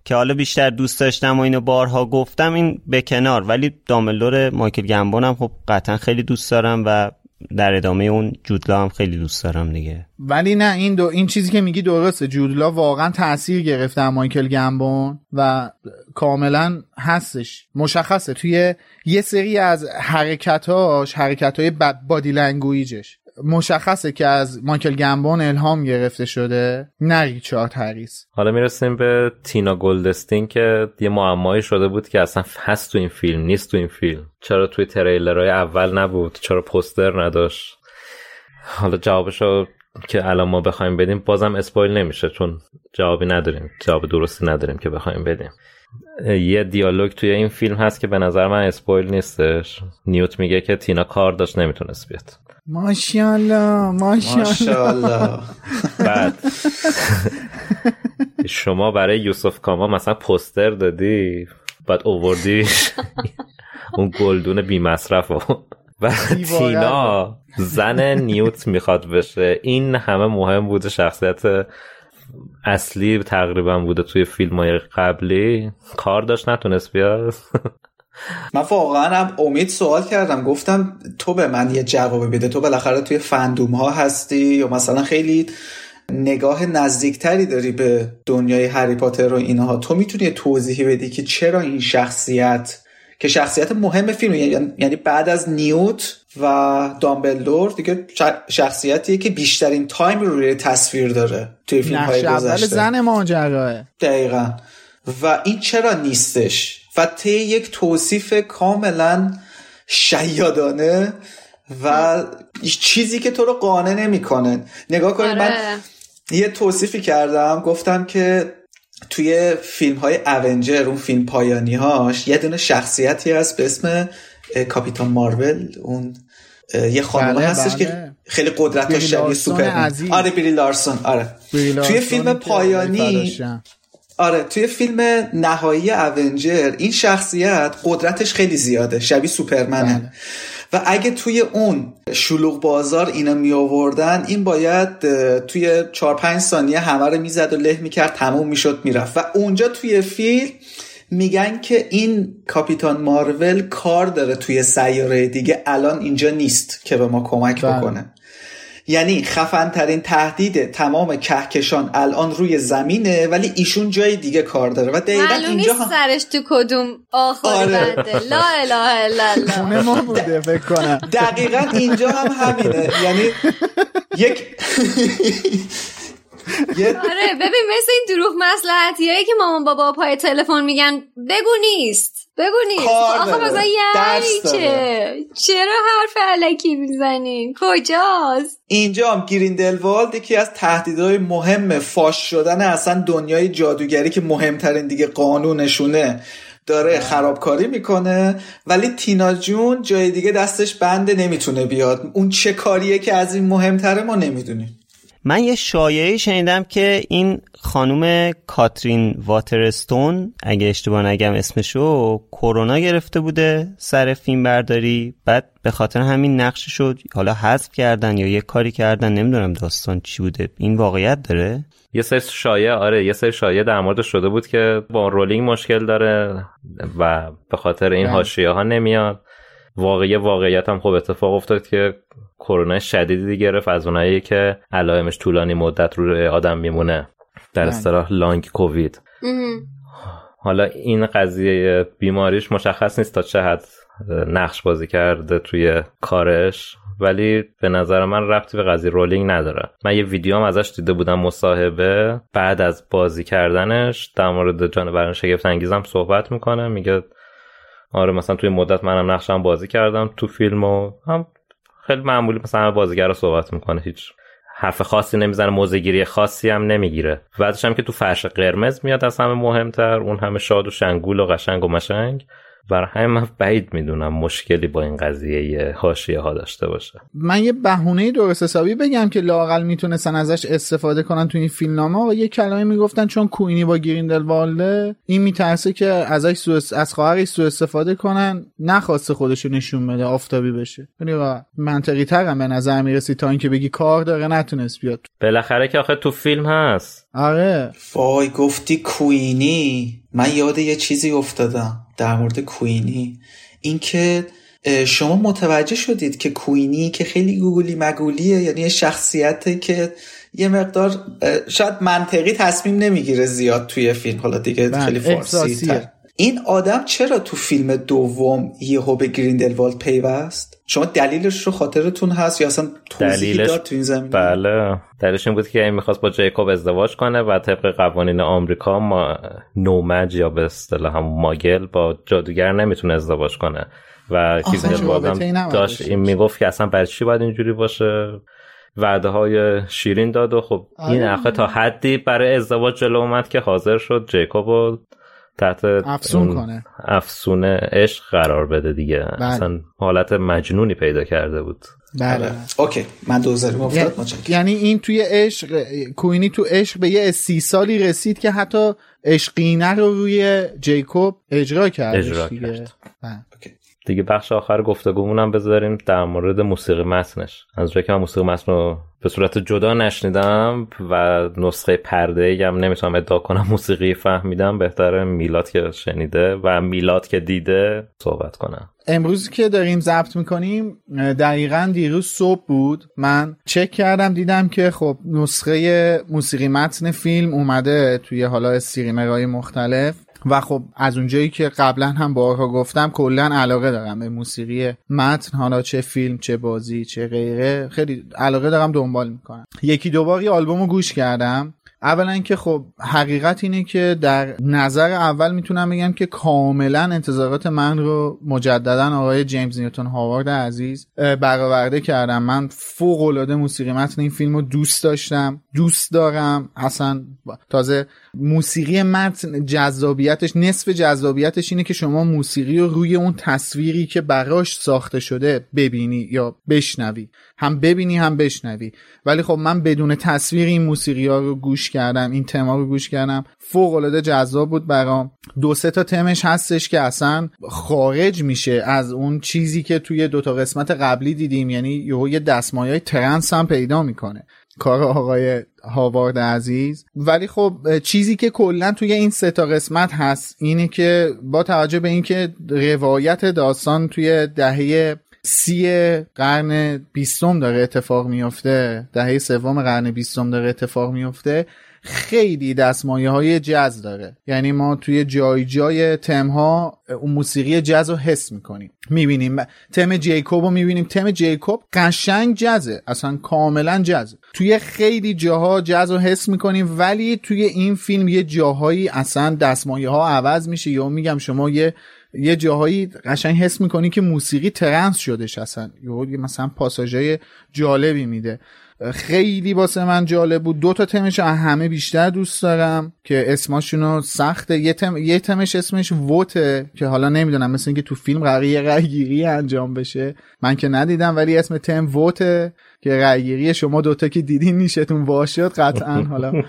که حالا بیشتر دوست داشتم و اینو بارها گفتم این به کنار. ولی داملدور مایکل گمبون هم خب قطعا خیلی دوست دارم و در ادامه اون جود لا هم خیلی دوست دارم دیگه. ولی نه این دو این چیزی که میگی درسته. جود لا واقعا تاثیر گرفته مایکل گمبون و کاملا هستش. مشخصه. توی یه سری از حرکتاش حرکت های body language ش. مشخصه که از مایکل گمبون الهام گرفته شده. نه ریچارد هریس. حالا می‌رسیم به تینا گلدستین که یه معمایی شده بود که اصلا هست تو این فیلم نیست تو این فیلم. چرا توی تریلرهای اول نبود؟ چرا پوستر نداشت؟ حالا جوابشو که الان ما بخوایم بدیم بازم اسپایل نمیشه چون جوابی نداریم. جواب درستی نداریم که بخوایم بدیم. یه دیالوگ توی این فیلم هست که به نظر من اسپویل نیستش. نیوت میگه که تینا کار داشت نمی‌تونست بیاد. ماشاءالله ماشاءالله. بعد. شما برای یوسف کاما مثلا پوستر دادی بعد اووردی [laughs] اون گلدون بی مصرف و تینا زن نیوت می‌خواد بشه. این همه مهم بوده شخصیت اصلی تقریبا بوده توی فیلم های قبلی. کار داشت نتونست بیاد. من واقعا هم امید سوال کردم. گفتم تو به من یه جواب بده. تو بالاخره توی فندوم ها هستی یا مثلا خیلی نگاه نزدیکتری داری به دنیای هری پاتر و اینها. تو می‌تونی توضیحی بدی که چرا این شخصیت که شخصیت مهم فیلم یعنی-, یعنی بعد از نیوت و دامبلدور دیگه شخصیتیه که بیشترین تایم رو روی تصویر داره توی فیلم های گذشته. زن ماجراه دقیقا. و این چرا نیستش؟ و طی یک توصیف کاملا شیادانه و چیزی که تو رو قانع نمی‌کنه. نگاه کنید من آره. یه توصیفی کردم. گفتم که توی فیلم های اونجر اون فیلم پایانی هاش یه دونه شخصیتی هست به اسم کاپیتان مارول. اون یه خانم بله هستش بله. که خیلی قدرت شبیه سوپر آره بیلی لارسون. آره. توی فیلم پایانی آره توی فیلم نهایی اونجر این شخصیت قدرتش خیلی زیاده شبیه سوپرمنه بله. و اگه توی اون شلوغ بازار اینا می آوردن این باید توی 4 5 ثانیه همه رو می‌زد و له می‌کرد تموم می‌شد می‌رفت و اونجا توی فیلم میگن که این کاپیتان مارول کار داره توی سیاره دیگه الان اینجا نیست که به ما کمک بله. بکنه یعنی خفن ترین تهدید تمام کهکشان الان روی زمینه ولی ایشون جای دیگه کار داره و دقیقا اینجا هم... سرش تو کدوم آخر آره. لا اله الا الله. ما بوده فکر دقیقا اینجا هم همینه. یعنی یک [laughs] آره ببین مثل این دروغ مسلحتی که مامان بابا پای تلفن میگن بگو نیست بگو نیست. آخه مثلا یعنی چه؟ چرا حرف علکی می‌زنین کجاست؟ اینجا هم گریندلوالد یکی از تهدیدهای مهم فاش شدن اصلا دنیای جادوگری که مهمترین دیگه قانونشونه. داره خرابکاری می‌کنه ولی تینا جون جای دیگه دستش بنده نمی‌تونه بیاد. اون چه کاریه که از این مهمتره ما نمی‌دونیم. من یه شایعه شنیدم که این خانوم کاترین واترستون اگه اشتباه نگم اسمشو کرونا گرفته بوده سر فیلم برداری. بعد به خاطر همین نقش شد حالا حذف کردن یا یه کاری کردن نمی‌دونم داستان چی بوده. این واقعیت داره؟ یه سری شایعه آره یه سری شایعه در مورد شده بود که با رولینگ مشکل داره و به خاطر این. حاشیه ها نمیاد. واقعی واقعیت هم خوب اتفاق افتاد که کرونا شدیدی گرفت از اونایی که علائمش طولانی مدت رو آدم میمونه. در بله. اصطلاح لانگ کووید. حالا این قضیه بیماریش مشخص نیست تا چه حد نقش بازی کرده توی کارش ولی به نظر من ربطی به قضیه رولینگ نداره. من یه ویدیو هم ازش دیده بودم مصاحبه. بعد از بازی کردنش در مورد جانوران شگفت انگیزم صحبت می‌کنه میگه آره مثلا توی مدت منم نقشم بازی کردم تو فیلم و هم خیلی معمولی مثلا بازیگر رو صحبت می‌کنه. هیچ حرف خاصی نمی‌زنه موزگیری خاصی هم نمی‌گیره. بعدش هم که تو فرش قرمز میاد از همه مهمتر اون همه شاد و شنگول و قشنگ و مشنگ. برای همین من بعید می‌دونم مشکلی با این قضیه حاشیه ها داشته باشه. من یه بهونه درست حسابی بگم که لاقل می‌تونستن ازش استفاده کنن تو این فیلمنامه. و یه کلمه می‌گفتن چون کوینی با گریندلوالده این میترسه که ازش سو از خواهرش سو استفاده کنن نخواسته خودشو نشون بده آفتابی بشه. یعنی منطقی تر به نظر می‌رسی تا اینکه بگی کار داره نتونست بیاد. بالاخره که آخه تو فیلم هست. آره. وای گفتی کوینی؟ من یاد یه چیزی افتادم. در مورد کوینی اینکه شما متوجه شدید که کوینی که خیلی گوگلی مگولیه یعنی یه شخصیته که یه مقدار شاید منطقی تصمیم نمی‌گیره زیاد توی فیلم. حالا دیگه بله، خیلی فارسی تر. این آدم چرا تو فیلم دوم یهو به گریندلوالد پیوست؟ شما دلیلش رو خاطرتون هست یا اصلا توضیحی دلیلش- داد تو این زمین بله. دلیلش این بود که این می‌خواست با جیکوب ازدواج کنه و طبق قوانین آمریکا ما نومج یا به اصطلاح هم ماگل با جادوگر نمی‌تونه ازدواج کنه. و گریندلوالد هم داشت این می‌گفت که اصلا برای چی باید اینجوری باشه؟ وعده های شیرین داد و خب این آره. آخه تا حدی برای ازدواج جلو اومد که حاضر شد جیکوب رو تحت افسون کنه. افسون عشق قرار بده دیگه. بله. اصلا حالت مجنونی پیدا کرده بود. بله. اوکی. من دوزاری افتاد متشکرم. یعنی این توی عشق کوینی تو عشق به یه استیصالی رسید که حتی عشقینه رو روی جیکوب اجرا کرد اجرا دیگه. کرد. دیگه بخش آخر گفتگومون هم بذاریم در مورد موسیقی متنش. از جایی که من موسیقی متن رو به صورت جدا نشنیدم و نسخه پرده هم نمی‌تونم ادعا کنم موسیقی فهمیدم بهتره میلاد که شنیده و میلاد که دیده صحبت کنم. امروز که داریم ضبط می‌کنیم دقیقا دیروز صبح بود. من چک کردم دیدم که خب نسخه موسیقی متن فیلم اومده توی حالا استریمرهای مختلف. و خب از اونجایی که قبلا هم بارها گفتم کلا علاقه دارم به موسیقی متن حالا چه فیلم چه بازی چه غیره خیلی علاقه دارم دنبال می‌کنم. یکی دوبار یه آلبوم رو گوش کردم. اولا که خب حقیقت اینه که در نظر اول می‌تونم بگم که کاملا انتظارات من رو مجددا آقای جیمز نیوتن هاوارد عزیز برآورده کردم. من فوق العاده موسیقی متن این فیلم رو دوست داشتم. دوست دارم. اصلا تازه موسیقی متن جذابیتش نصف جذابیتش اینه که شما موسیقی رو روی اون تصویری که براش ساخته شده ببینی یا بشنوی. هم ببینی هم بشنوی. ولی خب من بدون تصویر این موسیقی ها رو گوش کردم این تما رو گوش کردم. فوق العاده جذاب بود برام. دو سه تا تمش هستش که اصلا خارج میشه از اون چیزی که توی دو تا قسمت قبلی دیدیم. یعنی یه دستمایه ترنس هم پیدا می‌کنه. کار آقای هاوارد عزیز. ولی خب چیزی که کلا توی این سه تا قسمت هست اینه که با توجه به اینکه روایت داستان توی دهه سی قرن بیستم داره اتفاق میفته دهه سوم قرن بیستم داره اتفاق میفته خیلی دستمایه های جز داره. یعنی ما توی جای جای تم ها اون موسیقی جز رو حس می‌کنیم. می‌بینیم. تم جیکوب رو می‌بینیم. تم جیکوب قشنگ جزه اصلا کاملا جزه توی خیلی جاها جز رو حس می‌کنیم ولی توی این فیلم یه جاهایی اصلا دستمایه ها عوض میشه. یا میگم شما یه یه جاهایی قشنگ حس می‌کنی که موسیقی ترنس شدش اصلا. یا مثلا پاساژهای جالبی میده. خیلی واسه من جالب بود. دو تا تمش همه بیشتر دوست دارم که اسماشونو سخته. یه, تم، یه تمش اسمش ووته که حالا نمی‌دونم مثل اینکه تو فیلم قراره یه رأیگیری انجام بشه. من که ندیدم ولی اسم تم vote ه که رأیگیری شما دوتا که دیدین نیشتون واشد قطعا. حالا [laughs]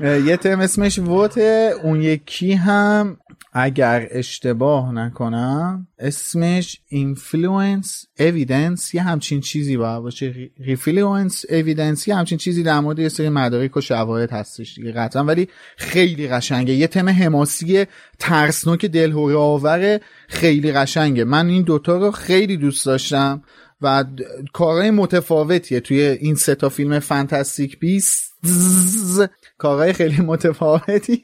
[laughs] یه تم اسمش vote ه اون یکی هم اگر اشتباه نکنم اسمش influence evidence یه همچین چیزی باید باشه. ریفلوئنس evidence یه همچین چیزی در مورد یه سری مدارک و شواهد هستش دیگه قطعا. ولی خیلی قشنگه. یه تم حماسی ترسناک دلهوره آور خیلی قشنگه. من این دوتا رو خیلی دوست داشتم و کارهای متفاوتیه. توی این سه تا فیلم فانتاستیک بیست کارهای خیلی متفاوتیه.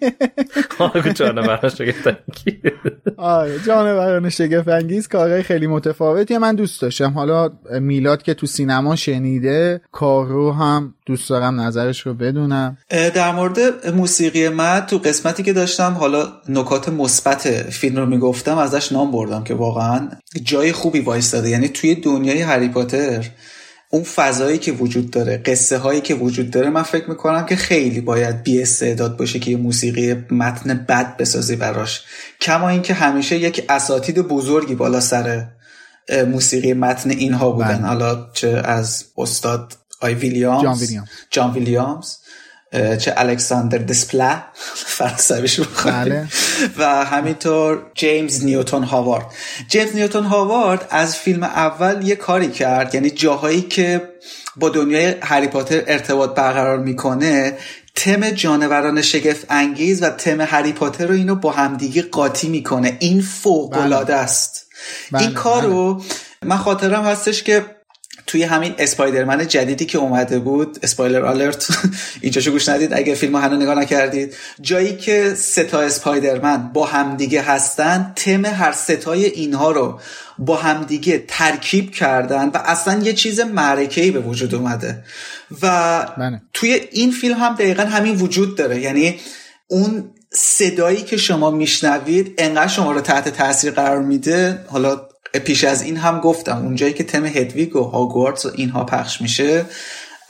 جانوران شگفتانگیز آره جانوران شگفتانگیز کارهای خیلی متفاوتیه. من دوست داشتم. حالا میلاد که تو سینما شنیده کارو هم دوست دارم نظرش رو بدونم. در مورد موسیقی من تو قسمتی که داشتم حالا نکات مثبت فیلم رو می‌گفتم ازش نام بردم که واقعا جای خوبی وایستاده. یعنی توی دنیای هری پاتر اون فضایی که وجود داره قصه هایی که وجود داره من فکر می‌کنم که خیلی باید بی استعداد باشه که یه موسیقی متن بد بسازی براش. کما اینکه همیشه یک اساتید بزرگی بالا سر موسیقی متن اینها بودن. بله. حالا چه از استاد آی ویلیامز؟ جان ویلیامز, جان ویلیامز. چه الکساندر دسپلا فرانسویش بله. و همینطور جیمز نیوتون هاوارد جیمز نیوتون هاوارد از فیلم اول یه کاری کرد یعنی جاهایی که با دنیای هری پاتر ارتباط برقرار می‌کنه تم جانوران شگفت انگیز و تم هری پاتر رو اینو با همدیگه قاطی می‌کنه این فوق العاده بله. است بله. این کارو بله. من خاطرم هستش که توی همین اسپایدرمن جدیدی که اومده بود اسپایلر آلرت [laughs] اینجاشو گوش ندید اگه فیلم هنو نگاه نکردید. جایی که ستا اسپایدرمن با همدیگه هستن تم هر ستای اینها رو با همدیگه ترکیب کردن و اصلا یه چیز معرکه‌ای به وجود اومده. و بله. توی این فیلم هم دقیقا همین وجود داره. یعنی اون صدایی که شما میشنوید انقدر شما رو تحت تاثیر قرار میده. حالا پیش از این هم گفتم اونجایی که تم هدویگ و هاگوارتس و اینها پخش میشه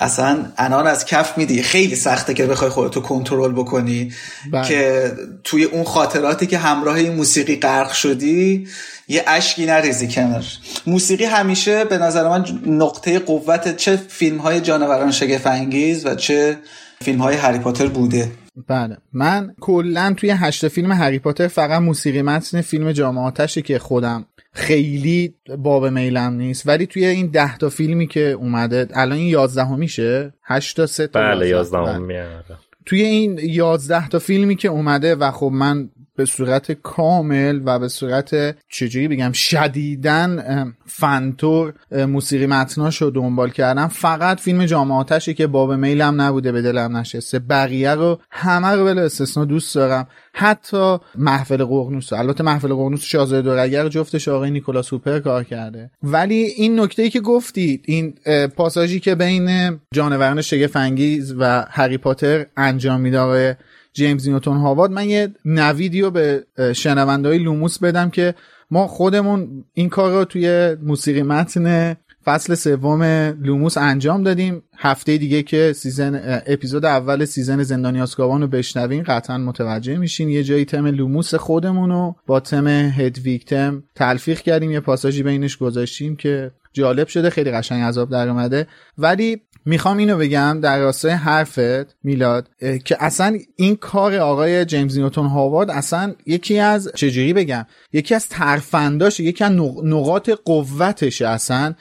اصلا انان از کف میدی. خیلی سخته که بخوای خودتو کنترل بکنی. بله. که توی اون خاطراتی که همراه این موسیقی غرق شدی یه اشکی نریزی کنار. موسیقی همیشه به نظر من نقطه قوت چه فیلم های جانوران شگفت انگیز و چه فیلم های هری پاتر بوده. بله. من کلا توی هشت فیلم هری پاتر فقط موسیقی متن فیلم جامعاتشه که خودم خیلی باب میلم نیست. ولی توی این ده تا فیلمی که اومده الان این یازدهمیشه هشت تا سه تا بله یازدهم توی این یازده تا فیلمی که اومده و خب من به صورت کامل و به صورت چجوری بگم شدیدن فنتور موسیقی متناش رو دنبال کردم فقط فیلم جامعاتشی که باب میلم نبوده به دلم نشسته. بقیه رو همه رو بله استثنا دوست دارم. حتی محفل ققنوس البته محفل ققنوس شاهزاده دورگه جفتش آقای نیکولاس هوپر کار کرده. ولی این نکته ای که گفتید این پاساژی که بین جانوران شگفت و هری پاتر انجام میده جیمز نیوتون هاوارد من یه نویدیو به شنوندهای لوموس بدم که ما خودمون این کار رو توی موسیقی متن فصل سوم لوموس انجام دادیم. هفته دیگه که season اپیزود اول season زندانی آسکابان رو بشنوین قطعا متوجه میشین. یه جایی تم لوموس خودمون رو با تم Hedwig's Theme تلفیق کردیم. یه پاساژی بینش گذاشتیم که جالب شده خیلی قشنگ از آب در اومده ولی می‌خوام اینو بگم در راستای حرفت میلاد که اصلا این کار آقای جیمز نیوتون هاوارد اصلا یکی از چجوری بگم یکی از ترفنداش یکی از نقاط قوتشه اصلا.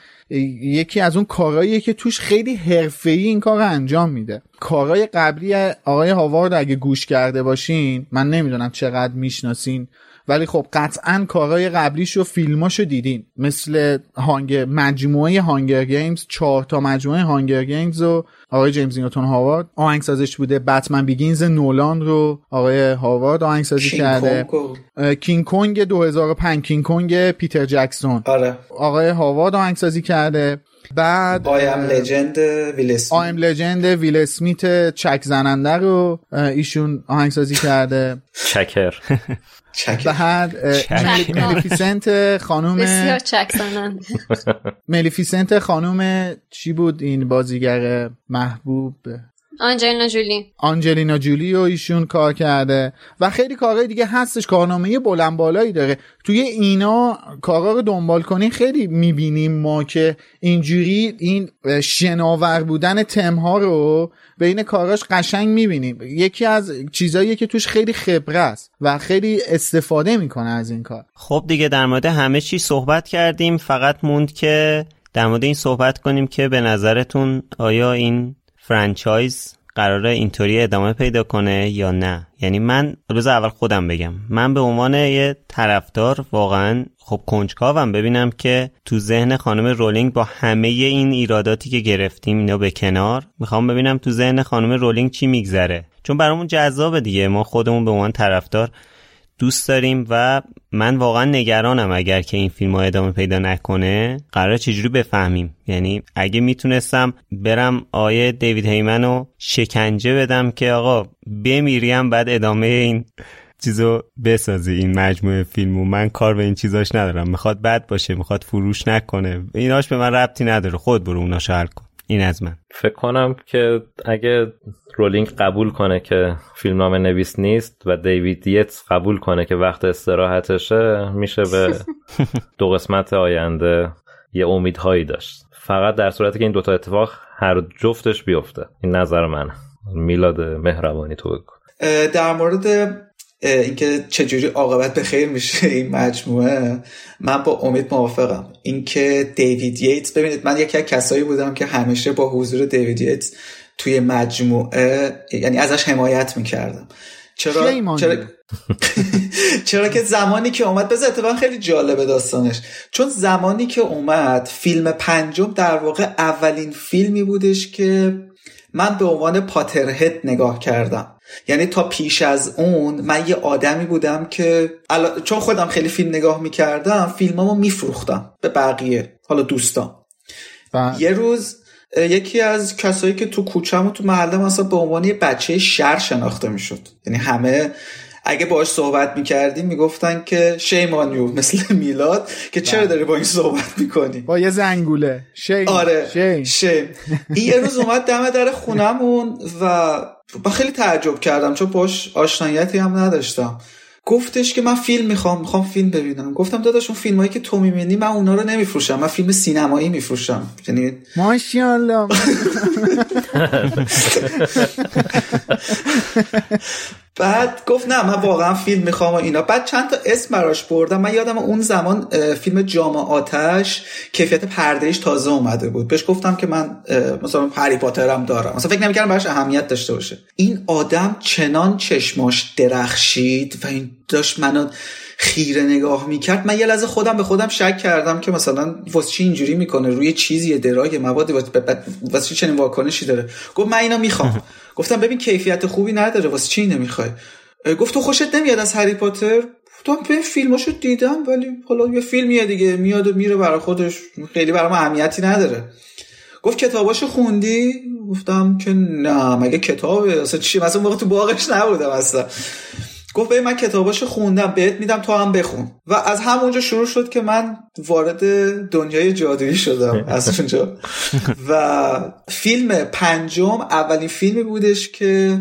یکی از اون کارهاییه که توش خیلی حرفه‌ای این کار رو انجام میده. کارهای قبلی آقای هاوارد اگه گوش کرده باشین من نمی‌دونم چقدر می‌شناسین. ولی خب قطعا کارهای قبلیش و فیلماشو دیدین. مثل Hung مجموعه Hunger Games چهار تا مجموعه Hunger Games و آقای جیمز نیوتون هاوارد. آهنگسازش بوده Batman Begins نولان رو آقای هاوارد آهنگسازی کرده. King Kong 2005 King Kong پیتر جکسون آره. آقای هاوارد آهنگسازی کرده. بعد I Am Legend ویل اسمیت Legend ویل اسمیت چک زننده رو ایشون آهنگسازی کرده. چکر. بعد Maleficent خانوم بسیار چک ملیفیسنت خانوم چی بود این بازیگر محبوب؟ آنجلینا جولی. آنجلینا جولی و ایشون کار کرده. و خیلی کارهای دیگه هستش کارنامه بلند بالایی داره. توی اینا کارا رو دنبال کنین خیلی می‌بینیم ما که اینجوری این شناور بودن تمها رو بین کاراش قشنگ می‌بینیم. یکی از چیزایی که توش خیلی خبره است و خیلی استفاده می‌کنه از این کار. خب دیگه در مورد همه چی صحبت کردیم. فقط موند که در مورد این صحبت کنیم که به نظرتون آیا این franchise قراره اینطوری ادامه پیدا کنه یا نه؟ یعنی من روز اول خودم بگم. من به عنوان یه طرفدار واقعا خب کنجکاوم. ببینم که تو ذهن خانم رولینگ با همه این ایراداتی که گرفتیم اینا به کنار می‌خوام ببینم تو ذهن خانم رولینگ چی میگذره. چون برامون جذابه دیگه. ما خودمون به عنوان طرفدار دوست داریم و من واقعا نگرانم اگر که این فیلم ها ادامه پیدا نکنه قرار چجوری بفهمیم؟ یعنی اگه می‌تونستم برم آیه دیوید هیمن رو شکنجه بدم که آقا بمیریم بعد ادامه این چیزو بسازی این مجموعه فیلمو. من کار به این چیزاش ندارم. می‌خواد بد باشه می‌خواد فروش نکنه. ایناش به من ربطی نداره. خود برو اونا حل کن. این از من. فکر کنم که اگه رولینگ قبول کنه که فیلمنامه نویس نیست و دیوید دیتس قبول کنه که وقت استراحتشه میشه به [laughs] دو قسمت آینده یه امیدهایی داشت. فقط در صورتی که این دوتا اتفاق هر جفتش بیفته. این نظر منه. میلاد مهربانی تو بگو. در مورد اینکه چجوری عاقبت به خیر میشه [laughs] این مجموعه من با امید موافقم. اینکه دیوید ییتس ببینید من یکی از کسایی بودم که همیشه با حضور دیوید ییتس توی مجموعه یعنی ازش حمایت می‌کردم. چرا چرا [laughs] چرا که زمانی که اومد بذار اتفاقا خیلی جالبه داستانش. چون زمانی که اومد فیلم پنجم در واقع اولین فیلمی بودش که من به عنوان پاترهد نگاه کردم. یعنی تا پیش از اون من یه آدمی بودم که چون خودم خیلی فیلم نگاه می‌کردم فیلمامو میفروختم به بقیه حالا دوستان بله. یه روز یکی از کسایی که تو کوچم و تو محله مثلا به عنوان یه بچه شر شناخته می‌شد یعنی همه اگه باش صحبت می‌کردیم می‌گفتن که شیمانیو مثل [laughs] میلاد که چرا بله. داری با این صحبت می‌کنی با یه زنگوله شیم آره شیم, شیم. این یه روز اومد دم در خونمون و با خیلی تعجب کردم چون باش آشنایتی هم نداشتم. گفتش که من فیلم می‌خوام می‌خوام فیلم ببینم. گفتم داداش اون فیلمایی که تو می‌بینی من اونا رو نمیفروشم من فیلم سینمایی میفروشم. یعنی ماشاءالله. [laughs] [laughs] بعد گفت نه من واقعا فیلم می‌خوام و اینا. بعد چند تا اسم براش بردم. من یادم اون زمان فیلم جام آتش کیفیت پردهش تازه اومده بود. بهش گفتم که من مثلا هری پاترم دارم. مثلا فکر نمی‌کردم براش اهمیت داشته باشه. این آدم چنان چشماش درخشید و این داشت منو خیره نگاه می‌کرد من یه لحظه خودم به خودم شک کردم که مثلا واسه چی اینجوری می‌کنه روی چیزی درای مواد واسه چی چنین واکنشی داره. گفت من اینو می‌خوام. [laughs] گفتم ببین کیفیت خوبی نداره واسه چی نمی‌خوای گفت تو خوشت نمیاد از هری پاتر؟ گفتم به فیلماشو دیدم ولی حالا یه فیلمیه دیگه میاد و میره برای خودش خیلی برام اهمیتی نداره. گفت کتاباشو خوندی؟ گفتم که نه مگه کتابه؟ اصلا چی؟ مثلا موقع تو باغش نبودم اصلا. گفت به من کتاباشو خوندم بهت میدم تو هم بخون. و از همونجا شروع شد که من وارد دنیای جادویی شدم [laughs] از اونجا. و فیلم پنجم اولین فیلمی بودش که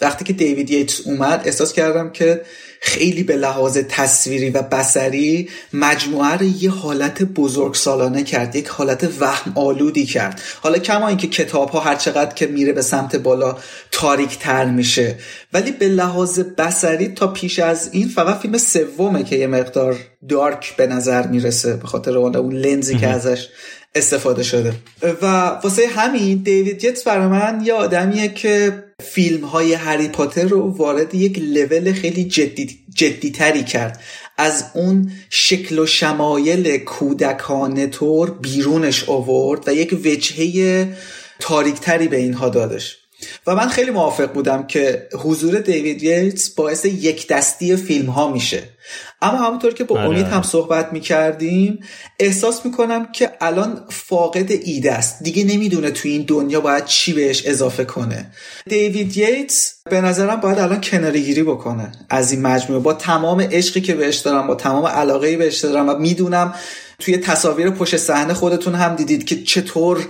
وقتی که دیوید ییتس اومد احساس کردم که خیلی به لحاظ تصویری و بسری مجموعه رو یه حالت بزرگ سالانه کرد یک حالت وهم آلودی کرد. حالا کما اینکه کتاب ها هر چقدر که میره به سمت بالا تاریک تر میشه. ولی به لحاظ بسری تا پیش از این فقط فیلم سومه که یه مقدار دارک به نظر می‌رسه به خاطر اون لنزی که ازش استفاده شده. و واسه همین دیوید یتس برای من یه آدمیه که فیلم های هری پاتر رو وارد یک لول خیلی جدی, جدی تری کرد. از اون شکل و شمایل کودکانه طور بیرونش آورد و یک وجهه تاریکتری به اینها دادش. و من خیلی موافق بودم که حضور دیوید ییتس باعث یک دستی فیلم ها میشه. اما همونطور که با آره. امید هم صحبت می‌کردیم احساس می‌کنم که الان فاقد ایده است. دیگه نمی‌دونه تو این دنیا باید چی بهش اضافه کنه. دیوید ییتس به نظرم باید الان کناری گیری بکنه از این مجموعه. با تمام عشقی که بهش دارم با تمام علاقه بهش دارم و می‌دونم توی تصاویر پشت صحنه خودتون هم دیدید که چطور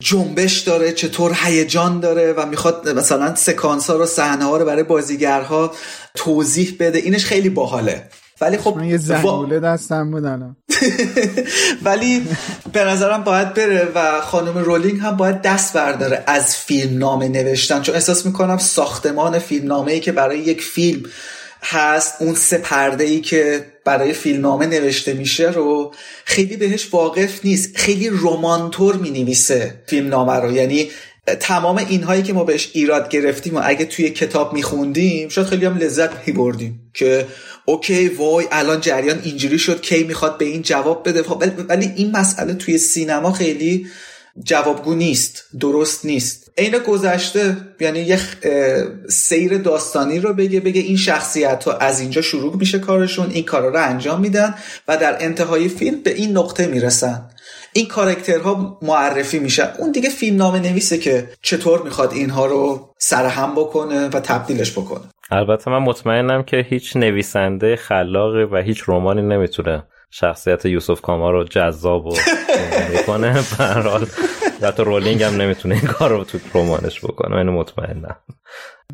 جنبش داره چطور هیجان داره و می‌خواد مثلا سکانس ها رو صحنه ها رو برای بازیگرها توضیح بده. اینش خیلی باحاله. ولی خب یه زنگوله دستم بودن [laughs] ولی به نظرم باید بره و خانم رولینگ هم باید دست برداره از فیلم نامه نوشتن. چون احساس می‌کنم ساختمان فیلم نامه ای که برای یک فیلم هست اون سه پرده ای که برای فیلمنامه نوشته میشه رو خیلی بهش واقف نیست. خیلی رومانتور می نویسه فیلمنامه رو. یعنی تمام اینهایی که ما بهش ایراد گرفتیم و اگه توی کتاب میخوندیم شاید خیلی هم لذت بردیم که اوکی وای الان جریان اینجوری شد کی می‌خواد به این جواب بده؟ ولی این مسئله توی سینما خیلی جوابگو نیست درست نیست. عین گذشته یعنی یه سیر داستانی رو بگه بگه این شخصیت ها از اینجا شروع میشه کارشون این کارا رو انجام میدن و در انتهای فیلم به این نقطه می‌رسن. این کارکترها معرفی میشن اون دیگه فیلم نامه نویسه که چطور می‌خواد اینها رو سرهم بکنه و تبدیلش بکنه. البته من مطمئنم که هیچ نویسنده خلاقی و هیچ رومانی نمی‌تونه شخصیت یوسف کاما رو جذاب و [laughs] کنه برحال حتی رولینگ هم نمی‌تونه این کار رو تو رمانش بکنه. من مطمئنم.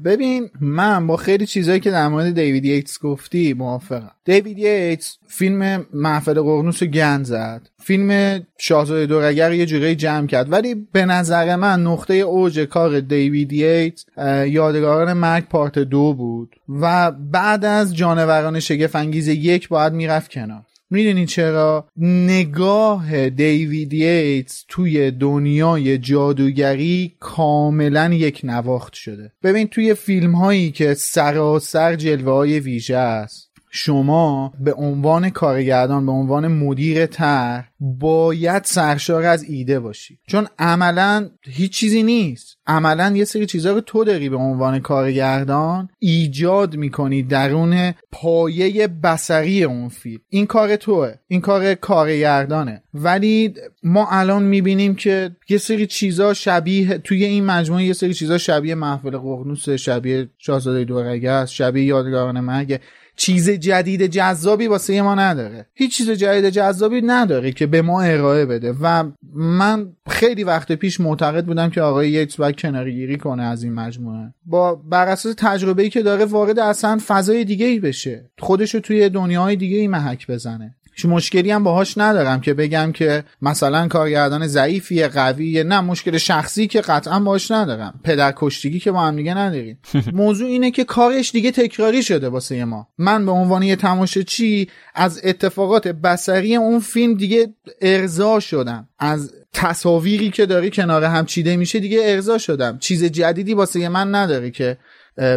ببین من با خیلی چیزایی که در مورد دیوید ییتس گفتی موافقم. دیوید ییتس فیلم محفل قرنوس رو گند زد. فیلم شاهزاده دورگر یه جوری جمع کرد. ولی به نظر من نقطه اوج کار دیوید ییتس یادگاران مرگ پارت دو بود. و بعد از جانوران شگفت انگیز یک باید می‌رفت کنار. می‌دونی چرا؟ نگاه دیوید ییتس توی دنیای جادوگری کاملا یک نواخت شده. ببین توی فیلم هایی که سراسر جلوه های ویژه است شما به عنوان کارگردان به عنوان مدیر تر باید سرشار از ایده باشی. چون عملا هیچ چیزی نیست. عملا یه سری چیزها رو تو داری به عنوان کارگردان ایجاد می‌کنی درون پایه بسری اون فیلم. این کار توه. این کار کارگردانه. ولی ما الان می‌بینیم که یه سری چیزا شبیه توی این مجموعه یه سری چیزا شبیه محفل قرنوس شبیه شاهزاده دورگه است شبیه یادگاران مرگ. چیز جدید جذابی واسه ما نداره. هیچ چیز جدید جذابی نداره که به ما ارائه بده. و من خیلی وقت پیش معتقد بودم که آقای یکس باید کنارگیری کنه از این مجموعه. با بر اساس تجربه ای که داره وارد اصلا فضای دیگه ای بشه خودشو توی دنیای دیگه ای محک بزنه. مشکلی هم باهاش ندارم که بگم که مثلا کارگردان ضعیفیه قویه نه مشکل شخصی که قطعا باهاش ندارم. پدر کشتگی که با هم دیگه نداریم. [laughs] موضوع اینه که کارش دیگه تکراری شده واسه ما. من به عنوان یه تماشاچی از اتفاقات بسری اون فیلم دیگه ارضا شدم. از تصاویری که داری کنار هم چیده میشه دیگه ارضا شدم. چیز جدیدی واسه من نداره که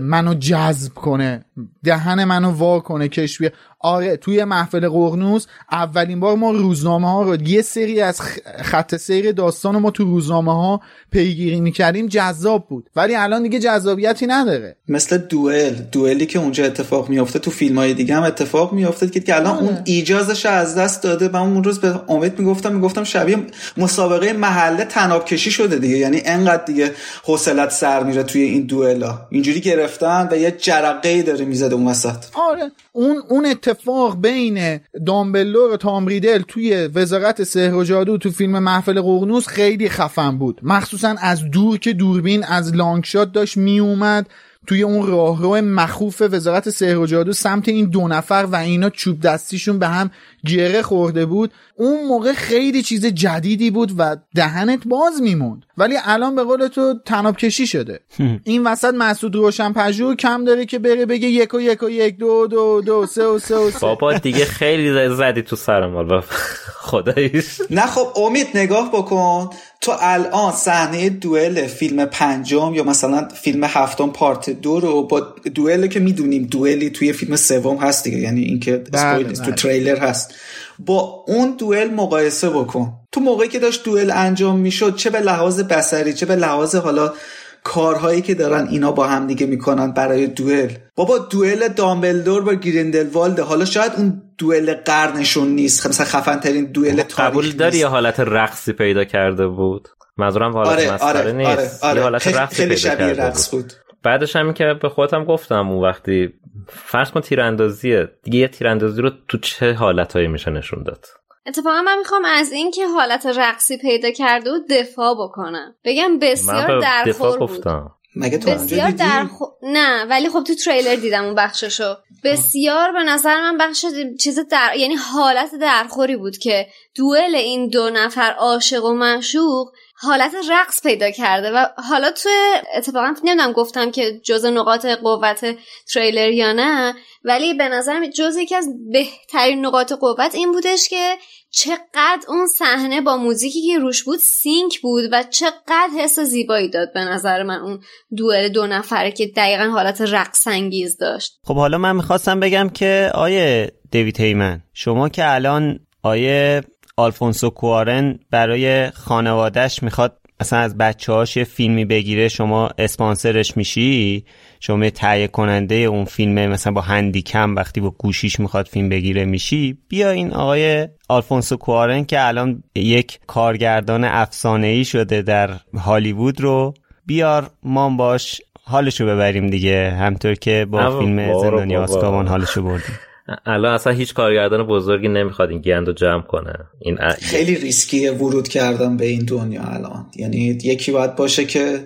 منو جذب کنه. دهن منو وا کنه کش آره توی محفل قرنوس اولین بار ما روزنامه ها رو یه سری از خط سیر داستان ما تو روزنامه ها پیگیری می‌کردیم جذاب بود. ولی الان دیگه جذابیتی نداره. مثل دوئل. دوئلی که اونجا اتفاق میافته تو فیلم های دیگه هم اتفاق میافته که الان اون آره. ایجازش از دست داده و اون روز به امید می‌گفتم می‌گفتم شبیه مسابقه محله تناب کشی شده دیگه. یعنی انقدر دیگه حوصلت سر میره توی این دوئلا. اینجوری گرفتن و یه جرقه داره می‌زده اون وسط. آره اون اون اتفاق بین دامبلور و تامریدل توی وزارت سحر و جادو تو فیلم محفل قرنوس خیلی خفن بود. مخصوصا از دور که دوربین از لانگ شات داشت میومد توی اون راهرو مخوف وزارت سحر و جادو سمت این دو نفر و اینا چوب دستیشون به هم گره خورده بود. اون موقع خیلی چیز جدیدی بود و دهنت باز میموند. ولی الان به قول تو تناب کشی شده. [laughs] این وسط مسعود روشن پژوه کم داره که بره بگه یک و یک و یک دو دو دو سه و سه و سه. بابا دیگه خیلی زدی تو سر مال. [laughs] خداییش. نه خب امید نگاه بکن. تو الان صحنه دوئل فیلم پنجم یا مثلا فیلم هفتم پارت دو رو با دوئل که می‌دونیم دوئلی توی فیلم سوم هست دیگه یعنی اینکه بله، تو بله. تریلر هست با اون دوئل مقایسه بکن تو موقعی که داشت دوئل انجام می‌شد چه به لحاظ بسری چه به لحاظ حالا کارهایی که دارن اینا با هم دیگه می‌کنن برای دوئل. بابا دوئل دامبلدور با گریندلوالد حالا شاید اون دوئل قرنشون نیست. خب مثلا خفن ترین دوئل قبول داری یه حالت رقصی پیدا کرده بود؟ منظورم حالت آره، مسخره آره، نیست. آره، آره. یه حالت رقصی پیدا شبیه رقص بود. بعدش هم که به خودم گفتم اون وقتی فرض کن تیراندازیه. دیگه یه تیراندازی رو تو چه حالتهایی میشه نشون داد؟ اتفاقا من می‌خوام از این که حالت رقصی پیدا کرده و دفاع بکنم. بگم بسیار درخور بود. مگه تو بسیار در نه ولی خب تو تریلر دیدم اون بخششو. بسیار به نظر من بخش چیز در یعنی حالت درخوری بود که دوئل این دو نفر عاشق و معشوق حالت رقص پیدا کرده و حالا تو اتفاقا نمی‌دونم گفتم که جز نقاط قوت تریلر یا نه ولی به نظر جز یکی از بهترین نقاط قوت این بودش که چقدر اون صحنه با موزیکی که روش بود سینک بود و چقدر حس زیبایی داد به نظر من اون دوئل دو نفره که دقیقا حالت رقص انگیز داشت. خب حالا من می‌خواستم بگم که آیه دیوید هیمن شما که الان آیه آلفونسو کوارن برای خانوادهش می‌خواد اصلا از بچه هاش یه فیلمی بگیره شما اسپانسرش میشی؟ شما تهیه کننده اون فیلمه مثلا با هندیکم وقتی با گوشیش می‌خواد فیلم بگیره میشی بیا این آقای آلفونسو کوارن که الان یک کارگردان افسانه ای شده در هالیوود رو بیار ما باش حالشو ببریم دیگه همطور که با فیلم زندانی. آسکابان حالشو بردیم. الان اصلا هیچ کارگردان بزرگی نمی‌خواد این گند رو جمع کنه. این ا- خیلی ریسکیه ورود کردن به این دنیا الان. یعنی یکی باید باشه که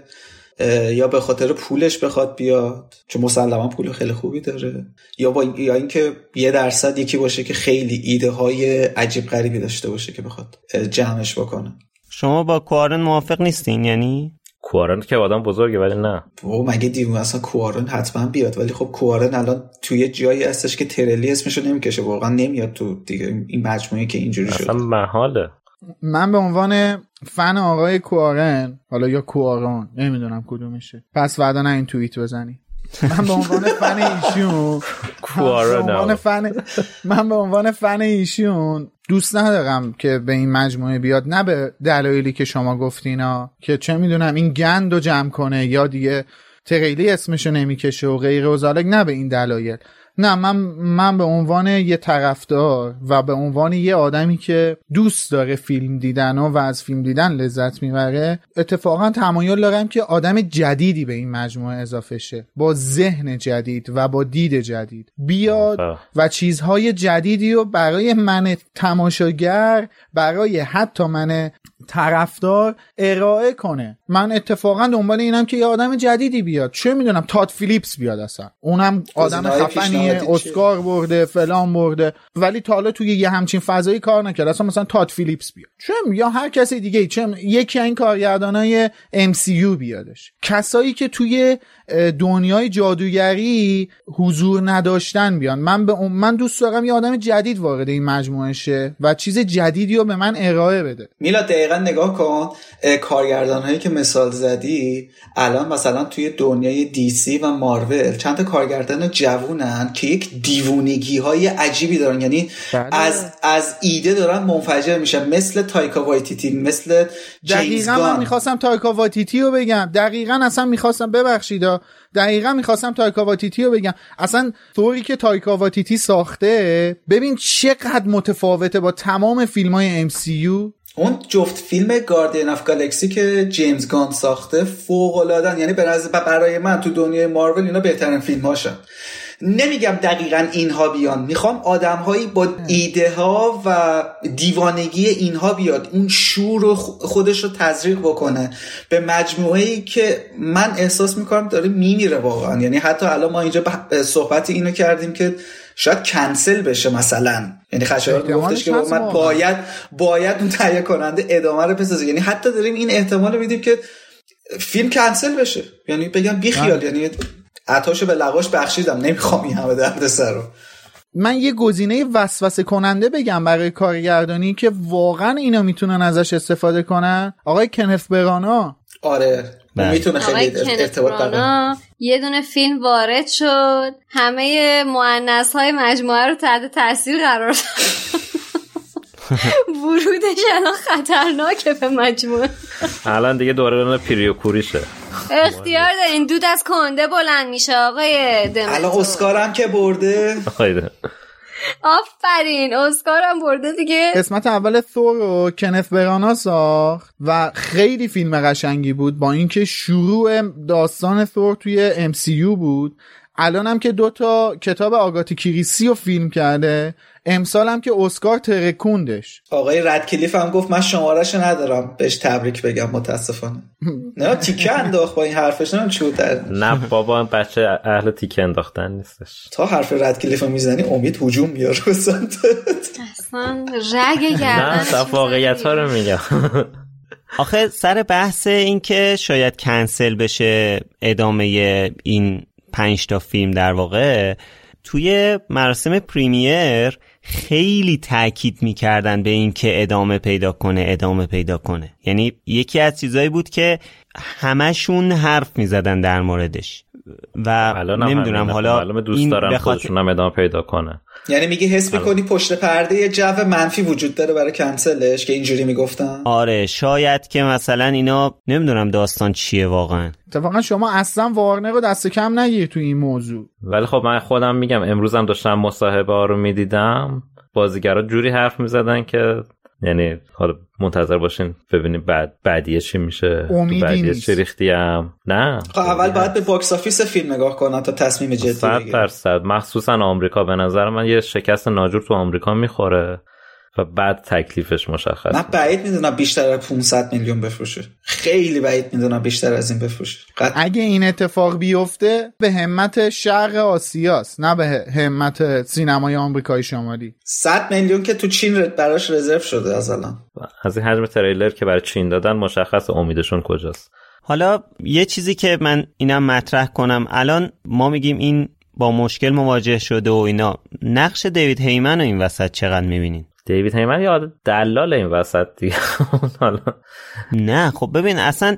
یا به خاطر پولش بخواد بیاد چون مسلما پول خیلی خوبی داره. یا با یا اینکه یه درصد یکی باشه که خیلی ایده های عجیب غریبی داشته باشه که بخواد جمعش بکنه. شما با کوارن موافق نیستین یعنی؟ کوارن که آدم بزرگه ولی نه. و مگه دیوونه اصلا کوارن حتما بیاد؟ ولی خب کوارن الان توی جایی هستش که ترلی اسمشو نمی‌کشه واقعا نمیاد تو دیگه این مجموعه که اینجوری اصلا شده محاله. من به عنوان فن آقای کوارن حالا یا کوارون نمی‌دونم کدومشه. پس نه این توییت بزنی. من به عنوان فن ایشون عنوان. فن من به عنوان فن ایشون دوست ندارم که به این مجموعه بیاد. نه به دلایلی که شما گفتینا که چه می‌دونم این گند رو جمع کنه یا دیگه تریلی اسمشو نمی‌کشه و غیره و نه به این دلایل. نه من من به عنوان یه طرفدار و به عنوان یه آدمی که دوست داره فیلم دیدن و, و از فیلم دیدن لذت می‌بره اتفاقا تمایل دارم که آدم جدیدی به این مجموعه اضافه شه. با ذهن جدید و با دید جدید. بیاد. و چیزهای جدیدی رو برای من تماشاگر برای حتی من طرفدار ارائه کنه. من اتفاقا دنبال اینم که یه آدم جدیدی بیاد. چه می‌دونم تاد فیلیپس بیاد اصلا. اونم آدم گزینه‌های چیه؟ اسکار برده فلان برده. ولی تا حالا توی یه همچین فضایی کار نکرد. اصلا مثلا تاد فیلیپس بیاد. چه یا هر کسی دیگه چه یکی این کارگردانای MCU بیادش. کسایی که توی دنیای جادوگری حضور نداشتن بیان. من به من دوست دارم یه آدم جدید وارد این مجموعه شه و چیز جدیدی رو به من ارائه بده. میلا دقیقا نگاه کن. کارگردان هایی که مثال زدی الان مثلا توی دنیای دیسی و مارول چند تا کارگردان جوونن. که یک دیوونگی های عجیبی دارن. یعنی بله. از از ایده دارن منفجر میشن. مثل تایکا وایتیتی مثل جیمز دقیقا من می‌خواستم تایکا واتیتی رو بگم. دقیقا اصلا می‌خواستم ببخشید. دقیقا می‌خواستم تایکا واتیتی رو بگم. اصلا ثوری که تایکا واتیتی ساخته ببین چقدر متفاوته با تمام فیلم های MCU اون جفت فیلم Guardian of Galaxy که جیمز گان ساخته فوق العاده یعنی برای من تو دنیای مارول اینا بهترین فیلم هاشن نمیگم دقیقا اینها بیان. می‌خوام آدم هایی با ایده ها و دیوانگی اینها بیاد اون شور رو خودش رو تزریق بکنه. به مجموعه ای که من احساس می‌کنم داره میمیره واقعا. یعنی حتی الان ما اینجا صحبت اینو کردیم که شاید کنسل بشه مثلا. یعنی خشایار گفتش که من. باید باید اون تهیه کننده ادامه رو بسازه. یعنی حتی داریم این احتمال رو میدیم که فیلم کنسل بشه. یعنی بگم بی خیال یعنی عطاشو به لغاش بخشیدم نمی‌خوام این همه درد سر رو. من یه گزینه وسوسه کننده بگم برای کارگردانی که واقعا اینا می‌تونن ازش استفاده کنن. آقای کنف برانا. آره بله. می‌تونه خیلی ارتباط برقرار برانا یه دونه فیلم وارد شد. همه معنس های مجموعه رو تحت تاثیر قرار داد. ورودش الان خطرناکه به مجموعه. الان دیگه دوران پیریو کوریشه اختیار دارین دود از کنده بلند میشه آقای الان دمتور اسکار هم که برده. آفرین اسکار هم برده دیگه. قسمت اول ثور رو کنف برانا ساخت و خیلی فیلم قشنگی بود با اینکه شروع داستان ثور توی MCU بود. الان هم که دوتا کتاب آگاتی کریسی رو فیلم کرده. امسال هم که اسکار ترکوندش. آقای ردکلیف هم گفت من شمارش ندارم. بهش تبریک بگم متاسفانه. نه تیکه انداخت با این حرفش. نه چود در نه بابا بچه اهل تیکه انداختن نیستش. تا حرف ردکلیف می‌زنی امید هجوم میاره به سمتت. اصلا رگ نه گردن صف واقعیت ها رو میگم. آخه سر بحث این که شاید کنسل بشه ادامه این پنج تا فیلم در واقع توی مراسم پریمیر خیلی تاکید می‌کردن به این که ادامه پیدا کنه ادامه پیدا کنه. یعنی یکی از چیزایی بود که همشون حرف می‌زدن در موردش. و الان نمی‌دونم. حالا معلومه دوست این دارم به خاطر- خودشون هم ادامه پیدا کنه یعنی میگه حس می‌کنی پشت پرده یه جو منفی وجود داره برای کنسلش که اینجوری می‌گفتن؟ آره شاید که مثلا اینا نمی‌دونم داستان چیه واقعا. اتفاقا شما اصلا وارنر رو دست کم نگیر تو این موضوع. ولی خب من خودم میگم امروزم داشتم مصاحبه ها رو می‌دیدم. بازیگرا جوری حرف می‌زدن که یعنی حالا منتظر باشین ببینیم بعد بعدیه چی میشه. امیدی بعدیه نیست. چی ریختیم؟ نه. خب اول باید به box office فیلم نگاه کنن تا تصمیم جدی صد بگیرن. درصد. مخصوصا آمریکا. به نظر من یه شکست ناجور تو آمریکا می‌خوره. و بعد تکلیفش مشخص من بعید می‌دونم بیشتر از 500 میلیون بفروشه. خیلی بعید می‌دونم بیشتر از این بفروشه. قط... اگه این اتفاق بیفته به همت شرق آسیاست نه به همت سینمای آمریکای شمالی. 100 میلیون که تو چین براش رزرو شده از الان. از این حجم تریلر که برای چین دادن مشخص امیدشون کجاست؟ حالا یه چیزی که من اینم مطرح کنم الان ما میگیم این با مشکل مواجه شده و اینا. نقش دیوید هیمن رو این وسط چقدر می‌بینین؟ دیوید هیمن یا دلال این وسط دیگه؟ [laughs] حالا. نه خب ببین اصلا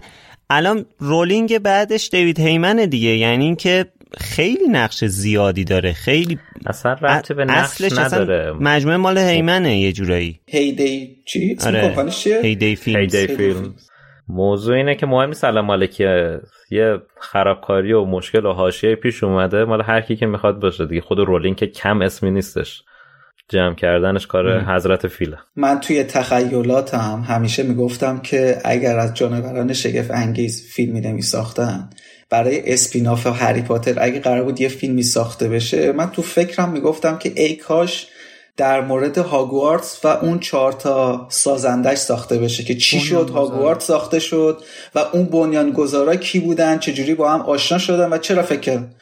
الان رولینگ بعدش دیوید هیمنه دیگه. یعنی اینکه خیلی نقش زیادی داره. خیلی اصلا ربطی به نقش اصلش نداره. اصلا مجموعه مال هیمنه یه جورایی. هیدی چی؟ اسم آره. هیدی فیلم هیدی فیلم موضوع اینه که مهم نیست الان مال که یه خرابکاری و مشکل و حاشیه پیش اومده. مال هر کی که می‌خواد باشه دیگه. خود رولینگ که کم اسمی نیستش. جمع کردنش کار حضرت فیله من توی تخیلاتم همیشه می‌گفتم که اگر از جانوران شگفت انگیز فیلمی نمی ساختن برای اسپیناف هری پاتر اگه قرار بود یه فیلمی ساخته بشه من تو فکرم می‌گفتم که ای کاش در مورد هاگوارتس و اون چهار تا سازندش ساخته بشه که چی شد. هاگوارتس ساخته شد و اون بنیانگذارا کی بودن؟ چجوری با هم آشنا شدن؟ و چرا فکر کردن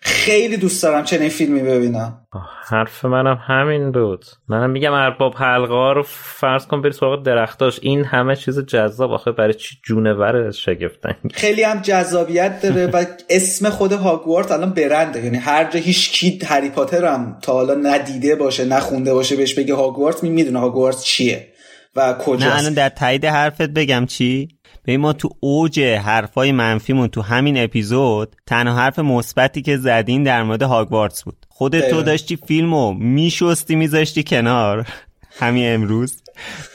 خیلی دوست دارم چنین فیلمی ببینم. حرف منم همین بود. منم میگم ارباب حلقه ها رو فرض کن بری سراغ درختاش. این همه چیز جذاب. آخه برای چی جونور شگفتن خیلی هم جذابیت داره و اسم خود هاگوارت الان برنده. یعنی هر جا هیچ کی هری پاتر هم تا حالا ندیده باشه نخونده باشه بهش بگه هاگوارت می می‌دونه هاگوارت چیه و نه الان کجاست در تایید حرفت بگم چی؟ به ما تو اوج حرفای منفیمون تو همین اپیزود تنها حرف مثبتی که زدین در مورد هاگوارتس بود. خودت تو. داشتی فیلمو میشستی میذاشتی کنار. [laughs] همین امروز.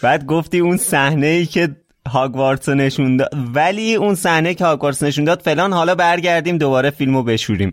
بعد گفتی اون صحنه ای که هاگوارتس نشون داد. ولی اون صحنه که هاگوارتس نشون داد فلان حالا برگردیم دوباره فیلمو بشوریم.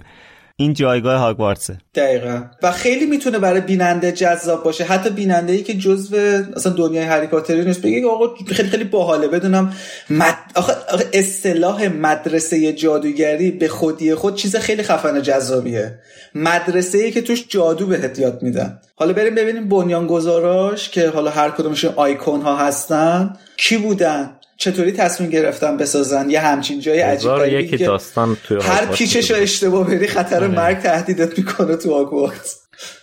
این جایگاه هاگوارتسه دقیقا. و خیلی می‌تونه برای بیننده جذاب باشه. حتی بیننده ای که جزو اصلا دنیای هری پاتری نیست بگه آقا خیلی خیلی باحاله. بدونم مد... آخه اصطلاح مدرسه جادوگری به خودی خود چیز خیلی خفن و جذابیه. مدرسه ای که توش جادو بهت یاد میدن. حالا بریم ببینیم بنیانگذاراش که حالا هر کدومشون آیکون ها هستن. کی بودن؟ چطوری تصمیم گرفتن بسازن؟ یه همچین جای عجیب یکی که داستان توی هر پیچش. اشتباه بری خطر مرگ تهدیدت می‌کنه تو هاگوارتس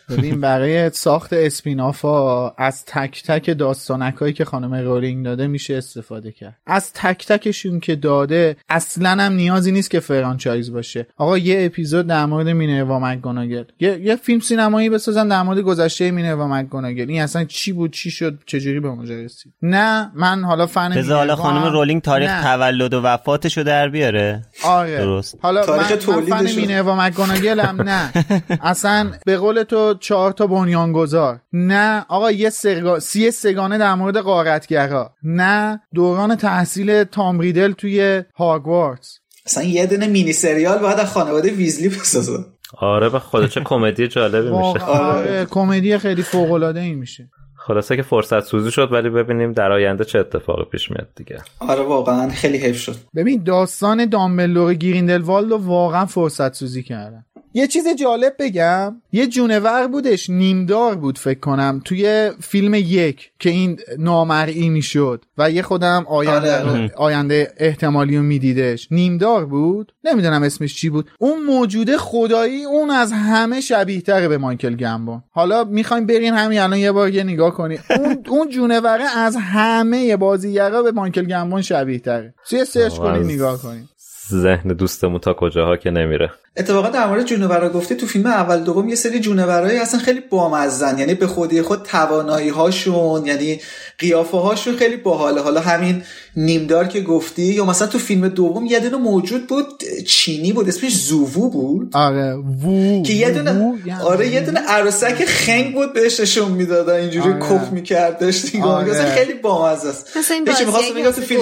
ببین [laughs] برای ساخت spin-off ها از تک تک داستانک هایی که خانم رولینگ داده میشه استفاده کرد. از تک تکشون که داده اصلا هم نیازی نیست که franchise باشه. آقا یه اپیزود در مورد مینروا مکگوناگل. یه, یه فیلم سینمایی بسازن در مورد گذشته مینروا مکگوناگل. این اصلا چی بود چی شد چجوری به اونجا رسید؟ نه من حالا فن بذار حالا خانم هم- رولینگ تاریخ نه. تولد و وفاتشو در بیاره. آره. درست. حالا تاریخ من, من فن مینروا مکگوناگل هم نه. [laughs] اصلا به قول تو چهار تا بنیانگذار. نه آقا یه سگا... سی سگانه در مورد قارتگرا. نه دوران تحصیل تام ریدل توی هاگوارتس اصلا یه دونه مینی سریال باید از خانواده ویزلی بسازه آره به خود چه کمدی جالبی میشه. آره، کمدی خیلی فوق العاده ای میشه. خلاصه که فرصت سوزی شد ولی ببینیم در آینده چه اتفاقی پیش میاد دیگه. آره واقعا خیلی حیف شد. ببین داستان دامبلور گریندلوالد رو واقعا فرصت سوزی کردن. یه چیز جالب بگم. یه جونور بودش نیمدار بود فکر کنم توی فیلم یک که این نامرئی می‌شد و یه خودم آینده, آره. آینده احتمالی رو میدیدش. نیمدار بود؟ نمی‌دونم اسمش چی بود. اون موجوده خدایی اون از همه شبیه تره به مایکل گمبون. حالا می‌خوایم برین همین الان یه بار یه نگاه کنی اون اون جونوره از همه بازیگرا به مایکل گمبون شبیه تره سرچ از- نگاه کنید ذهن دوستمون تا کجاها که نمیره. اتفاقا در مورد جونورا گفتی تو فیلم اول دوم یه سری جونورایی اصلا خیلی بامزن یعنی به خودی خود توانایی هاشون یعنی قیافه هاشون خیلی باحاله. حالا همین نیمدار که گفتی یا مثلا تو فیلم دوم یه دونه موجود بود چینی بود اسمش زووو بود. آره وو که یه دونه وو یعنی- آره یه دونه عروسک خنگ بود بهش نشون می‌دادن اینجوری آره. کف می‌کرد. داشت آره. خیلی بامزه است. مثل این بازی می‌خواستم بگم تو فیلم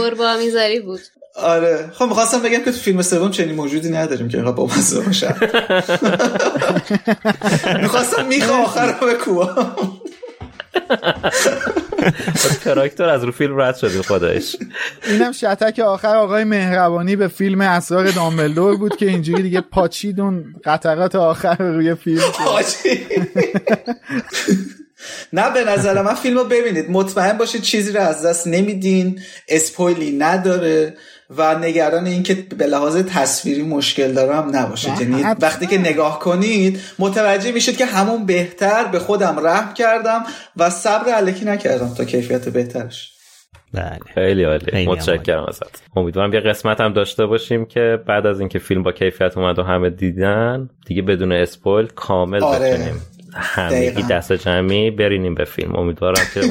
بود. آره. خب می‌خواستم بگم که تو فیلم سوم چنین موجودی نداریم که اینقدر بامزه باشه [laughs] می‌خواستم میخوا آخر رو بکوبم. کاراکتر از رو فیلم رد شدیم خودش اینم شتک آخر. آقای مهربانی به فیلم اسرار دامبلدور بود که اینجوری دیگه پاچید اون قطعات آخر روی فیلم نه به نظر من فیلم رو ببینید. مطمئن باشید چیزی رو از دست نمیدین. اسپویلی نداره. و نگران این که به لحاظ تصویری مشکل دارم نباشید یعنی وقتی که نگاه کنید متوجه میشید که همون بهتر به خودم رحم کردم و صبر علکی نکردم تا کیفیت بهترش. بله. خیلی عالی. متشکرم ازت. امیدوارم یه قسمت هم داشته باشیم که بعد از اینکه فیلم با کیفیت اومد و همه دیدن دیگه بدون اسپویل کامل آره. بتونیم همگی دست جمعی برینیم به فیلم. امیدوارم که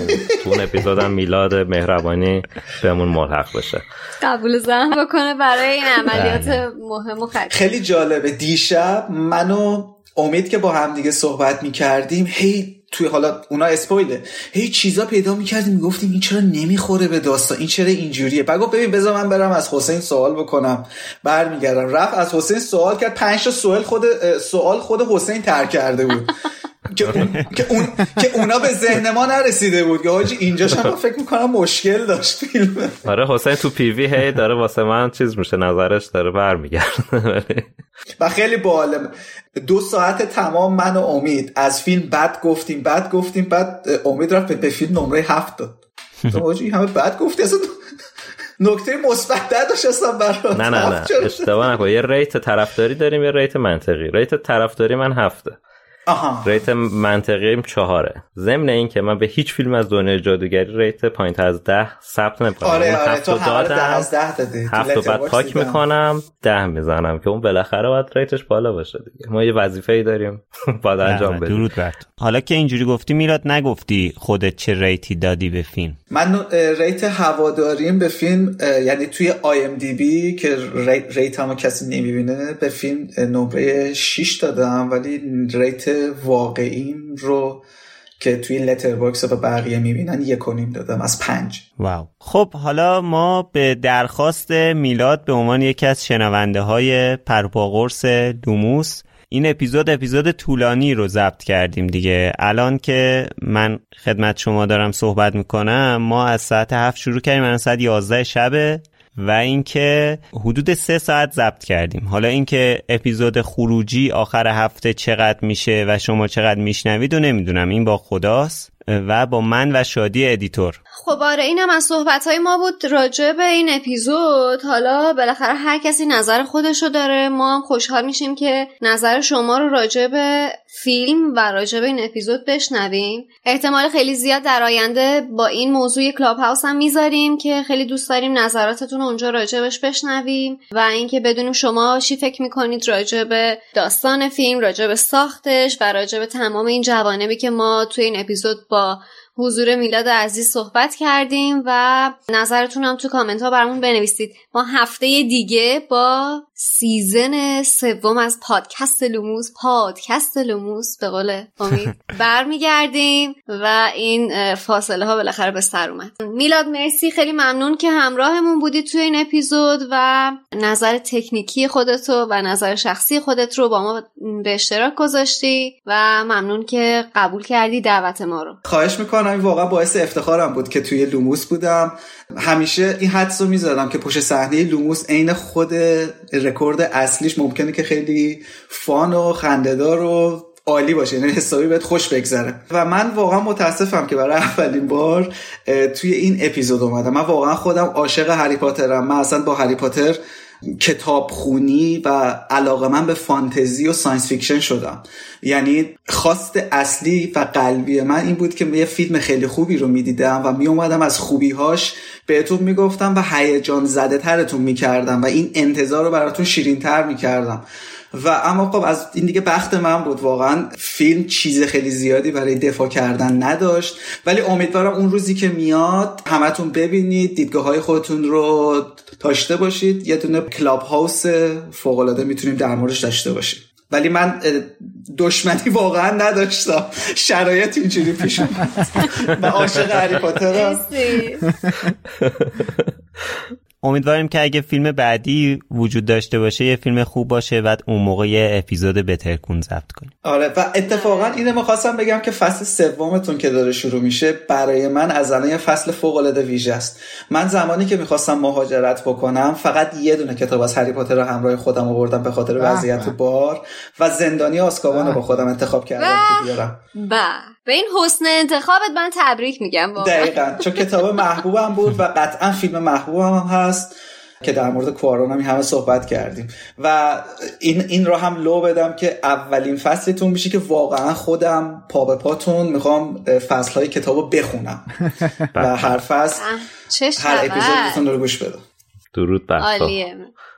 اون اپیزودم میلاد مهربانی بهمون ملحق بشه. قبول زن بکنه برای این عملیات بله. مهم و خیلی جالبه. دیشب منو امید که با هم دیگه صحبت می‌کردیم هی توی حالا اونا اسپویله هی چیزا پیدا می‌کردیم می‌گفتیم این چرا نمی‌خوره به داستان؟ این چرا اینجوریه؟ بعد گفت ببین بذار من برم از حسین سوال بکنم. برمیگردم. رفت از حسین سوال کرد. پنج تا سوال خود سوال خود حسین ترک کرده بود. که, اون... که, اونا به ذهن ما نرسیده بود که حاجی اینجا هم فکر می‌کنم مشکل داشت فیلم. آره حسین تو پیوی هی داره واسه من چیز میشه نظرش داره برمیگرده. و خیلی باحال دو ساعت تمام من و امید. از فیلم بد گفتیم بد گفتیم بعد امید رفت به فیلم نمره هفت داد. تو حاجی همه بد گفتی؟ اصلا نکته مثبت نداشت اصلا برات. نه نه نه. اشتباه نکن. یه rate طرفداری داریم یه rate منطقی. rate طرفداری من هفته. آها. rate منطقیم چهاره. ضمن این که من به هیچ فیلم از دنیای جادوگری rate پایین از ده ثبت نمی‌کنم. آره یعنی آره تو دادم از ده دادی هفت بعد پاک می‌کنم ده می‌زنم که اون بالاخره باید rate ش بالا باشه دیگه. ما یه وظیفه ای داریم. [laughs] باید انجام بدیم. درود حالا که اینجوری گفتی میراد نگفتی خودت چه rate ی دادی به فیلم؟ من rate هواداریم به فیلم یعنی توی IMDb که rate هم کسی نمی‌بینه به فیلم نمره 6 دادم ولی rate واقعیم رو که توی Letterboxd و بقیه می‌بینن یک و نیم دادم از پنج. wow. خب حالا ما به درخواست میلاد به عنوان یکی از شنونده های پروپاقرص لوموس این اپیزود اپیزود طولانی رو ضبط کردیم دیگه. الان که من خدمت شما دارم صحبت می‌کنم ما از ساعت هفت شروع کردیم من ساعت یازده شبه. و اینکه حدود سه ساعت ضبط کردیم. حالا اینکه اپیزود خروجی آخر هفته چقدر میشه و شما چقدر میشنوید و نمی‌دونم. این با خداست و با من و شادی editor. خب آره اینم از صحبت های ما بود راجع به این اپیزود. حالا بالاخره هر کسی نظر خودشو داره. ما هم خوشحال میشیم که نظر شما رو راجع به فیلم و راجع به این اپیزود بشنویم. احتمال خیلی زیاد در آینده با این موضوع Clubhouse هم می‌ذاریم که خیلی دوست داریم نظراتتون رو اونجا راجبش بشنویم و اینکه بدونیم شما چی فکر می‌کنید راجع به داستان فیلم راجع به ساختش و راجع به تمام این جوانبی که ما توی این اپیزود با حضور میلاد عزیز صحبت کردیم و نظرتون هم تو کامنت ها برامون بنویسید. ما هفته دیگه با season سوم از پادکست لوموس پادکست لوموس به قول امید [laughs] برمیگردیم و این فاصله ها بالاخره به سر اومد. میلاد مرسی. خیلی ممنون که همراهمون بودی توی این اپیزود و نظر تکنیکی خودتو و نظر شخصی خودت رو با ما به اشتراک گذاشتی و ممنون که قبول کردی دعوت ما رو. خواهش می‌کنم. این واقعا باعث افتخارم بود که توی لوموس بودم. همیشه این حدس رو می‌ذارم که پشت صحنه لوموس عین خود رکورد اصلیش ممکنه که خیلی fun و خنده‌دار و عالی باشه. یعنی حسابی بهت خوش بگذره. و من واقعا متاسفم که برای اولین بار توی این اپیزود اومدم. من واقعا خودم عاشق هری پاترم. من اصلا با هری پاتر کتاب خونی و علاقه من به فانتزی و science fiction شدم. یعنی خواست اصلی و قلبی من این بود که یه فیلم خیلی خوبی رو می‌دیدم و می اومدم از خوبیهاش بهتون می‌گفتم و هیجان زده ترتون می‌کردم و این انتظار رو براتون شیرین تر می‌کردم. و اما خب از این دیگه بخت من بود واقعا. فیلم چیز خیلی زیادی برای دفاع کردن نداشت. ولی امیدوارم اون روزی که میاد همتون ببینید دیدگاه های خودتون رو داشته باشید. یه دونه کلاب هاوس فوق العاده می‌تونیم در موردش داشته باشیم. ولی من دشمنی واقعا نداشتم. شرایط اینجوری پیش اومد. [laughs] من عاشق هری پاترم. امیدواریم که اگه فیلم بعدی وجود داشته باشه یه فیلم خوب باشه و اون موقع یه اپیزود بترکون ضبط کنیم. آره و اتفاقا اینو می‌خواستم بگم که فصل سومتون که داره شروع میشه برای من از الان یه فصل فوق العاده ویژه است. من زمانی که می‌خواستم مهاجرت بکنم فقط یه دونه کتاب از هری پاتر رو همراه خودم آوردم به خاطر وضعیت بار و زندانی آسکابان رو با خودم انتخاب کردم که بیارم. به. این حسن انتخابت من تبریک میگم دقیقا. چون کتاب محبوبم بود و قطعا فیلم محبوبم هم هست. که در مورد کوارون هم همه صحبت کردیم. و این این رو هم لو بدم که اولین فصلتون میشه که واقعا خودم پا به پاتون می‌خوام فصل های کتاب رو بخونم. [laughs] و هر فصل هر اپیزودتون رو گوش بدم. درود بر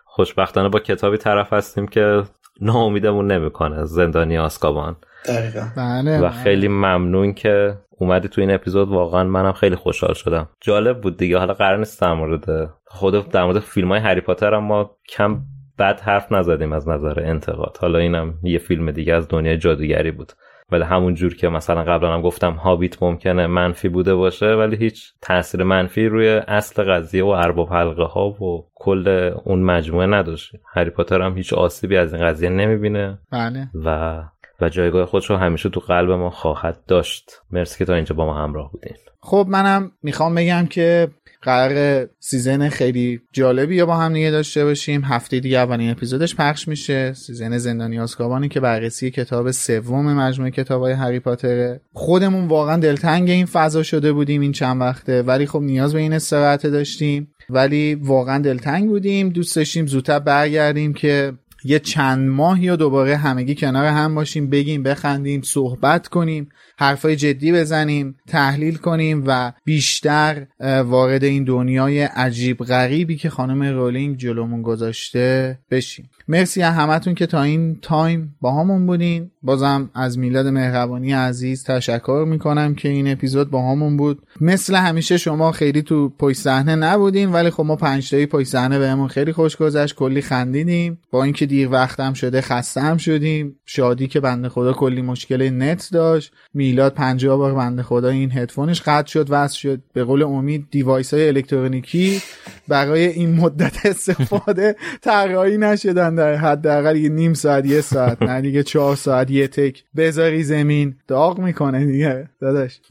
خوشبختانه با کتابی طرف هستیم که ناامیدمون نمی‌کنه زندانی آسکابان. دقیقا. بله، و بله. خیلی ممنون که اومدی تو این اپیزود واقعا منم خیلی خوشحال شدم. جالب بود دیگه حالا قرار نیست در مورد خود در مورد فیلم های هری پاتر هم ما کم بد حرف نزدیم از نظر انتقاد. حالا اینم یه فیلم دیگه از دنیای جادوگری بود. ولی همون جور که مثلا قبلا هم گفتم هابیت ممکنه منفی بوده باشه ولی هیچ تاثیر منفی روی اصل قضیه و ارباب حلقه ها و کل اون مجموعه نداشت. هری پاتر هم هیچ آسیبی از این قضیه نمی‌بینه. بله. و و جایگاه خودش رو همیشه تو قلب ما خواهد داشت. مرسی که تا اینجا با ما همراه بودین. خب منم می‌خوام بگم که قرار season خیلی جالبی را با هم دیگه داشته باشیم. هفته دیگه اولین اپیزودش پخش میشه. season زندانی آزکابانی که بررسی کتاب سوم مجموعه کتابای هری پاتره خودمون واقعا دلتنگ این فضا شده بودیم این چند وقته. ولی خب نیاز به این استراحت داشتیم. ولی واقعا دلتنگ بودیم. دوست داشتیم زودتر برگردیم که یه چند ماهی و دوباره همگی کنار هم باشیم بگیم بخندیم صحبت کنیم حرفای جدی بزنیم تحلیل کنیم و بیشتر وارد این دنیای عجیب غریبی که خانم رولینگ جلومون گذاشته بشیم. مرسی همتون که تا این time باهامون بودین. بازم از میلاد مهربانی عزیز تشکر می‌کنم که این اپیزود باهامون بود. مثل همیشه شما خیلی تو پشت صحنه نبودین ولی خب ما پنج تایی پشت صحنه بهمون خیلی خوش گذشت. کلی خندیدیم. با اینکه دیر وقتم شده خسته هم شدیم. شادی که بنده خدا کلی مشکل نت داشت. میلاد 50 بار بنده خدا این هدفونش قطع شد وصل شد. به قول امید device های الکترونیکی برای این مدت استفاده طراحی نشدن. در حداقل یه نیم ساعت یه ساعت نه دیگه چهار ساعت یه تک. بذاری زمین. داغ می‌کنه دیگه داداش. [laughs]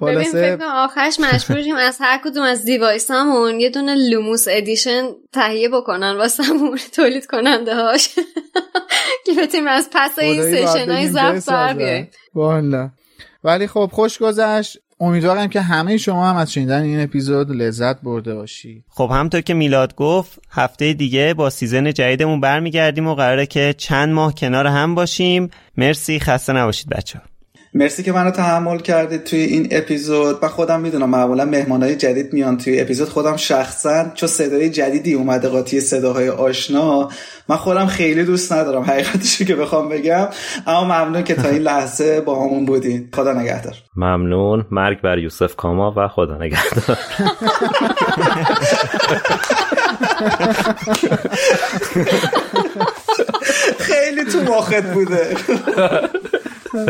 ببین فکر آخرش مجبوریم از هر کدوم از دیوایس همون یه دونه لوموس ادیشن تهیه بکنن واسمون تولید کننده هاش [laughs] که بتونیم از پس این سشن های زفت بر ولی خب خوش گذشت. امیدوارم که همه شما هم از شنیدن این اپیزود لذت برده باشید. خب همطور که میلاد گفت هفته دیگه با سیزن جدیدمون برمیگردیم و قراره که چند ماه کنار هم باشیم. مرسی خسته نباشید بچه مرسی که منو تحمل کردید توی این اپیزود. من خودم می‌دونم معمولا مهمانهای جدید میان توی اپیزود. خودم شخصا چون صدای جدیدی اومده قاطی صداهای آشنا من خودم خیلی دوست ندارم حقیقتشو که بخوام بگم. اما ممنون که تا این لحظه با همون بودین. خدا نگهدار. ممنون. مرگ بر یوسف کاما و خدا نگهدار. [laughs] خیلی تو ماخت بوده. [laughs] [laughs]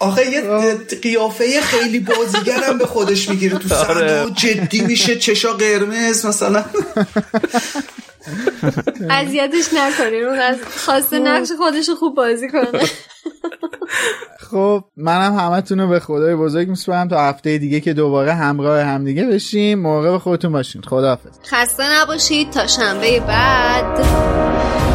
آخه یه قیافه خیلی بازیگرم به خودش می‌گیره تو صحنه و جدی میشه چشا قرمز مثلا. اذیتش نکنین اون از خواسته نقش خودش خوب بازی کنه. خب منم همتون رو به خدای بزرگ میسپارم تا هفته دیگه که دوباره همراه همدیگه بشیم. موقع به خودتون باشین. خداحافظ. خسته نباشید. تا شنبه بعد.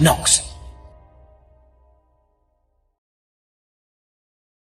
Knox